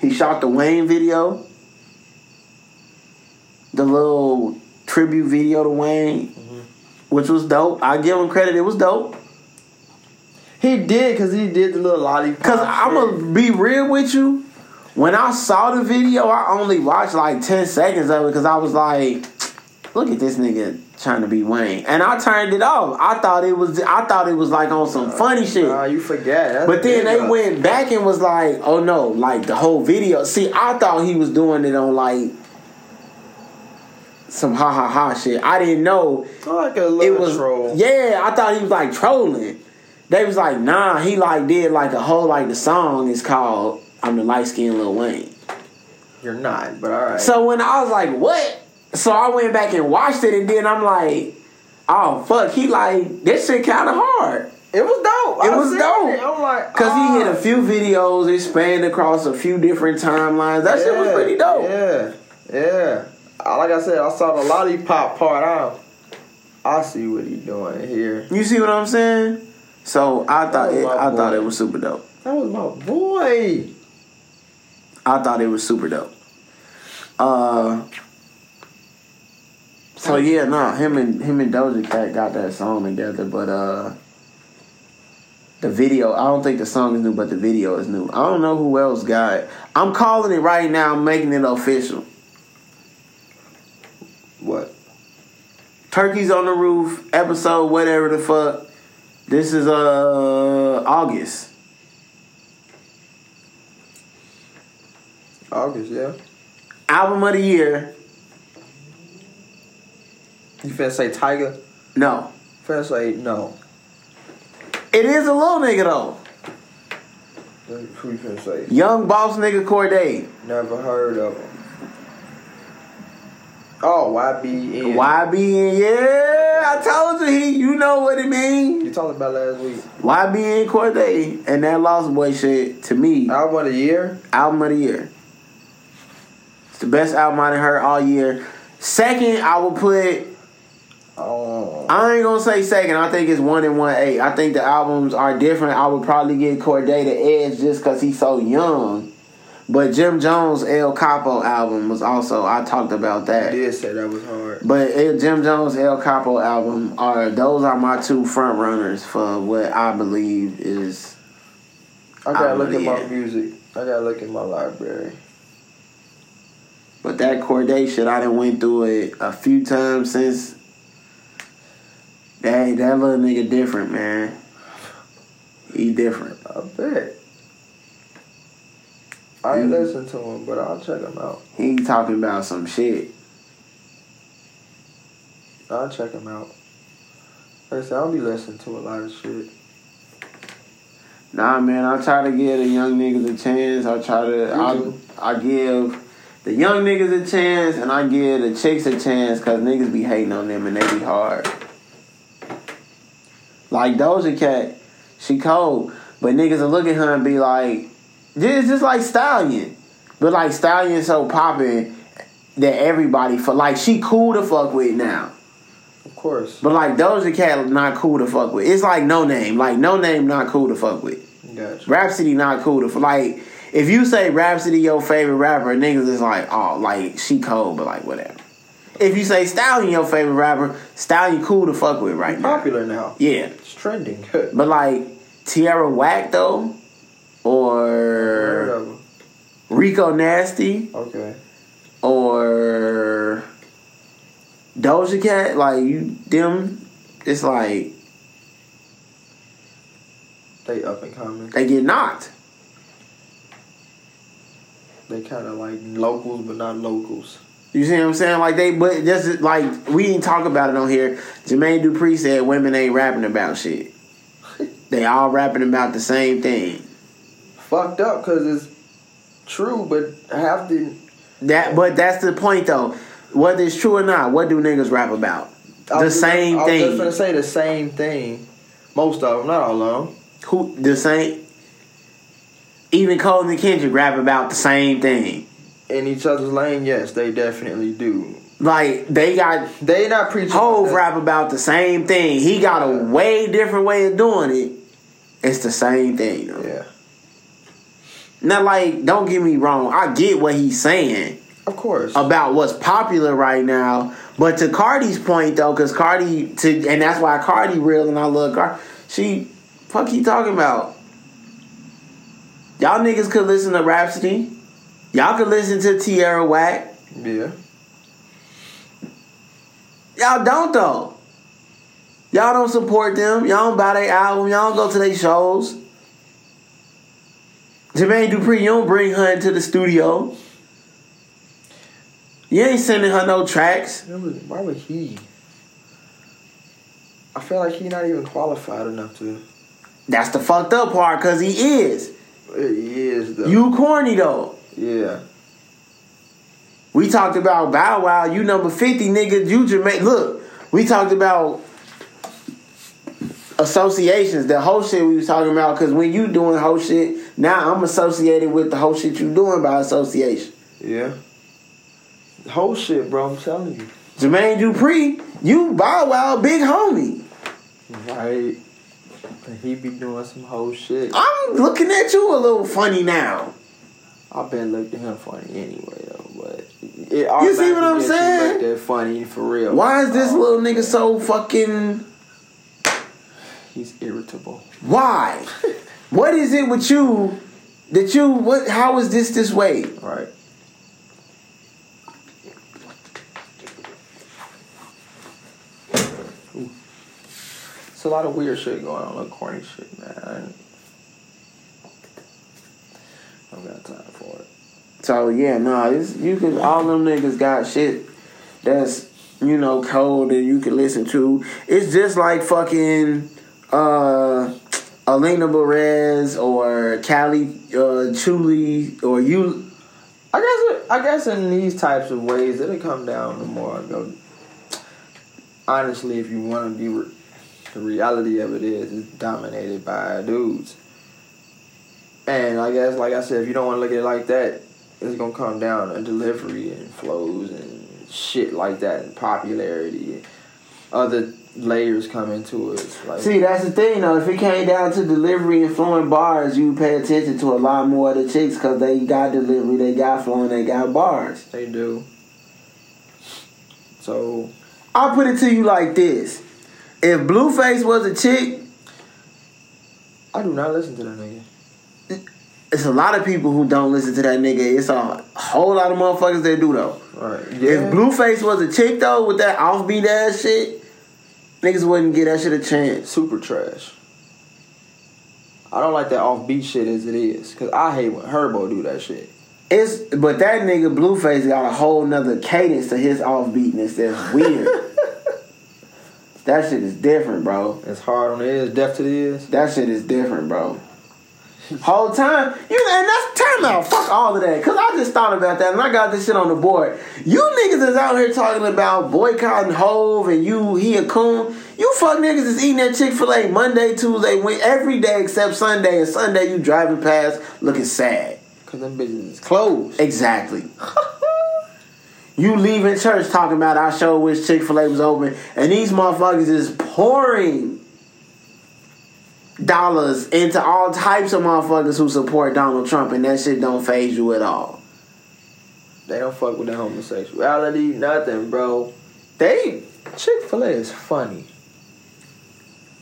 He shot the Wayne video, the little tribute video to Wayne, mm-hmm. which was dope. I give him credit; it was dope. He did because he did the little lollipop. Cause I'm gonna be real with you. When I saw the video, I only watched like ten seconds of it because I was like, "Look at this nigga trying to be Wayne," and I turned it off. I thought it was, I thought it was like on some funny shit. Nah, you forget. That's But then they up. went back and was like, "Oh no!" Like the whole video. See, I thought he was doing it on like some ha ha ha shit. I didn't know like a little it was. troll. Yeah, I thought he was like trolling. They was like, "Nah," he like did like a whole like the song is called "I'm the light skinned Lil Wayne." You're not, but all right. So when I was like, "What?" So I went back and watched it, and then I'm like, "Oh fuck!" He like this shit kind of hard. it was dope. It I was dope. It. I'm like, Cause ah. he hit a few videos, it spanned across a few different timelines. That shit was pretty dope. Yeah, yeah. Like I said, I saw the lollipop part. I, I see what he doing here. You see what I'm saying? So I thought Oh, it, I thought it was super dope. That was my boy. I thought it was super dope. Uh. So yeah, no, him and him and Doja Cat got that song together, but uh. The video, I don't think the song is new, but the video is new. I don't know who else got it. I'm calling it right now, I'm making it official. What? Turkeys on the Roof, episode whatever the fuck. This is uh August. August, yeah. Album of the year. You finna say Tyga? No. Finna say no. It is a little nigga though. Who you finna say? Young boss nigga Cordae. Never heard of him. Oh, YBN. YBN, yeah, I told you he, you know what it mean. You talked about last week. YBN Cordae and that Lost Boy shit to me, Album of the year. album of the year. It's the best album I heard all year. Second, I would put. Oh, I ain't gonna say second. I think it's one and one eight. I think the albums are different. I would probably give Cordae the edge just because he's so young. But Jim Jones' El Capo album was also I talked about I that. did say that was hard. But Jim Jones' El Capo album are those are my two front runners for what I believe is I gotta look at my music. I gotta look at my library. But that Cordae shit, I done went through it a few times since. That that little nigga different, man. He different. I bet. I ain't Mhm. listen to him, but I'll check him out. He talking about some shit. I'll check him out. Like I said, I'll be listening to a lot of shit. Nah, man, I try to give the young niggas a chance. I try to, I. I give the young niggas a chance, and I give the chicks a chance, cause niggas be hating on them and they be hard. Like Doja Cat, she cold, but niggas will look at her and be like, it's just like Stallion, but like Stallion so popping that everybody for like she cool to fuck with now. Of course. But like Doja Cat not cool to fuck with. It's like Noname. Like Noname not cool to fuck with. Gotcha. Rapsody not cool to like. If you say Rapsody your favorite rapper, niggas is like, oh, like she cold, but like whatever. If you say Stallion your favorite rapper, Stallion cool to fuck with right now. Popular now. Yeah, It's trending. *laughs* but like Tierra Whack though, or Rico Nasty, Okay. or Doja Cat, like you them, it's like They up and coming. they get knocked. They kind of like locals, but not locals. You see what I'm saying? Like they, but just like we didn't talk about it on here. Jermaine Dupri said women ain't rapping about shit. *laughs* They all rapping about the same thing. Fucked up because it's true, but half the That, but that's the point though. Whether it's true or not, what do niggas rap about? The just- same I was thing. just gonna say the same thing. Most of them, not all of them. Who the same? Even Cole and Kendrick rap about the same thing. In each other's lane, yes, they definitely do. Like they got They not preaching. Hov rap about the same thing. He got a way different way of doing it. It's the same thing. Though. Yeah, Now, like, don't get me wrong. I get what he's saying of course. about what's popular right now. But to Cardi's point, though, because Cardi, to and that's why Cardi real and I love Cardi. She, fuck, he talking about. Y'all niggas could listen to Rapsody. Y'all can listen to Tierra Whack. yeah, Y'all don't though. Y'all don't support them. Y'all don't buy their album. Y'all don't go to their shows. Jermaine Dupri, you don't bring her into the studio. You ain't sending her no tracks. Why would- he? I feel like he not even qualified enough to. That's the fucked up part, cause he is. He is though. You corny though. Yeah, We talked about Bow Wow. You number fifty, nigga. You Jermaine. Look, we talked about associations. The whole shit we was talking about. Cause when you doing whole shit, now I'm associated with the whole shit you doing by association. yeah. Whole shit, bro. I'm telling you. Jermaine Dupri, you Bow Wow, big homie. Right. He be doing some whole shit. I'm looking at you a little funny now. I've been looking at him funny anyway though, but it You see what I'm saying? Looked at funny for real. Why is this um, little nigga so fucking? He's irritable. Why? *laughs* what is it with you that you? What? How is this this way? All right. Ooh. It's a lot of weird shit going on, like corny shit, man. Don't got time for it. So yeah, nah, you could all them niggas got shit that's you know cold and you can listen to. It's just like fucking uh Alina Perez or Cali uh Chuli or you I guess it, I guess in these types of ways it'll come down the more. I go. Honestly, if you want to be, re- the reality of it is it's dominated by dudes. And I guess, like I said, if you don't want to look at it like that, it's gonna come down to delivery and flows and shit like that, and popularity. Other layers come into it. Like, See, that's the thing though. If it came down to delivery and flowing bars, you pay attention to a lot more of the chicks because they got delivery, they got flowing, they got bars. they do. So I'll put it to you like this: If Blueface was a chick, I do not listen to that nigga. It's a lot of people who don't listen to that nigga. It's a whole lot of motherfuckers that do though. Right. If Blueface was a chick though, with that offbeat ass shit, niggas wouldn't get that shit a chance. super trash. I don't like that offbeat shit as it is, cause I hate when Herbo do that shit. It's but that nigga Blueface got a whole nother cadence to his offbeatness that's weird. *laughs* that shit is different, bro. It's hard on the ears, deaf to the ears. That shit is different, bro. Whole time, you and that's time out. Fuck all of that, cause I just thought about that and I got this shit on the board. You niggas is out here talking about boycotting Hov and you he a coon. You fuck niggas is eating that Chick Fil A Monday, Tuesday, Wed- every day except Sunday, and Sunday you driving past looking sad. Cause them bitches is closed. Exactly. *laughs* you leaving church talking about I show wish Chick Fil A was open, and these motherfuckers is pouring dollars into all types of motherfuckers who support Donald Trump, and that shit don't phase you at all. They don't fuck with the homosexuality, nothing, bro. They Chick Fil A is funny.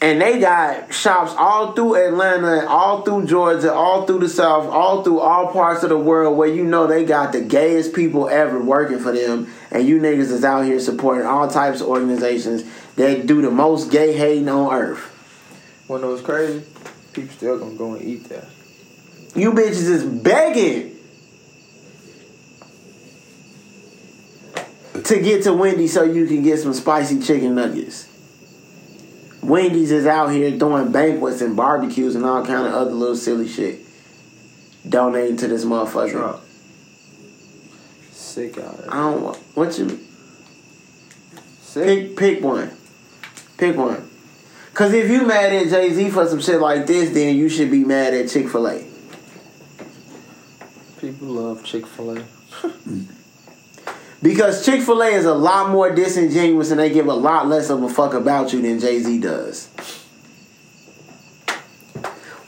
And they got shops all through Atlanta, all through Georgia, all through the South, all through all parts of the world where you know they got the gayest people ever working for them. And you niggas is out here supporting all types of organizations that do the most gay hating on earth. When it was crazy, people still gonna go and eat there. You bitches is begging to get to Wendy's so you can get some spicy chicken nuggets. Wendy's is out here doing banquets and barbecues and all kind of other little silly shit. Donating to this motherfucker. Sick out there. I don't want what you Sick. pick pick one. Pick one. Cause if you mad at Jay Z for some shit like this, then you should be mad at Chick Fil A. People love Chick Fil A. *laughs* Because Chick fil A is a lot more disingenuous and they give a lot less of a fuck about you than Jay Z does.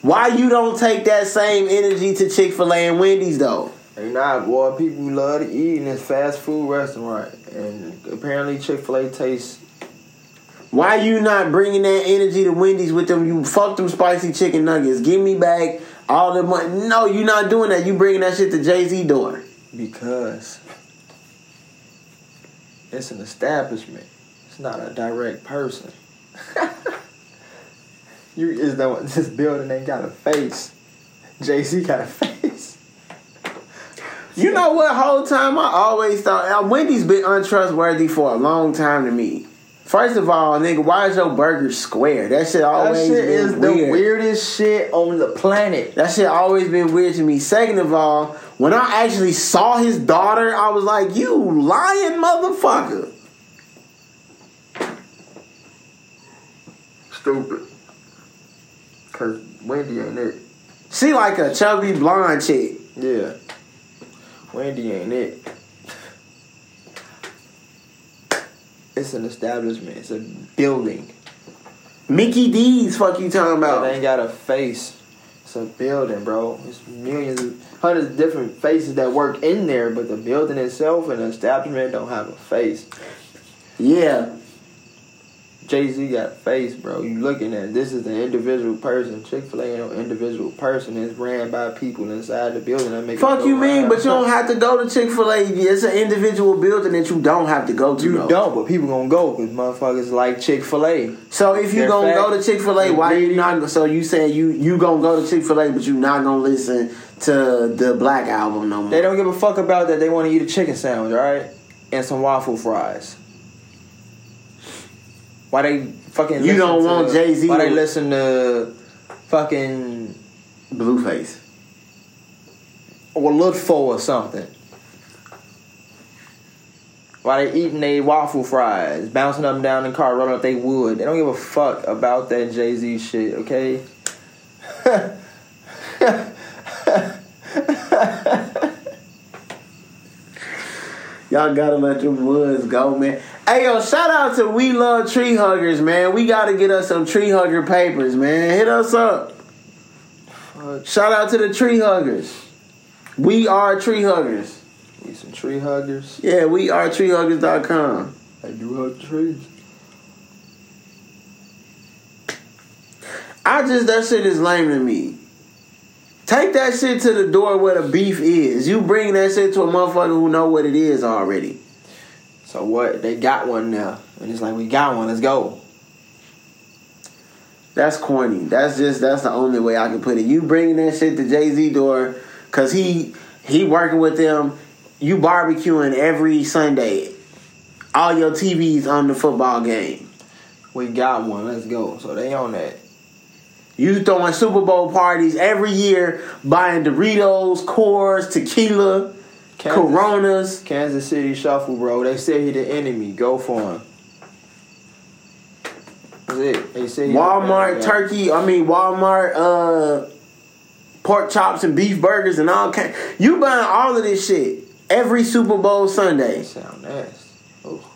Why you don't take that same energy to Chick fil A and Wendy's though? They not boy. People love to eat in this fast food restaurant, and apparently Chick Fil A tastes. Why you not bringing that energy to Wendy's with them? You fuck them spicy chicken nuggets. Give me back all the money. No, you not doing that. You bringing that shit to Jay Z door. Because it's an establishment. It's not a direct person. *laughs* you is the this building ain't got a face. Jay Z got a face. You know what? Whole time I always thought uh, Wendy's been untrustworthy for a long time to me. First of all, nigga, why is your burger square? That shit always That shit is the weirdest shit on the planet. That shit always been weird to me. Second of all, when I actually saw his daughter, I was like, "You lying motherfucker!" Stupid. Cause Wendy ain't it. She like a chubby blonde chick. Yeah. Wendy ain't it. It's an establishment. It's a building. Mickey D's, fuck you talking about? It ain't got a face. It's a building, bro. It's millions, of, hundreds of different faces that work in there, but the building itself and the establishment don't have a face. Yeah, Jay Z got face, bro. You looking at this is an individual person. Chick Fil A ain't no individual person. It's ran by people inside the building that make. fuck you mean? But you don't have to go to Chick Fil A. It's an individual building that you don't have to go to. You though. don't, but people gonna go because motherfuckers like Chick Fil A. So if you They're gonna fat, go to Chick Fil A, why you not? So you saying you you gonna go to Chick Fil A, but you not gonna listen to the Black album no more? They don't give a fuck about that. They want to eat a chicken sandwich, all right, and some waffle fries. Why they fucking? You don't want Jay Z. Why they listen to fucking Blueface or look for or something? Why they eating they waffle fries, bouncing up and down in the car, rolling up they wood. They don't give a fuck about that Jay Z shit. Okay. *laughs* Y'all gotta let them woods go, man. Hey yo, shout out to We Love Tree Huggers, man. We gotta get us some tree hugger papers, man. Hit us up. Fuck. Shout out to the tree huggers. We are tree huggers. We some tree huggers. Yeah, we are treehuggers.com. I do hug trees. I just that shit is lame to me. Take that shit to the door where the beef is. You bring that shit to a motherfucker who know what it is already. So what? They got one now, and it's like we got one. Let's go. That's corny. That's just that's the only way I can put it. You bringing that shit to Jay Z door because he he working with them. You barbecuing every Sunday. All your TVs on the football game. We got one. Let's go. So they on that. You throwing Super Bowl parties every year, buying Doritos, Coors, tequila, Kansas, Coronas. Kansas City Shuffle, bro. They say he the enemy. Go for him. That's it. They he Walmart turkey. I mean Walmart uh, pork chops and beef burgers and all kind. You buying all of this shit every Super Bowl Sunday. They sound nasty. Oh.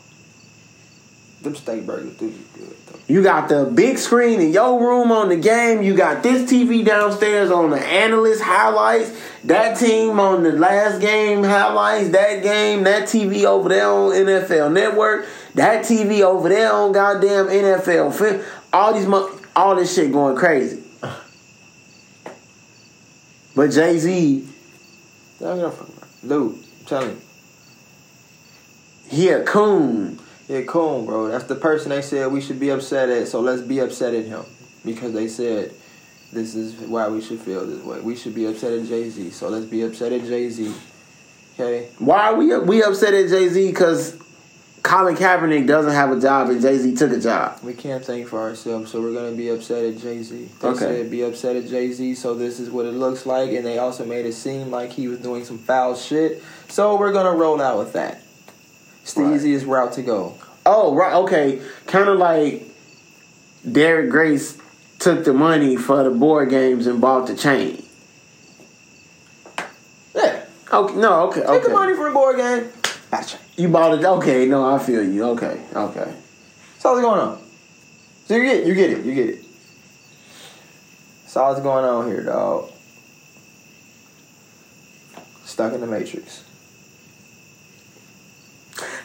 Them steak burgers do be good. You got the big screen in your room on the game. You got this TV downstairs on the analyst highlights. That team on the last game highlights. That game, that TV over there on NFL Network. That TV over there on goddamn NFL. All these, mo- all this shit going crazy. But Jay Z. Dude, I'm telling you. he a coon. Yeah, cool, bro. That's the person they said we should be upset at, so let's be upset at him. Because they said this is why we should feel this way. We should be upset at Jay Z, so let's be upset at Jay Z. Okay? Why are we we upset at Jay Z? Because Colin Kaepernick doesn't have a job and Jay Z took a job. We can't think for ourselves, so we're gonna be upset at Jay Z. They Okay. said be upset at Jay Z, so this is what it looks like, and they also made it seem like he was doing some foul shit. So we're gonna roll out with that. It's the Right. easiest route to go. Oh, right. Okay. Kind of like Derek Grace took the money for the board games and bought the chain. Yeah. Okay. No. Okay. Take Okay. the money for the board game. Gotcha. You bought it. Okay. No, I feel you. Okay. Okay. So what's going on? So you get you get it, you get it. So what's going on here, dog? Stuck in the matrix.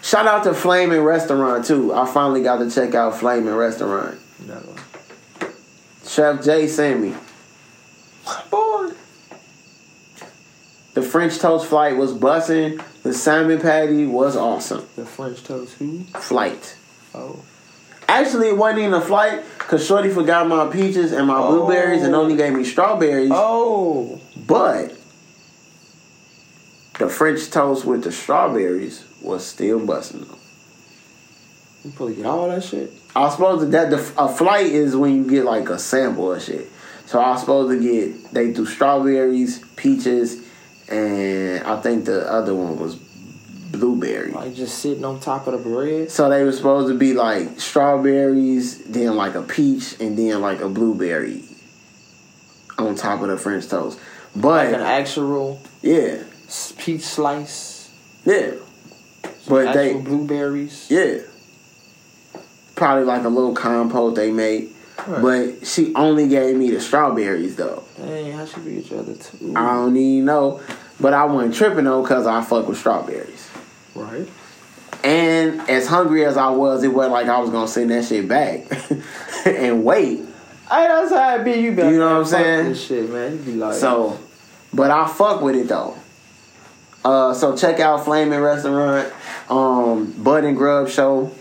Shout out to Flaming Restaurant too. I finally got to check out Flaming Restaurant. Chef Jay sent me. Boy. The French toast flight was bussing. The salmon patty was awesome. The French toast who? Flight. Oh. Actually, it wasn't even a flight because Shorty forgot my peaches and my Oh. blueberries and oh. only gave me strawberries. Oh. But the French toast with the strawberries was still busting. them. You probably get all that shit. I was supposed to that the a flight is when you get like a sample of shit. So I was supposed to get they do strawberries, peaches, and I think the other one was blueberry. Like just sitting on top of the bread. So they were supposed to be like strawberries, then like a peach, and then like a blueberry on top of the French toast. But like an actual yeah, peach slice. yeah, But they- blueberries. yeah. Probably like a little compote they made. Right. But she only gave me the strawberries though. Dang, how should we get you other two? I don't even know. But I wasn't tripping though because I fuck with strawberries. right. And as hungry as I was, it wasn't like I was gonna send that shit back *laughs* and wait. Hey, that's how it be. You be You know what I'm saying? This shit, man. You be like, So, but I fuck with it though. Uh, so check out Flaming Restaurant, um, Bud and Grub Show.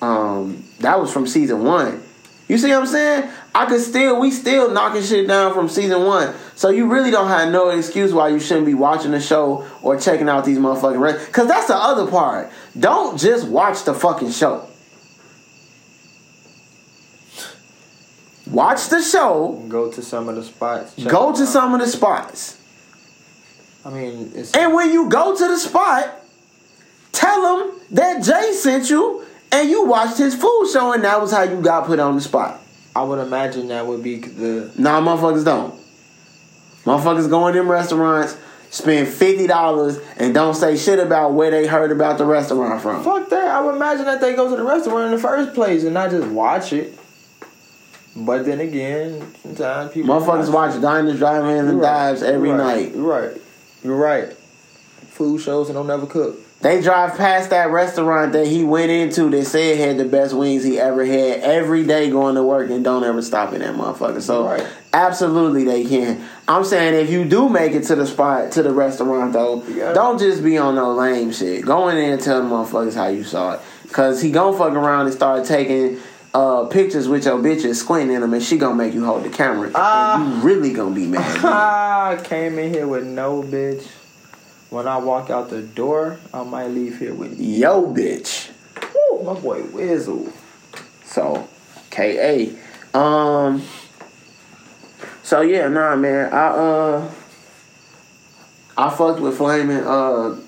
Um, that was from season one. You see what I'm saying? I could still, we still knocking shit down from season one. So you really don't have no excuse why you shouldn't be watching the show or checking out these motherfucking rest. Cause that's the other part. Don't just watch the fucking show. Watch the show. go to some of the spots. Go to out. some of the spots. I mean, it's And when you go to the spot, tell them that Jay sent you and you watched his food show and that was how you got put on the spot. I would imagine that would be the Nah, motherfuckers don't. Motherfuckers go in them restaurants, spend fifty dollars, and don't say shit about where they heard about the restaurant from. fuck that. I would imagine that they go to the restaurant in the first place and not just watch it. But then again, sometimes people Motherfuckers watch diners, drive-ins, and right. dives every right. night. Right. You're right. Food shows and don't never cook. They drive past that restaurant that he went into that said had the best wings he ever had every day going to work and don't ever stop in that motherfucker. So Right. absolutely they can. I'm saying if you do make it to the spot to the restaurant though, Yeah. don't just be on no lame shit. Go in there and tell the motherfuckers how you saw it. Cause he gonna fuck around and start taking uh, pictures with your bitches squinting in them and she gonna make you hold the camera. Ah. and you really gonna be mad. *laughs* I came in here with no bitch. When I walk out the door, I might leave here with. Yo bitch. Woo, my boy Wizzle. So, K A. Um. So yeah, nah, man. I uh. I fucked with Flaming. Uh.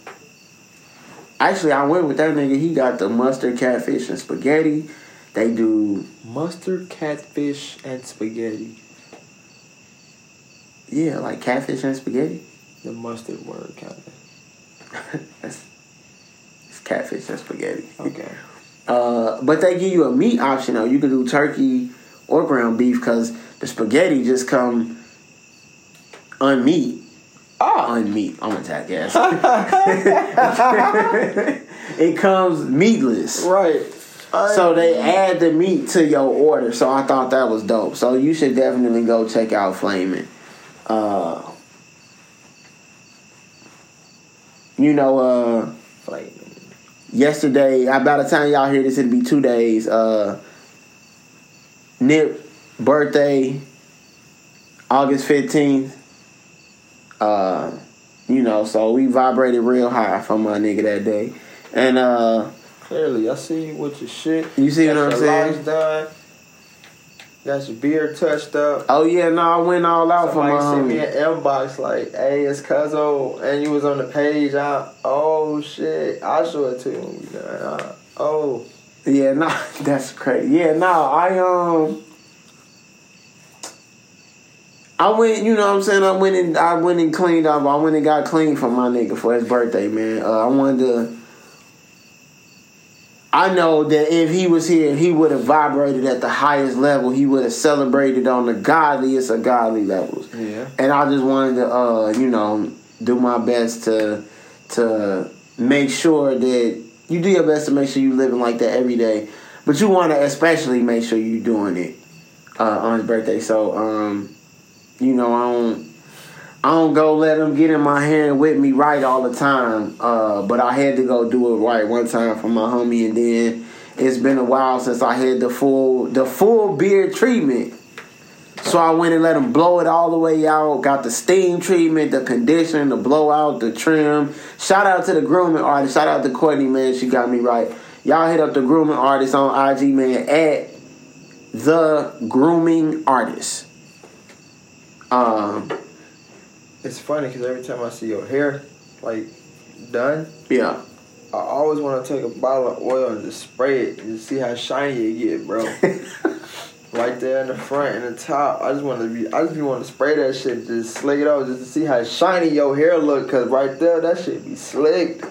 Actually, I went with that nigga. He got the mustard, catfish, and spaghetti. They do Mustard, catfish, and spaghetti. yeah, like catfish and spaghetti. The mustard word kind of. *laughs* That's it's catfish and spaghetti. Okay. *laughs* Uh, but they give you a meat option though. You can do turkey or ground beef because the spaghetti just come unmeat. Ah. Unmeat. I'm gonna attack ass. *laughs* it comes meatless. Right. So they add the meat to your order. So I thought that was dope. So you should definitely go check out Flamin'. Uh, you know, uh, Flaming. yesterday, by the time y'all hear this, it'll be two days. Uh, Nip birthday, August 15th. Uh, you know, so we vibrated real high from my nigga that day. And uh, Clearly, I see you with your shit. You see what I'm your saying? done. Got your beard touched up. oh yeah, no, I went all out for my Somebody sent me homie. an inbox like, "Hey, it's Cuzzo," and you was on the page. I, oh shit, I'll show it to you. when we done. Uh, oh, Yeah, no, *laughs* that's crazy. Yeah, no, I um, I went. You know what I'm saying? I went and I went and cleaned up. I went and got clean for my nigga for his birthday, man. Uh, I wanted to. I know that if he was here, he would have vibrated at the highest level. He would have celebrated on the godliest of godly levels. yeah. and I just wanted to, uh, you know, do my best to to make sure that you do your best to make sure you're living like that every day, but you want to especially make sure you're doing it uh, on his birthday. So, um, you know, I don't. I don't go let him get in my hand with me right all the time, uh, but I had to go do it right one time for my homie, and then it's been a while since I had the full the full beard treatment. So I went and let him blow it all the way out. Got the steam treatment, the condition, the blowout, the trim. Shout out to the grooming artist. Shout out to Courtney, man. She got me right. Y'all hit up the grooming artist on IG, man, at the grooming artist. Um, It's funny because every time I see your hair, like done, yeah. I always want to take a bottle of oil and just spray it and see how shiny it get, bro. *laughs* right there in the front and the top. I just want to be. I just be want to spray that shit, just slick it off, just to see how shiny your hair look. Cause right there, that shit be slicked.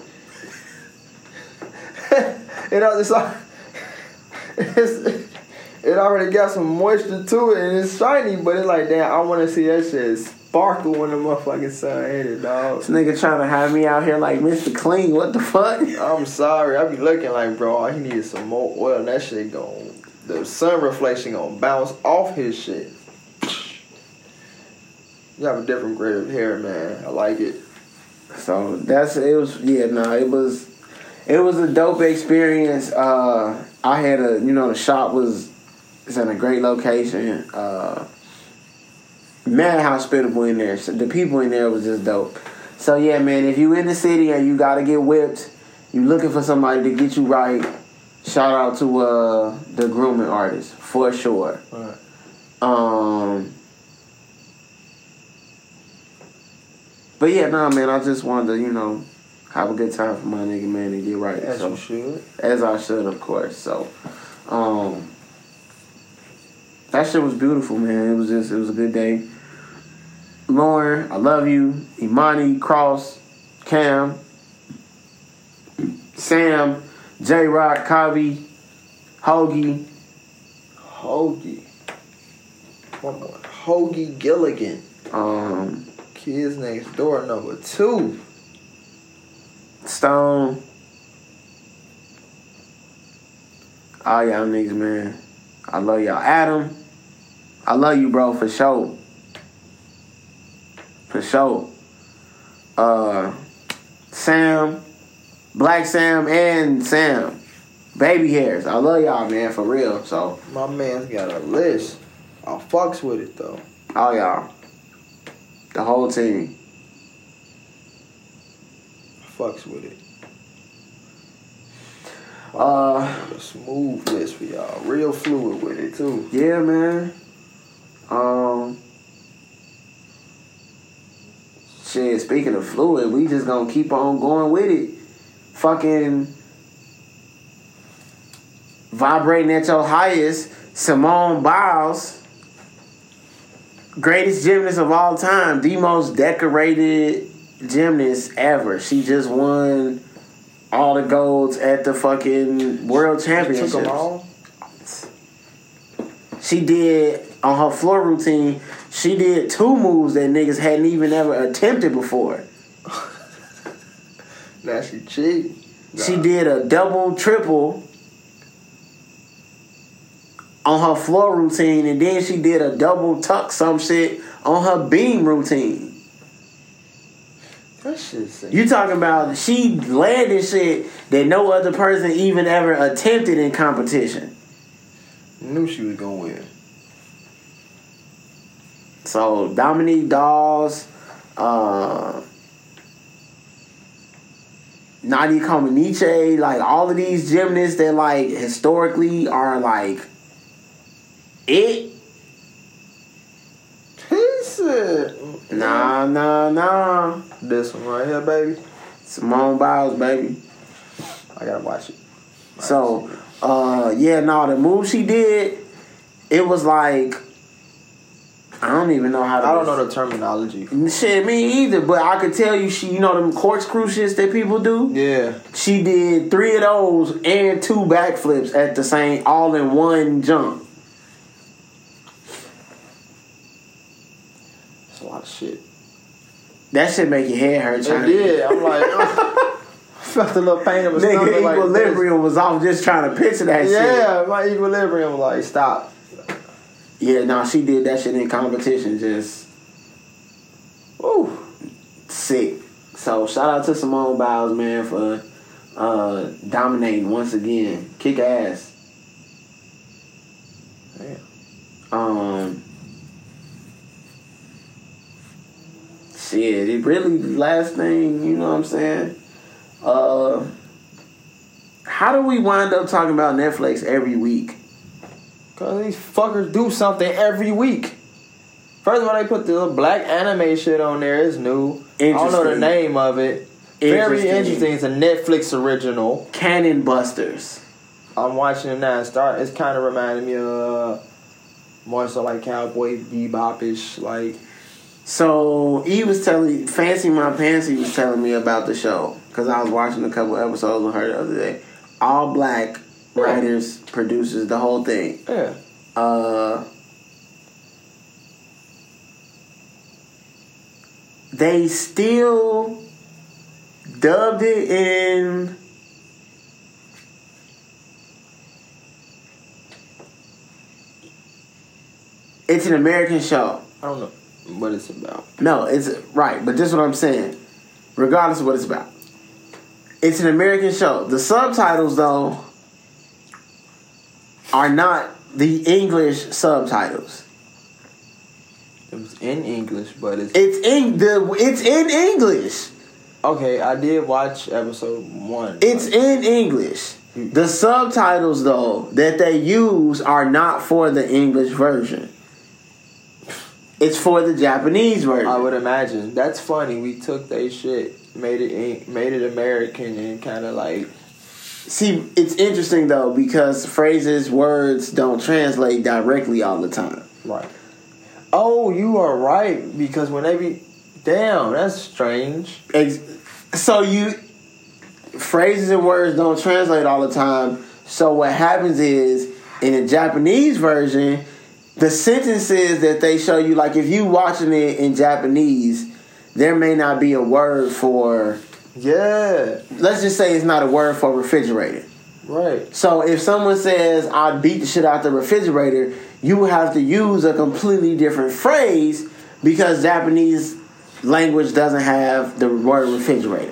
you *laughs* know, it's like *laughs* it's, it already got some moisture to it and it's shiny, but it's like damn. I want to see that shit sparkle when the motherfucking sun hit it, dog. This nigga trying to have me out here like Mr. Clean. What the fuck? I'm sorry. I be looking like, bro, all he needed some more oil. And that shit gon' the sun reflection gonna bounce off his shit. You have a different grade of hair, man. I like it. So that's it was yeah no it was it was a dope experience. Uh, I had a you know the shop was it's in a great location. Uh, mad hospitable in there. So the people in there was just dope. So yeah, man, if you in the city and you gotta get whipped, you looking for somebody to get you right. Shout out to uh, the grooming artist for sure. Right. Um, but yeah, nah, man. I just wanted to, you know, have a good time for my nigga man to get right. As so, you should. as I should, of course. So, um, that shit was beautiful, man. It was just, it was a good day. Lauren, I love you. Imani, Cross, Cam, Sam, J Rock, Kavi, Hoagie. Hoagie. One more. Hoagie Gilligan. Um, Kids next door number two. Stone. All y'all niggas, man. I love y'all. Adam, I love you, bro, for sure. For sure. Uh, Sam, Black Sam, and Sam. Baby hairs. I love y'all, man, for real. So, My man's got a list. I fucks with it though. all y'all. The whole team. Fucks with it. Uh, A smooth list for y'all. Real fluid with it too. Yeah, man. Um. Shit, speaking of fluid, we just gonna keep on going with it. Fucking vibrating at your highest, Simone Biles, greatest gymnast of all time, the most decorated gymnast ever. She just won all the golds at the fucking World Took Championships. them all. She did on her floor routine. She did two moves that niggas hadn't even ever attempted before. *laughs* Now she cheat. She did a double, triple on her floor routine, and then she did a double tuck some shit on her beam routine. That. You talking about she landed shit that no other person even ever attempted in competition. Knew she was gonna win. So Dominique Dawes, uh, Nadia Comaneci, like all of these gymnasts that like historically are like it. He said, Nah, nah, nah. This one right here, baby. Simone Biles, baby. I gotta watch it. So, uh, yeah, no, the move she did, it was like I don't even know how to. I don't know the terminology. Shit, me either. But I could tell you, she, you know, them corkscrew shits that people do. Yeah. She did three of those and two backflips at the same, all in one jump. It's a lot of shit. That shit make your head hurt. It did. I'm like, *laughs* *laughs* felt a little pain in my Nigga, stomach. like equilibrium was off just trying to picture that this. shit. Yeah, my equilibrium was like, stop. Yeah, no, she did that shit in competition, just Ooh. sick. So shout out to Simone Biles, man, for uh, dominating once again. Kick ass. Damn. Um, shit, it really last thing, you know what I'm saying? Uh, how do we wind up talking about Netflix every week? Cause these fuckers do something every week. First of all, they put the little black anime shit on there. It's new. I don't know the name of it. Very Interesting. It's a Netflix original. Cannon Busters. I'm watching it now. Start. It's kind of reminding me of uh, more so like Cowboy Bebop-ish. Like So he was telling Fancy My Pantsy was telling me about the show because I was watching a couple episodes with her the other day. All black writers, producers, the whole thing. yeah, Uh, they still dubbed it in. It's an American show. I don't know what it's about. No, it's right, but this is what I'm saying. Regardless of what it's about, it's an American show. The subtitles, though, are not the English subtitles. It was in English, but it's It's in the. It's in English. okay. I did watch episode one. It's in English. Hmm. The subtitles, though, that they use are not for the English version. It's for the Japanese version. I would imagine. That's funny. We took their shit made it made it American and kind of like See, it's interesting though because phrases, words don't translate directly all the time. right. Oh, you are right because when they be damn, that's strange. Ex- So you phrases and words don't translate all the time. So what happens is in the Japanese version, the sentences that they show you, like if you watching it in Japanese, there may not be a word for. Yeah, Let's just say it's not a word for refrigerator. right. So if someone says I beat the shit out the refrigerator, you have to use a completely different phrase because Japanese language doesn't have the word refrigerator.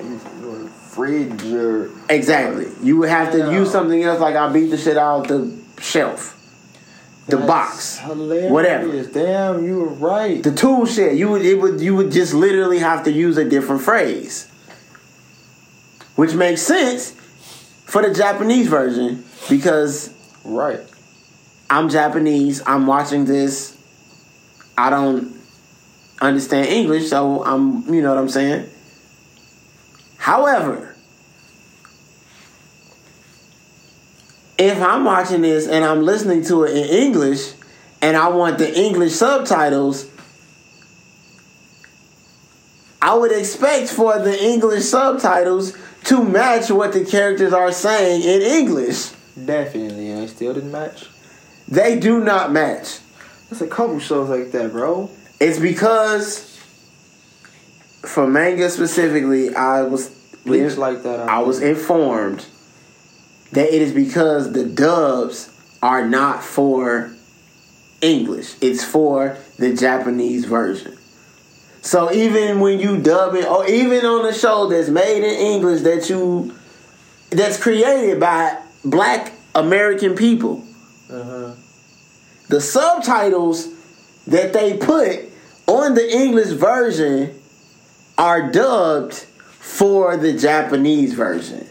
Fridge or Exactly. You would have to Yeah. use something else like I beat the shit out the shelf. The That's box. hilarious. Whatever. Damn, you were right. The tool shit. You would it would you would just literally have to use a different phrase. Which makes sense for the Japanese version because right. I'm Japanese. I'm watching this. I don't understand English, so I'm, you know what I'm saying? However, if I'm watching this and I'm listening to it in English and I want the English subtitles, I would expect for the English subtitles to match what the characters are saying in English. Definitely, and they still didn't match. They do not match. There's a couple shows like that, bro. It's because for manga specifically, I was Bleach like that. I was informed that it is because the dubs are not for English. It's for the Japanese version. So even when you dub it, or even on a show that's made in English that you that's created by black American people, Uh-huh. the subtitles that they put on the English version are dubbed for the Japanese version.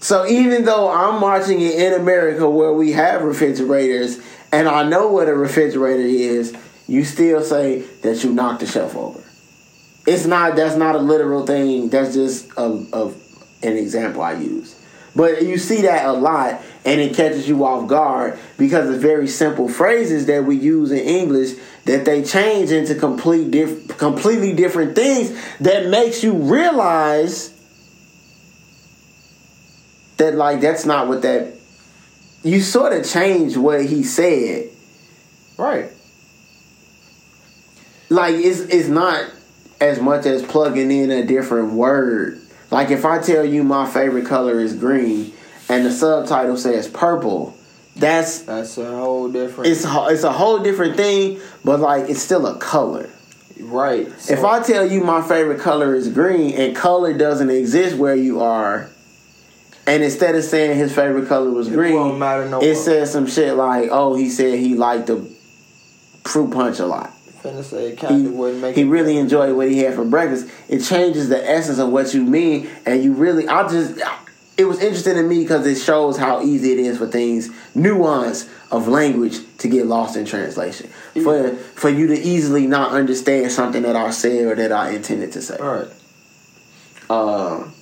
So even though I'm watching it in America where we have refrigerators and I know what a refrigerator is, you still say that you knocked the shelf over. It's not that's not a literal thing. That's just a, an example I use. But you see that a lot and it catches you off guard because of very simple phrases that we use in English that they change into complete diff- completely different things that makes you realize that like that's not what that you sort of change what he said Right. Like it's it's not as much as plugging in a different word. Like if I tell you my favorite color is green and the subtitle says purple, that's That's a whole different. it's a- it's a whole different thing, but like it's still a color. right. if I tell you my favorite color is green and color doesn't exist where you are, and instead of saying his favorite color was green, won't no it says some shit like, "Oh, he said he liked the fruit punch a lot." Finna say kind he, of wouldn't make he really enjoyed what he had for breakfast. It changes the essence of what you mean, and you really. I just. It was interesting to me because it shows how easy it is for things, nuance of language, to get lost in translation. For for you to easily not understand something that I said or that I intended to say. All right. Um.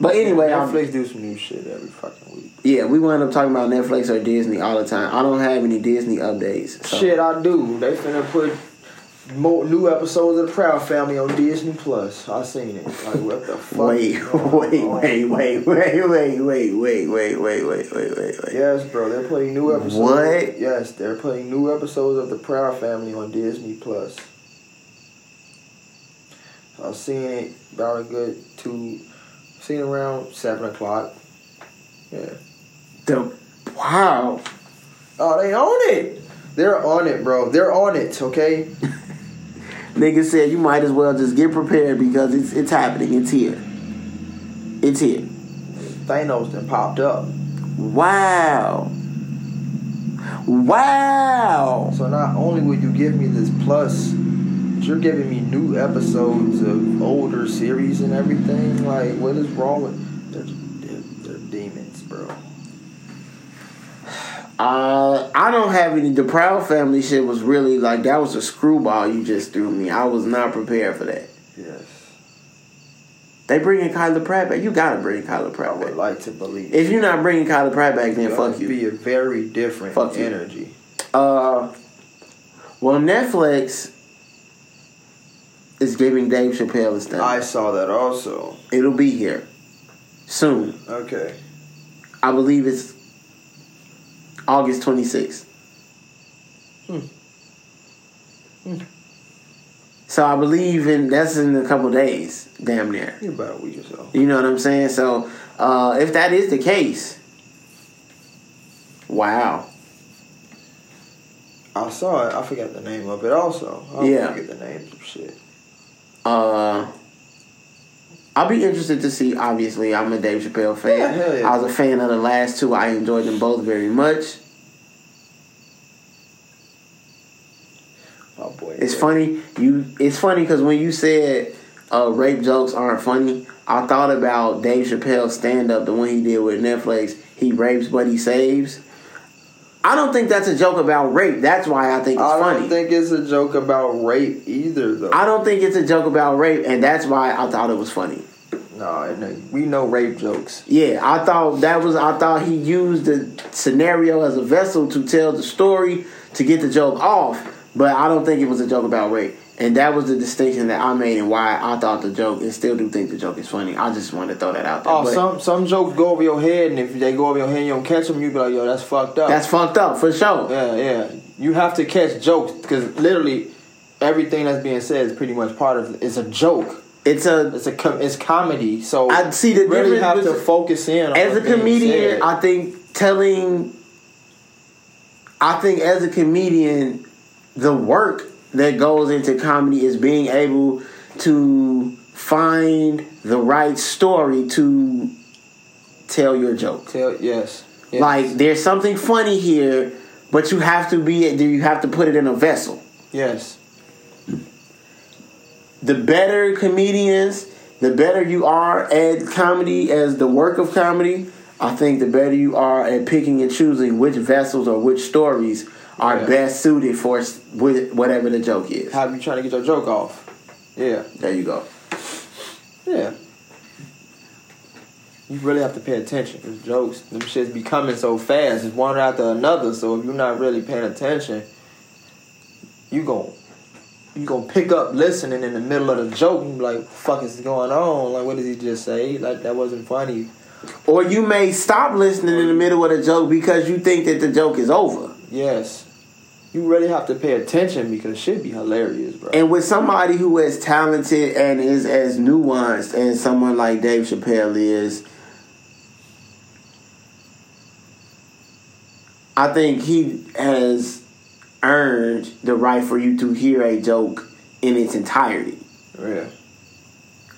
But anyway, I'm, Netflix do some new shit every fucking week. Yeah, we wind up talking about Netflix or Disney all the time. I don't have any Disney updates. So. Shit, I do. They finna put more new episodes of the Proud Family on Disney Plus. I seen it. Like what the fuck? Wait, wait, wait, wait, wait, wait, wait, wait, wait, wait, wait, wait, wait, wait. Yes, bro. They're putting new episodes. What? Yes, they're putting new episodes of the Proud Family on Disney Plus. I seen it about a good two. Seen around seven o'clock. Yeah. The wow. Oh, they own it. They're on it, bro. They're on it. Okay. *laughs* Nigga said you might as well just get prepared because it's it's happening. It's here. It's here. Thanos then popped up. Wow. Wow. So not only will you give me this plus, but you're giving me new episodes of older series and everything. Like, what is wrong with? They're, they're, they're demons, bro. Uh, I don't have any. The Proud Family shit was really like that was a screwball you just threw me. I was not prepared for that. Yes. They bringing Kyla Pratt back. You gotta bring Kyla I would back. like to believe. If you're not bringing Kyla Pratt back, then fuck you. Be a very different Fuck you. energy. Uh, well, Netflix is giving Dave Chappelle a stand. I saw that also. It'll be here soon. Okay. I believe it's August 26th. Hmm. So I believe in that's in a couple days, damn near. Maybe about a week or so. You know what I'm saying? So uh, if that is the case, wow. I saw it. I forgot the name of it also. I Yeah. forget the names of shit. Uh, I'll be interested to see. Obviously, I'm a Dave Chappelle fan. Yeah, yeah. I was a fan of the last two. I enjoyed them both very much. Oh boy. It's funny. You. It's funny because when you said uh, rape jokes aren't funny, I thought about Dave Chappelle's stand up, the one he did with Netflix. He rapes, but he saves. I don't think that's a joke about rape. That's why I think it's I don't think it's a joke about rape either, though. I don't think it's a joke about rape, and that's why I thought it was funny. No, no, we know rape jokes. Yeah, I thought that was. I thought he used the scenario as a vessel to tell the story to get the joke off, but I don't think it was a joke about rape. And that was the distinction that I made and why I thought the joke and still do think the joke is funny. I just wanted to throw that out there. Oh, But some some jokes go over your head, and if they go over your head, and you don't catch them. You be like, yo, that's fucked up. that's fucked up for sure. yeah, yeah. You have to catch jokes because literally everything that's being said is pretty much part of. It's a joke. It's a It's a com- it's comedy. So I see the you really have to focus in. On as a comedian. I think telling, I think as a comedian, the work that goes into comedy is being able to find the right story to tell your joke. tell yes, yes. Like there's something funny here, but you have to be Do you have to put it in a vessel. yes, the better comedians, the better you are at comedy as the work of comedy, I think the better you are at picking and choosing which vessels or which stories are Yeah. best suited for whatever the joke is. how you trying to get your joke off? Yeah, There you go. yeah. You really have to pay attention jokes, them shits be coming so fast. It's one after another. So if you're not really paying attention, you gon' you gonna pick up listening in the middle of the joke and be like, "Fuck is going on? Like, what did he just say? Like that wasn't funny." Or you may stop listening in the middle of the joke because you think that the joke is over. Yes, you really have to pay attention because it shit be hilarious, bro. And with somebody who is talented and is as nuanced as someone like Dave Chappelle is, I think he has earned the right for you to hear a joke in its entirety. Oh, yeah,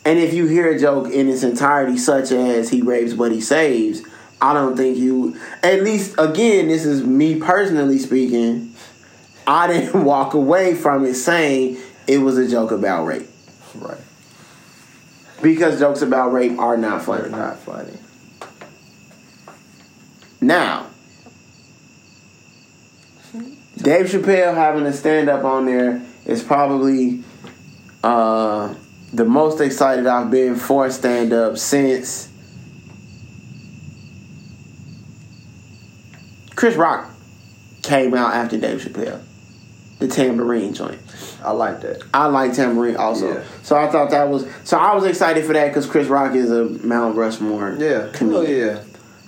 And if you hear a joke in its entirety, such as he rapes but he saves, I don't think you. At least, again, this is me personally speaking. I *laughs* didn't walk away from it saying it was a joke about rape right. because jokes about rape are not They're funny. not funny. Now, Dave Chappelle having a stand up on there is probably uh, the most excited I've been for stand up since Chris Rock came out after Dave Chappelle. The Tamborine joint. I like that. I like Tamborine also. Yeah. So I thought that was so I was excited for that because Chris Rock is a Mount Rushmore. Yeah. Oh comedian. yeah.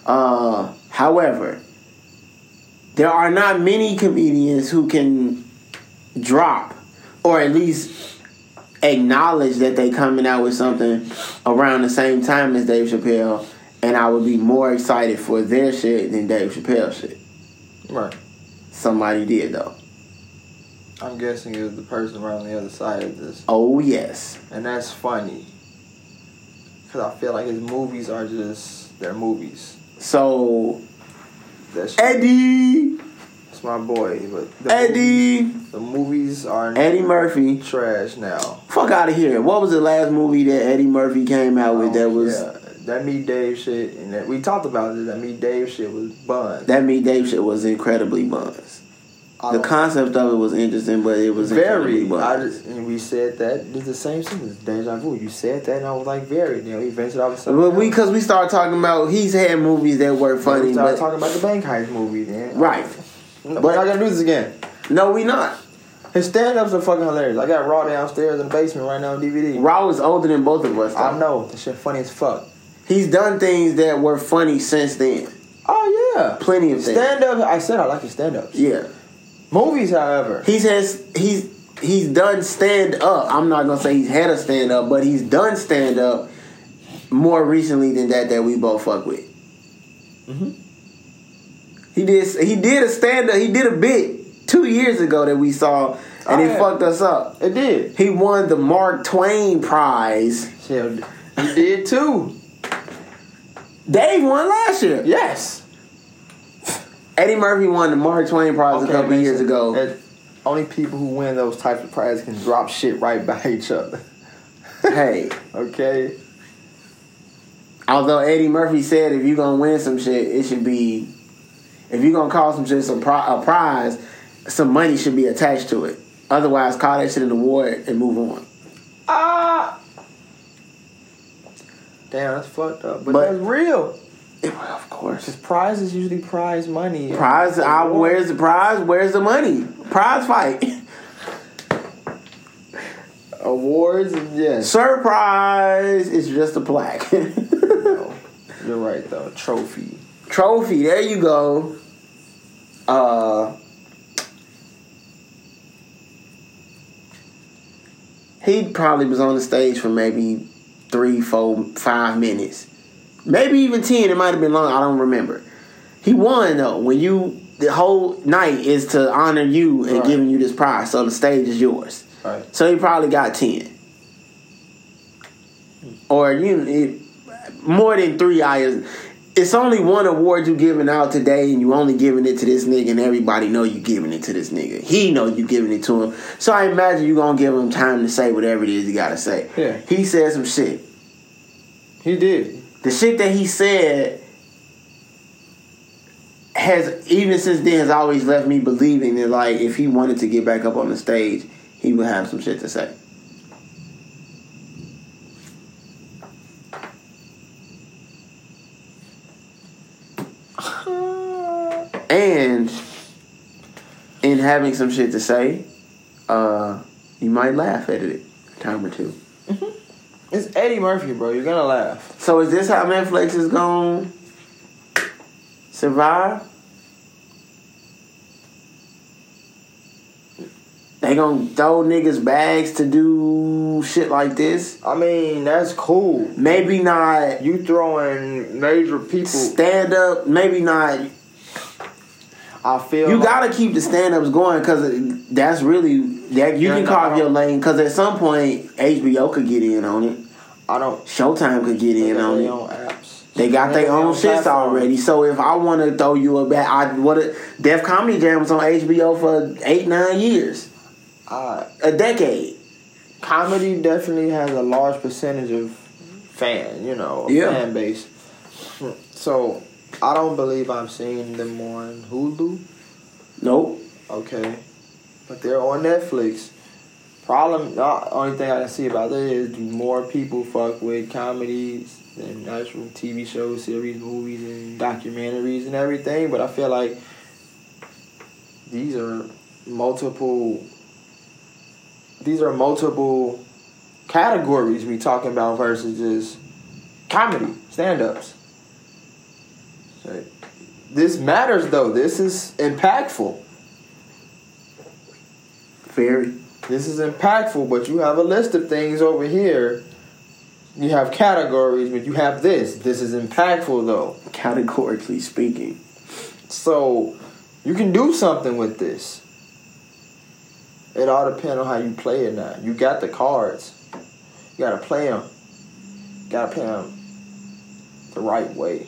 Uh, however, there are not many comedians who can drop or at least acknowledge that they coming out with something around the same time as Dave Chappelle, and I would be more excited for their shit than Dave Chappelle shit. Right. Somebody did though. I'm guessing it was the person around the other side of this, Oh yes. and that's funny. Cause I feel like his movies are just they're movies. So That's Eddie, that's my boy, but the Eddie, movies, the movies are Eddie Murphy. trash now. Fuck out of here. What was the last movie that Eddie Murphy came out with that was Oh, yeah. that Meet Dave shit, and that we talked about it. That Meet Dave shit was bun. That Meet Dave shit was incredibly buzz. I The concept of it was interesting, but it was very. I just and we said that it's the same thing sentence. Deja vu. You said that, and I was like, very. You know, he ventured off something. But we, cause we started talking about he's had movies that were funny. we started but talking about the bank heist movie. Then right. No, we're not gonna do this again. No, we not. His stand-ups are fucking hilarious. I got Raw downstairs in the basement right now on DVD. Raw is older than both of us. Though. I know that shit funny as fuck. He's done things that were funny since then. Oh yeah, Plenty of things. stand up. I said I like his stand-ups. Yeah. Movies, however, He's has he's he's done stand up. I'm not gonna say he's had a stand up, but he's done stand up more recently than that that we both fuck with. Mhm. He did he did a stand up. He did a bit two years ago that we saw, and Oh, it yeah. fucked us up. it did. He won the Mark Twain Prize. Shit, he did too. Dave won last year. Yes. Eddie Murphy won the Mark Twain Prize a couple years ago. that only people who win those types of prizes can drop shit right *laughs* by each other. hey, *laughs* Okay. although Eddie Murphy said if you're gonna win some shit, it should be if you're gonna call some shit some pri- a prize, some money should be attached to it. Otherwise, call that shit an award and move on. Ah. Damn, that's fucked up. But, But- that's real. Of course. Because is usually prize money. Prize, I, where's the prize? Where's the money? Prize fight. *laughs* Awards, yes. Surprise! It's just a plaque. *laughs* No, You're right, though. Trophy. Trophy. There you go. Uh, he probably was on the stage for maybe three, four, five minutes, maybe even ten. It might have been long. I don't remember. He won though. When you the whole night is to honor you and Right. giving you this prize, so the stage is yours. Right. So he probably got ten, or you it, more than three. I it's only one award you giving out today, and you only giving it to this nigga, and everybody know you giving it to this nigga. He know you giving it to him. So I imagine you gonna give him time to say whatever it is he gotta say. Yeah. He said some shit. He did. The shit that he said has even since then has always left me believing that like if he wanted to get back up on the stage, he would have some shit to say. And in having some shit to say, uh, you might laugh at it a time or two. It's Eddie Murphy, bro. You're gonna laugh. So is this how Netflix is going to survive? They gonna throw niggas bags to do shit like this? I mean, that's cool. Maybe not You throwing major people. stand up. Maybe not. I feel You like- gotta keep the stand ups going because that's really that you Yeah, can carve no. your lane. Because at some point HBO could get in on it. I don't. Showtime could get in They on got it. their own apps. They got their own own shits already. So if I want to throw you a bat, I what a Def Comedy Jam was on HBO for eight nine years, Uh, a decade. comedy definitely has a large percentage of fan, you know, Yeah. fan base. So I don't believe I'm seeing them on Hulu. Nope. Okay, but they're on Netflix. Problem, the only thing I can see about that is more people fuck with comedies than actual TV shows, series, movies, and documentaries and everything. But I feel like these are multiple. These are multiple categories we talking about versus just comedy stand-ups. So, this matters though. This is impactful. Very. This is impactful, but you have a list of things over here. You have categories, but you have this. This is impactful though. Categorically speaking. So you can do something with this. It all depends on how you play it now. You got the cards. You gotta play them. You Gotta play them the right way.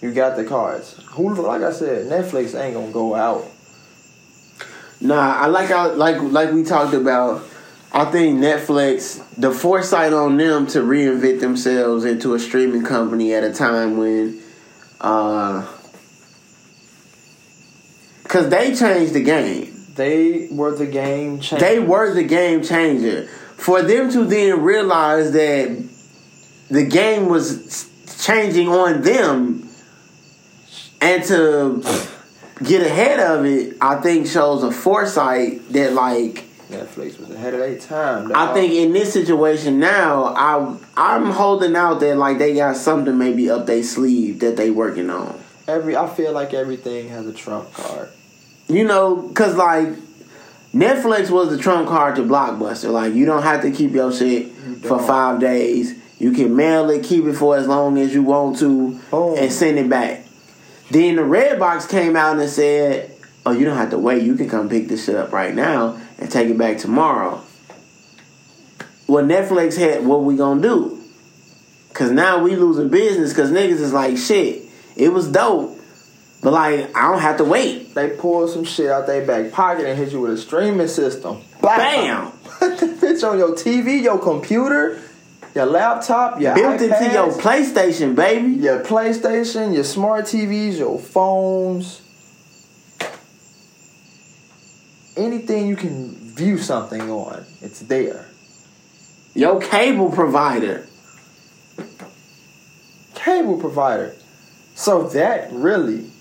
You got the cards. Who, like I said, Netflix ain't gonna go out. Nah, I like how like like we talked about. I think Netflix, the foresight on them to reinvent themselves into a streaming company at a time when, uh, cause they changed the game. They were the game changer. They were the game changer. For them to then realize that the game was changing on them and to get ahead of it, I think shows a foresight that like Netflix was ahead of their time. I think in this situation now, I I'm holding out that like they got something maybe up their sleeve that they working on. every I feel like everything has a trump card. You know, cause like Netflix was the trump card to Blockbuster. Like you don't have to keep your shit for five days. You can mail it, keep it for as long as you want to, Boom. and send it back. Then the Redbox came out and said, "Oh, you don't have to wait. You can come pick this shit up right now and take it back tomorrow." Well, Netflix had what we gonna do? Cause now we losing business. Cause niggas is like, shit, it was dope, but like I don't have to wait. They pulled some shit out their back pocket and hit you with a streaming system. Bam! *laughs* Put the bitch on your TV, your computer, your laptop, your Built into your PlayStation, baby. your PlayStation, your smart TVs, your phones. Anything you can view something on, it's there. Your cable provider. Cable provider. So that really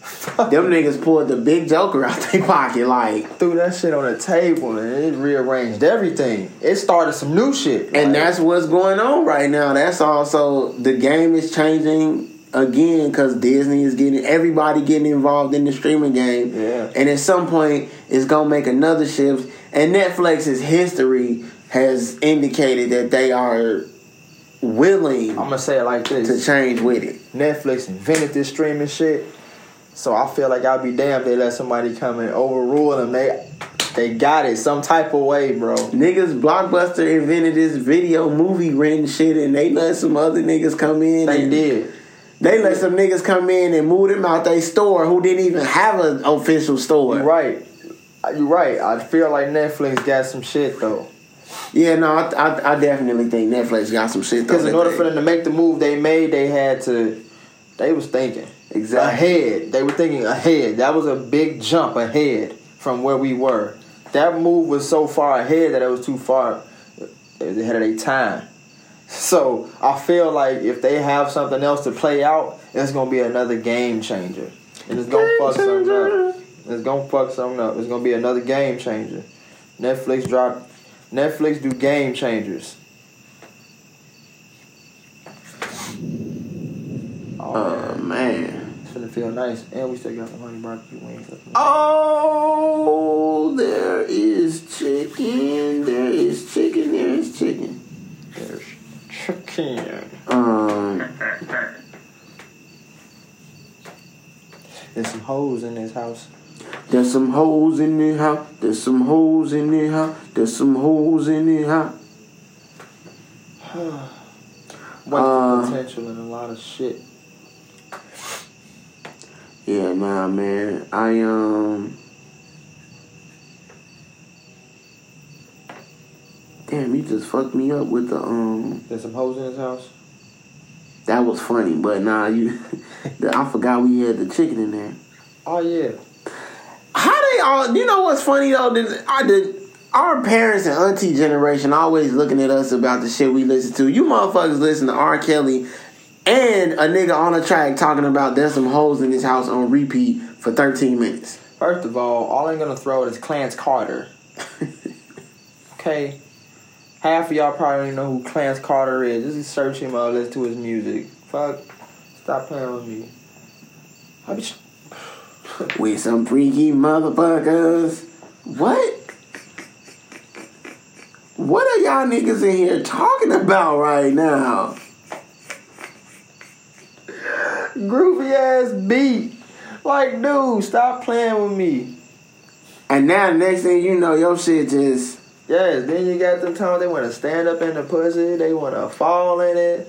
*laughs* Them niggas pulled the big joker out their pocket like threw that shit on the table and it rearranged everything. It started some new shit. and that's what's going on right now. That's also the game is changing again because Disney is getting everybody getting involved in the streaming game. Yeah. And at some point it's gonna make another shift. And Netflix's history has indicated that they are willing I'm gonna say it like this. to change with it. Netflix invented this streaming shit. So I feel like I'll be damned if they let somebody come and overrule them. They they got it some type of way, bro. Niggas Blockbuster invented this video movie rent shit and they let some other niggas come in. They and did. They let some niggas come in and move them out their store who didn't even have an official store. You're right. Uh, You're right. I feel like Netflix got some shit though. Yeah, no, I, I, I definitely think Netflix got some shit. though Because in order they- for them to make the move they made, they had to. They was thinking Exactly. ahead. They were thinking ahead. That was a big jump ahead from where we were. That move was so far ahead that it was too far. They was ahead of their time. So I feel like if they have something else to play out, it's gonna be another game changer, and it's gonna Game fuck something up. It's gonna fuck something up. It's gonna be another game changer. Netflix drop. Netflix do game changers. Oh, Oh man. it's gonna feel nice, and we still got some honey barbecue wings. Oh, there is chicken. There is chicken. There is chicken. There's chicken. Um, There's some hoes in this house. there's some holes in the house. There's some holes in the house. There's some holes in the house. *sighs* What's Uh, potential and a lot of shit. Yeah, nah, man. I um. Damn, you just fucked me up with the um. There's some hoes in this house. That was funny, but nah, you. *laughs* I forgot we had the chicken in there. Oh yeah. How they all? You know what's funny though? That I did. Our parents and auntie generation always looking at us about the shit we listen to. You motherfuckers listen to R. Kelly and a nigga on a track talking about there's some holes in his house on repeat for 13 minutes. First of all, all I'm gonna throw is Clarence Carter. *laughs* okay. Half of y'all probably don't know who Clarence Carter is. Just search him out, listen to his music. Fuck. Stop playing with me. I be *laughs* With some freaky motherfuckers. What? What are y'all niggas in here talking about right now? Groovy ass beat. Like, dude, stop playing with me. And now, next thing you know, your shit just. Yes, then you got them times they want to stand up in the pussy, they want to fall in it.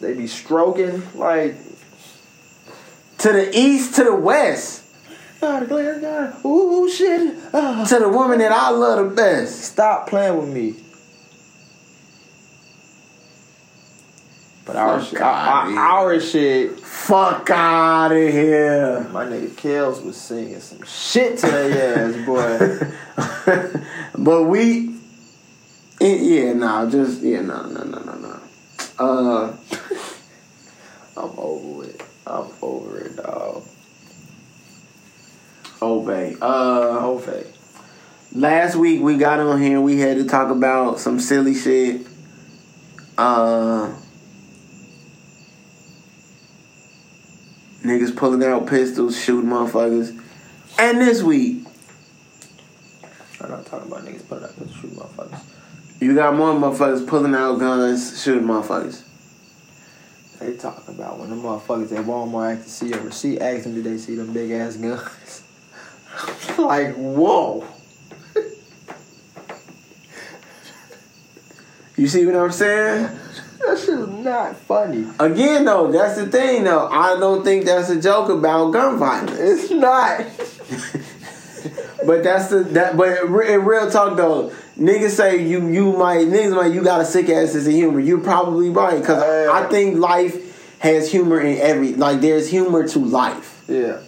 They be stroking like To the east, to the west. God, Glenn, God, ooh, shit. Ah. To the woman that I love the best. Stop playing with me. But our Fuck shit, our, our shit, Fuck out of here. my nigga Kels was singing some shit to their ass, boy. *laughs* but we, it, yeah, nah, just yeah, no, no, no, no, no. Uh, I'm over it. I'm over it, dog. obey. Uh, Ove. last week we got on here. And we had to talk about some silly shit. Uh, niggas pulling out pistols, shooting motherfuckers. And this week, I'm not talking about niggas pulling out with shooting motherfuckers. you got more motherfuckers pulling out guns, shooting motherfuckers. They talking about when the motherfuckers at Walmart asked to see a receipt, asked them did they see them big ass guns. *laughs* like, whoa. You see what I'm saying? That shit is not funny. Again, though, that's the thing, though. I don't think that's a joke about gun violence. It's not. *laughs* But that's the that. But in real talk, though, niggas say you you might niggas might you got a sick ass sense of humor. You're probably right because Uh, I think life has humor in every like there's humor to life. Yeah.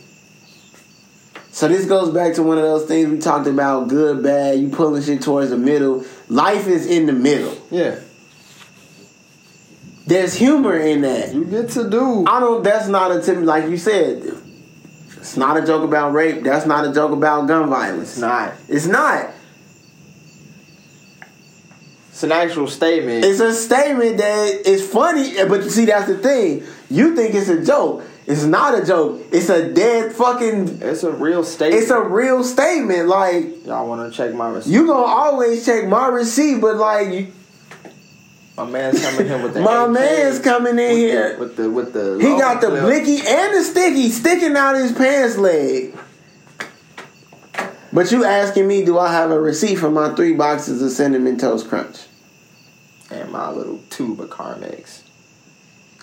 So this goes back to one of those things we talked about: good, bad. You pulling shit towards the middle. Life is in the middle. Yeah. There's humor in that. You get to do. I don't. That's not a tip. Like you said, it's not a joke about rape. That's not a joke about gun violence. It's not. It's not. It's an actual statement. It's a statement that is funny, but you see, that's the thing. You think it's a joke. It's not a joke. It's a dead fucking. It's a real statement. It's a real statement. Like Y'all want to check my receipt? you gonna always check my receipt, but like you, my man's coming in here with the *laughs* my man's coming in with here. the, with the with the. He got the clip. blicky and the sticky sticking out his pants leg. But you asking me, do I have a receipt for my three boxes of cinnamon toast crunch? and my little tube of Carmex.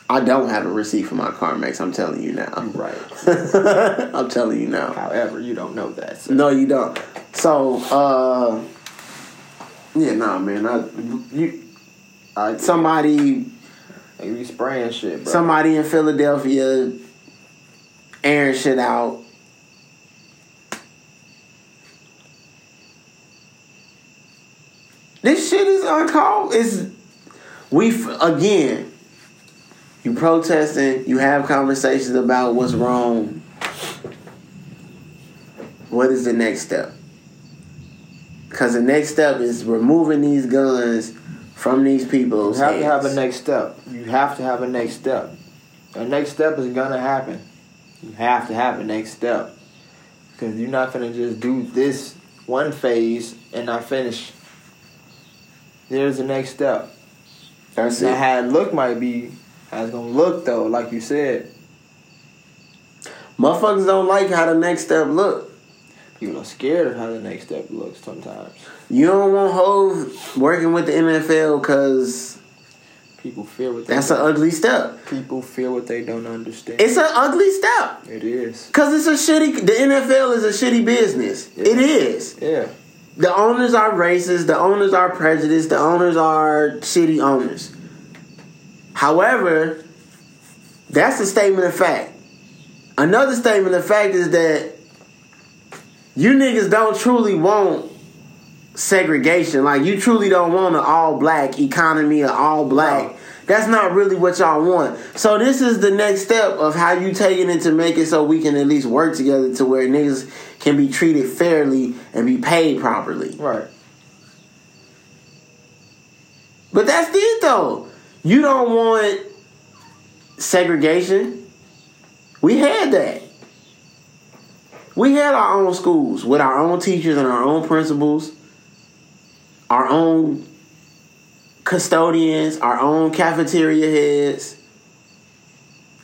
I don't have a receipt for my Carmex. I'm telling you now. Right. *laughs* I'm telling you now. However, you don't know that. So. No, you don't. So, uh, yeah, nah, man. I, you, I, somebody, you be spraying shit, bro. somebody in Philadelphia, airing shit out. This shit is uncalled. Is we again? You protesting. You have conversations about what's wrong. What is the next step? Because the next step is removing these guns from these people. You have to have a next step. You have to have a next step. A next step is gonna happen. You have to have a next step. Because you're not gonna just do this one phase and not finish. There's a next step. That's Now, it. how it look might be, how it's gonna look though, like you said. Motherfuckers don't like how the next step look. People are scared of how the next step looks sometimes. You don't want Hov working with the NFL because People fear what they that's an ugly step. people fear what they don't understand. It's an ugly step it is. because it's a shitty. The NFL is a shitty business. Yeah. It is. Yeah. The owners are racist. The owners are prejudiced. The owners are shitty owners. However, that's a statement of fact. Another statement of fact is that you niggas don't truly want segregation. Like you truly don't want an all black economy or all black. No. That's not really what y'all want. So this is the next step of how you taking it to make it so we can at least work together to where niggas can be treated fairly and be paid properly. Right. But that's it though. You don't want segregation. We had that. We had our own schools with our own teachers and our own principals, our own custodians, our own cafeteria heads,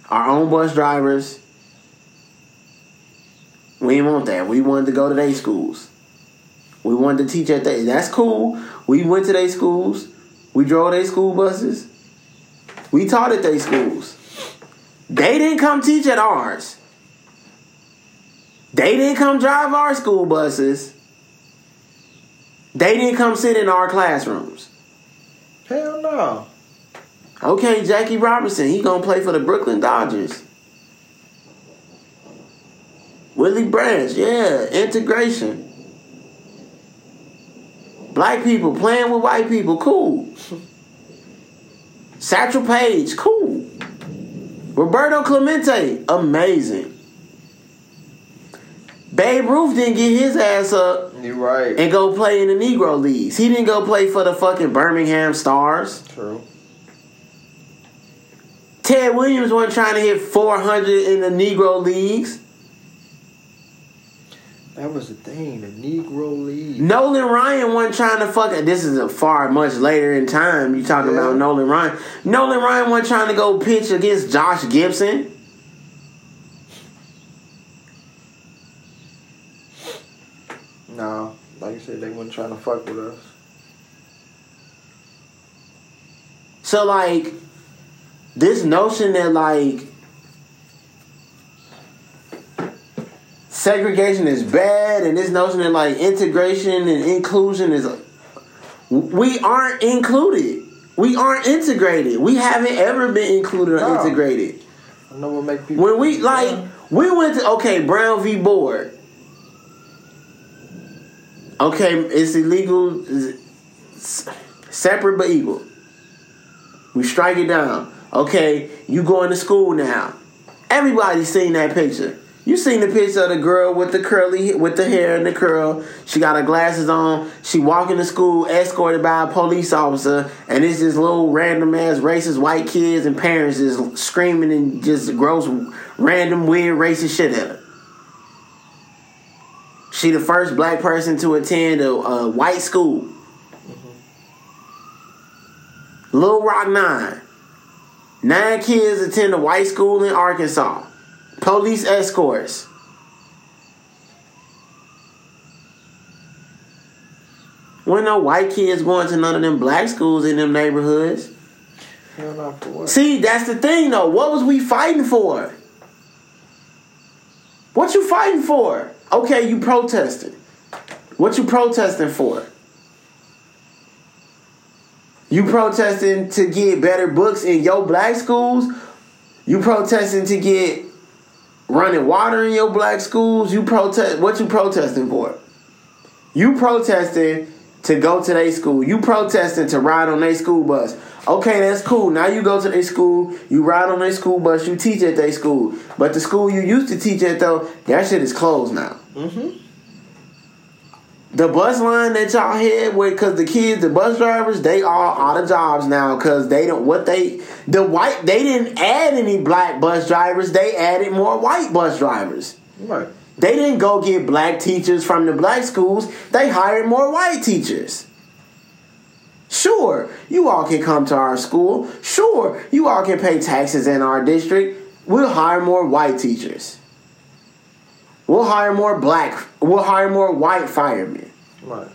our own bus drivers. We didn't want that. We wanted to go to their schools. We wanted to teach at they. That's cool. We went to their schools. We drove their school buses. We taught at their schools. They didn't come teach at ours. They didn't come drive our school buses. They didn't come sit in our classrooms. Hell no. Okay, Jackie Robinson, he gonna play for the Brooklyn Dodgers. Willie Branch, yeah, integration. Black people playing with white people, cool. Satchel Paige, cool. Roberto Clemente, amazing. Babe Ruth didn't get his ass up You're right. and go play in the Negro Leagues. He didn't go play for the fucking Birmingham Stars. True. Ted Williams wasn't trying to hit 400 in the Negro Leagues. That was the thing, the Negro League. Nolan Ryan wasn't trying to fuck. This is a far much later in time. You talking Yeah. about Nolan Ryan? Nolan Ryan wasn't trying to go pitch against Josh Gibson. No, like I said, they weren't trying to fuck with us. So like, this notion that like segregation is bad, and this notion that like integration and inclusion is, we aren't included. We aren't integrated. We haven't ever been included or No. integrated. I know what make people. When we like, we went to okay Brown v. Board. Okay, it's illegal, separate but equal. We strike it down. Okay, you going to school now. Everybody's seen that picture. You seen the picture of the girl with the curly, with the hair and the curl. She got her glasses on. She walking to school, escorted by a police officer, and it's just little random ass racist white kids and parents is screaming and just gross, random weird racist shit at her. She the first black person to attend a, a white school. Little Rock Nine. Nine kids attend a white school in Arkansas. Police escorts. When no white kids going to none of them black schools in them neighborhoods. Hell no, for what? See, that's the thing though. What was we fighting for? What you fighting for? Okay, you protesting. What you protesting for? You protesting to get better books in your black schools? You protesting to get running water in your black schools? You protest what you protesting for? You protesting to go to their school. You protesting to ride on their school bus. Okay, that's cool. Now you go to their school, you ride on their school bus, you teach at their school. But the school you used to teach at though, that shit is closed now. Mm-hmm. The bus line that y'all had with, cause the kids, the bus drivers, they all out of jobs now, cause they don't what they the white they didn't add any black bus drivers, they added more white bus drivers. Right. They didn't go get black teachers from the black schools. They hired more white teachers. Sure, you all can come to our school. Sure, you all can pay taxes in our district. We'll hire more white teachers. We'll hire more black. We'll hire more white firemen. Right.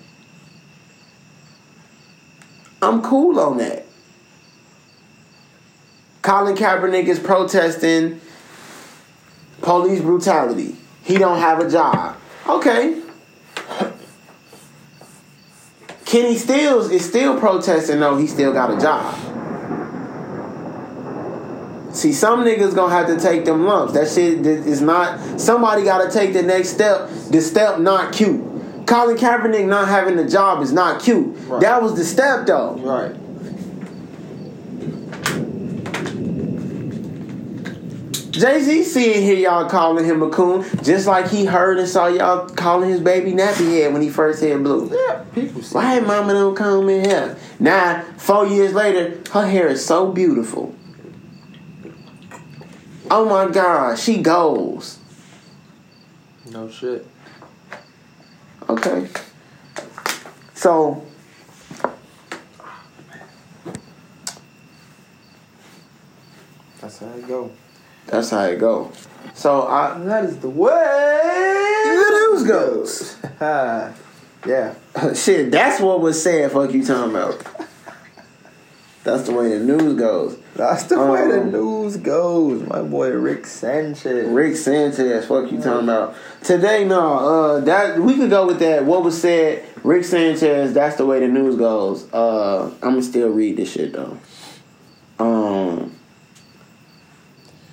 I'm cool on that. Colin Kaepernick is protesting police brutality. He don't have a job. Okay. Kenny Stills is still protesting though he still got a job. See, some niggas gonna have to take them lumps. That shit is not. Somebody gotta take the next step. The step not cute. Colin Kaepernick not having a job is not cute. Right. That was the step though. Right. Jay Z seeing here y'all calling him a coon, just like he heard and saw y'all calling his baby nappy head when he first had blue. Yeah. People. Why mama don't comb in hair? Now, four years later, her hair is so beautiful. Oh my god, she goes. No shit. Okay. So That's how it go. That's how it go. So I That is the way The news goes. *laughs* yeah. *laughs* shit, that's what was said, fuck you talking about. That's the way the news goes. That's the way the Um, news goes. My boy Rick Sanchez. Rick Sanchez, fuck you talking about. Today, no, uh that we could go with that. What was said, Rick Sanchez, that's the way the news goes. Uh I'm gonna still read this shit though. Um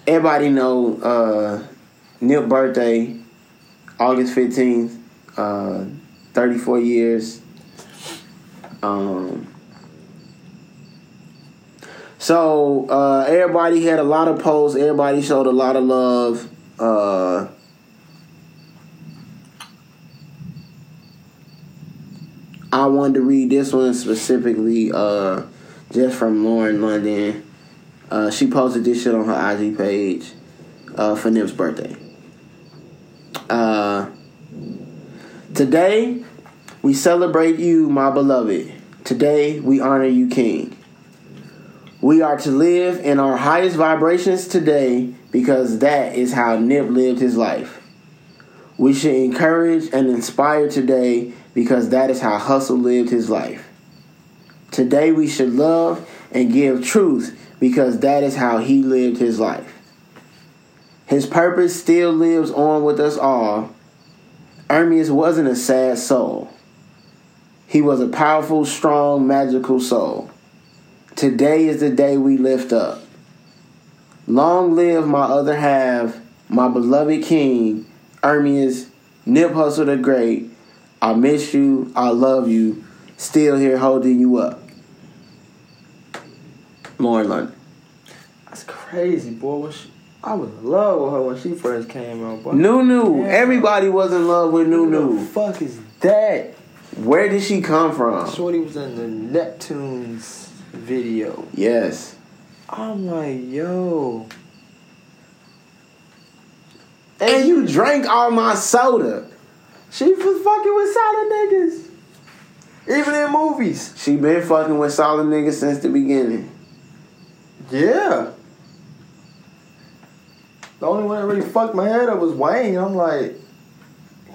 everybody know uh Nip birthday, August 15th, uh 34 years. Um so uh, everybody had a lot of posts. Everybody showed a lot of love. Uh, I wanted to read this one specifically, uh, just from Lauren London. Uh, she posted this shit on her IG page uh, for Nip's birthday. Uh, today, we celebrate you, my beloved. Today, we honor you, King. We are to live in our highest vibrations today because that is how Nip lived his life. We should encourage and inspire today because that is how Hussle lived his life. Today we should love and give truth because that is how he lived his life. His purpose still lives on with us all. Ermias wasn't a sad soul. He was a powerful, strong, magical soul. Today is the day we lift up. Long live my other half, my beloved king, Ermias, Nip Hussle the Great. I miss you. I love you. Still here holding you up. London. That's crazy, boy. When she, I was in love with her when she first came out, boy. Nunu. Yeah. Everybody was in love with Who the Nunu. fuck is that? Where did she come from? Shorty was in the Neptunes video. Yes. I'm like, yo. And you drank all my soda. She was fucking with solid niggas. Even in movies. She been fucking with solid niggas since the beginning. Yeah. The only one that really fucked my head up was Wayne. I'm like,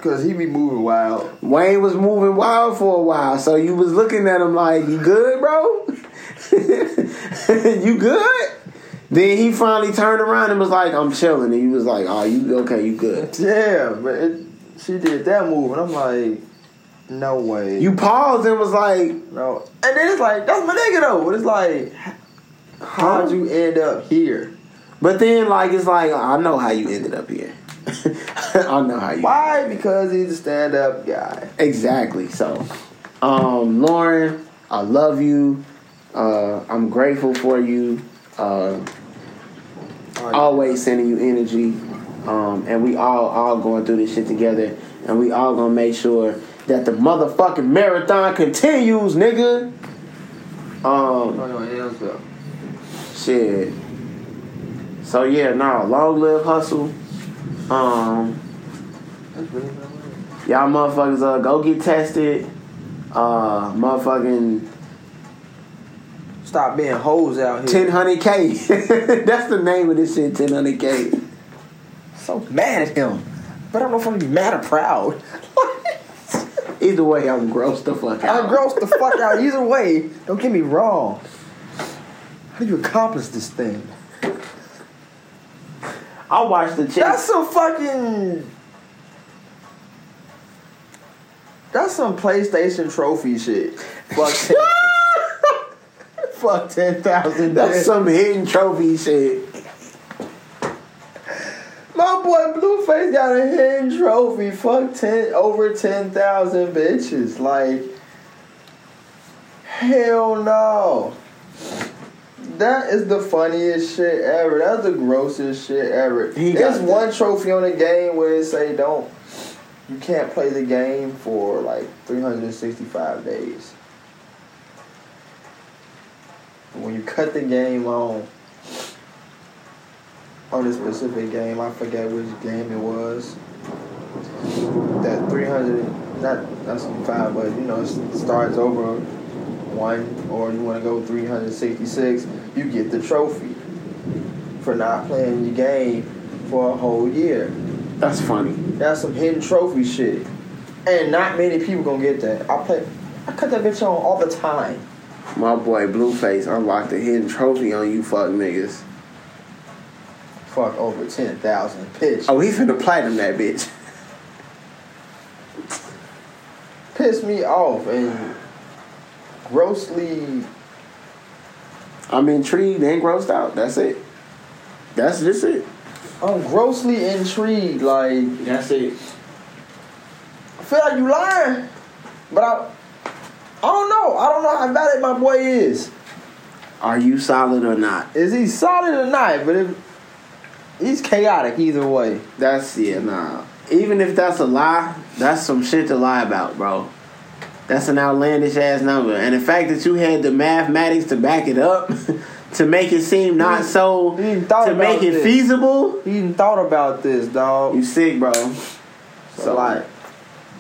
cause he be moving wild. Wayne was moving wild for a while, so you was looking at him like, "You good, bro? *laughs* you good?" Then he finally turned around and was like, "I'm chilling," and he was like, "Oh, you okay? You good?" Yeah, but it, she did that move, and I'm like, no way. You paused and was like, no, and then it's like that's my nigga though. But it's like, how'd you end up here? but then like it's like I know how you ended up here. *laughs* I know how you. Why? Because he's a stand up guy. Exactly. So, um, Lauren, I love you. Uh, I'm grateful for you. Uh, always sending you energy. Um, and we all all going through this shit together. And we all gonna make sure that the motherfucking marathon continues, nigga. Um, Oh, no, hands up. Shit. So yeah, no, long live Hussle. Um, That's really not right. Y'all motherfuckers uh go get tested. Uh motherfucking Stop being hoes out here. 1000K. *laughs* That's the name of this shit, 1000K. So mad at him, but I don't know if I'm gonna be mad or proud. Either way, I'm gross the fuck out. I'm gross the fuck out either way. Don't get me wrong. How do you accomplish this thing? I watched the chick. That's some fucking. That's some PlayStation trophy shit. Fuck ten. *laughs* fuck ten thousand. That's some hidden trophy shit. My boy Blueface got a hidden trophy. Fuck ten over ten thousand bitches. Like hell no. That is the funniest shit ever. That's the grossest shit ever. He There's one trophy on the game where it say don't you can't play the game for like 365 days. But when you cut the game on on this specific game, I forget which game it was. That 300, not that's five, but you know, it starts over one, or you want to go 366, you get the trophy for not playing your game for a whole year. That's funny. That's some hidden trophy shit, and not many people gonna get that. I play, I cut that bitch on all the time. My boy Blueface unlocked a hidden trophy on you fuck niggas. Fuck over ten thousand pitch. Oh, he finna platinum that bitch. Pissed me off and grossly. I'm intrigued and grossed out. That's it. That's just it. I'm grossly intrigued. Like That's it. I feel like you lying, but I. I don't know. I don't know how valid my boy is. Are you solid or not? Is he solid or not? But if he's chaotic either way. That's yeah, nah. Even if that's a lie, that's some shit to lie about, bro. That's an outlandish ass number. And the fact that you had the mathematics to back it up *laughs* to make it seem not so to make it this. feasible, He didn't thought about this, dog. you sick, bro. So like,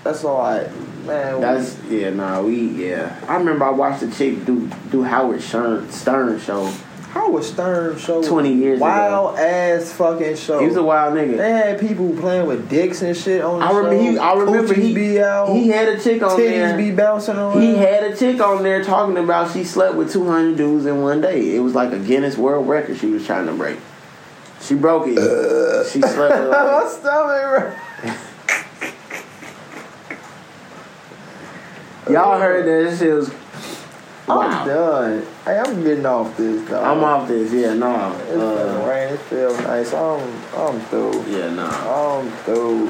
that's all right, man. That's yeah, nah, we yeah. I remember I watched a chick do do Howard Stern Stern show. Howard Stern show 20 years ago. wild ass fucking show. He was a wild nigga. They had people playing with dicks and shit on the I remember show. he I remember Coochies he be out. he had a chick on titties there. be bouncing around. He had a chick on there talking about she slept with 200 dudes in one day. It was like a Guinness World Record she was trying to break. She broke it. she uh. slept with *laughs* My stomach. Y'all heard that shit was I'm done. Hey, I'm getting off this, dog. I'm off this, yeah, no. It's been Uh, rain. It feel nice. I'm, I'm through. yeah, no. I'm through.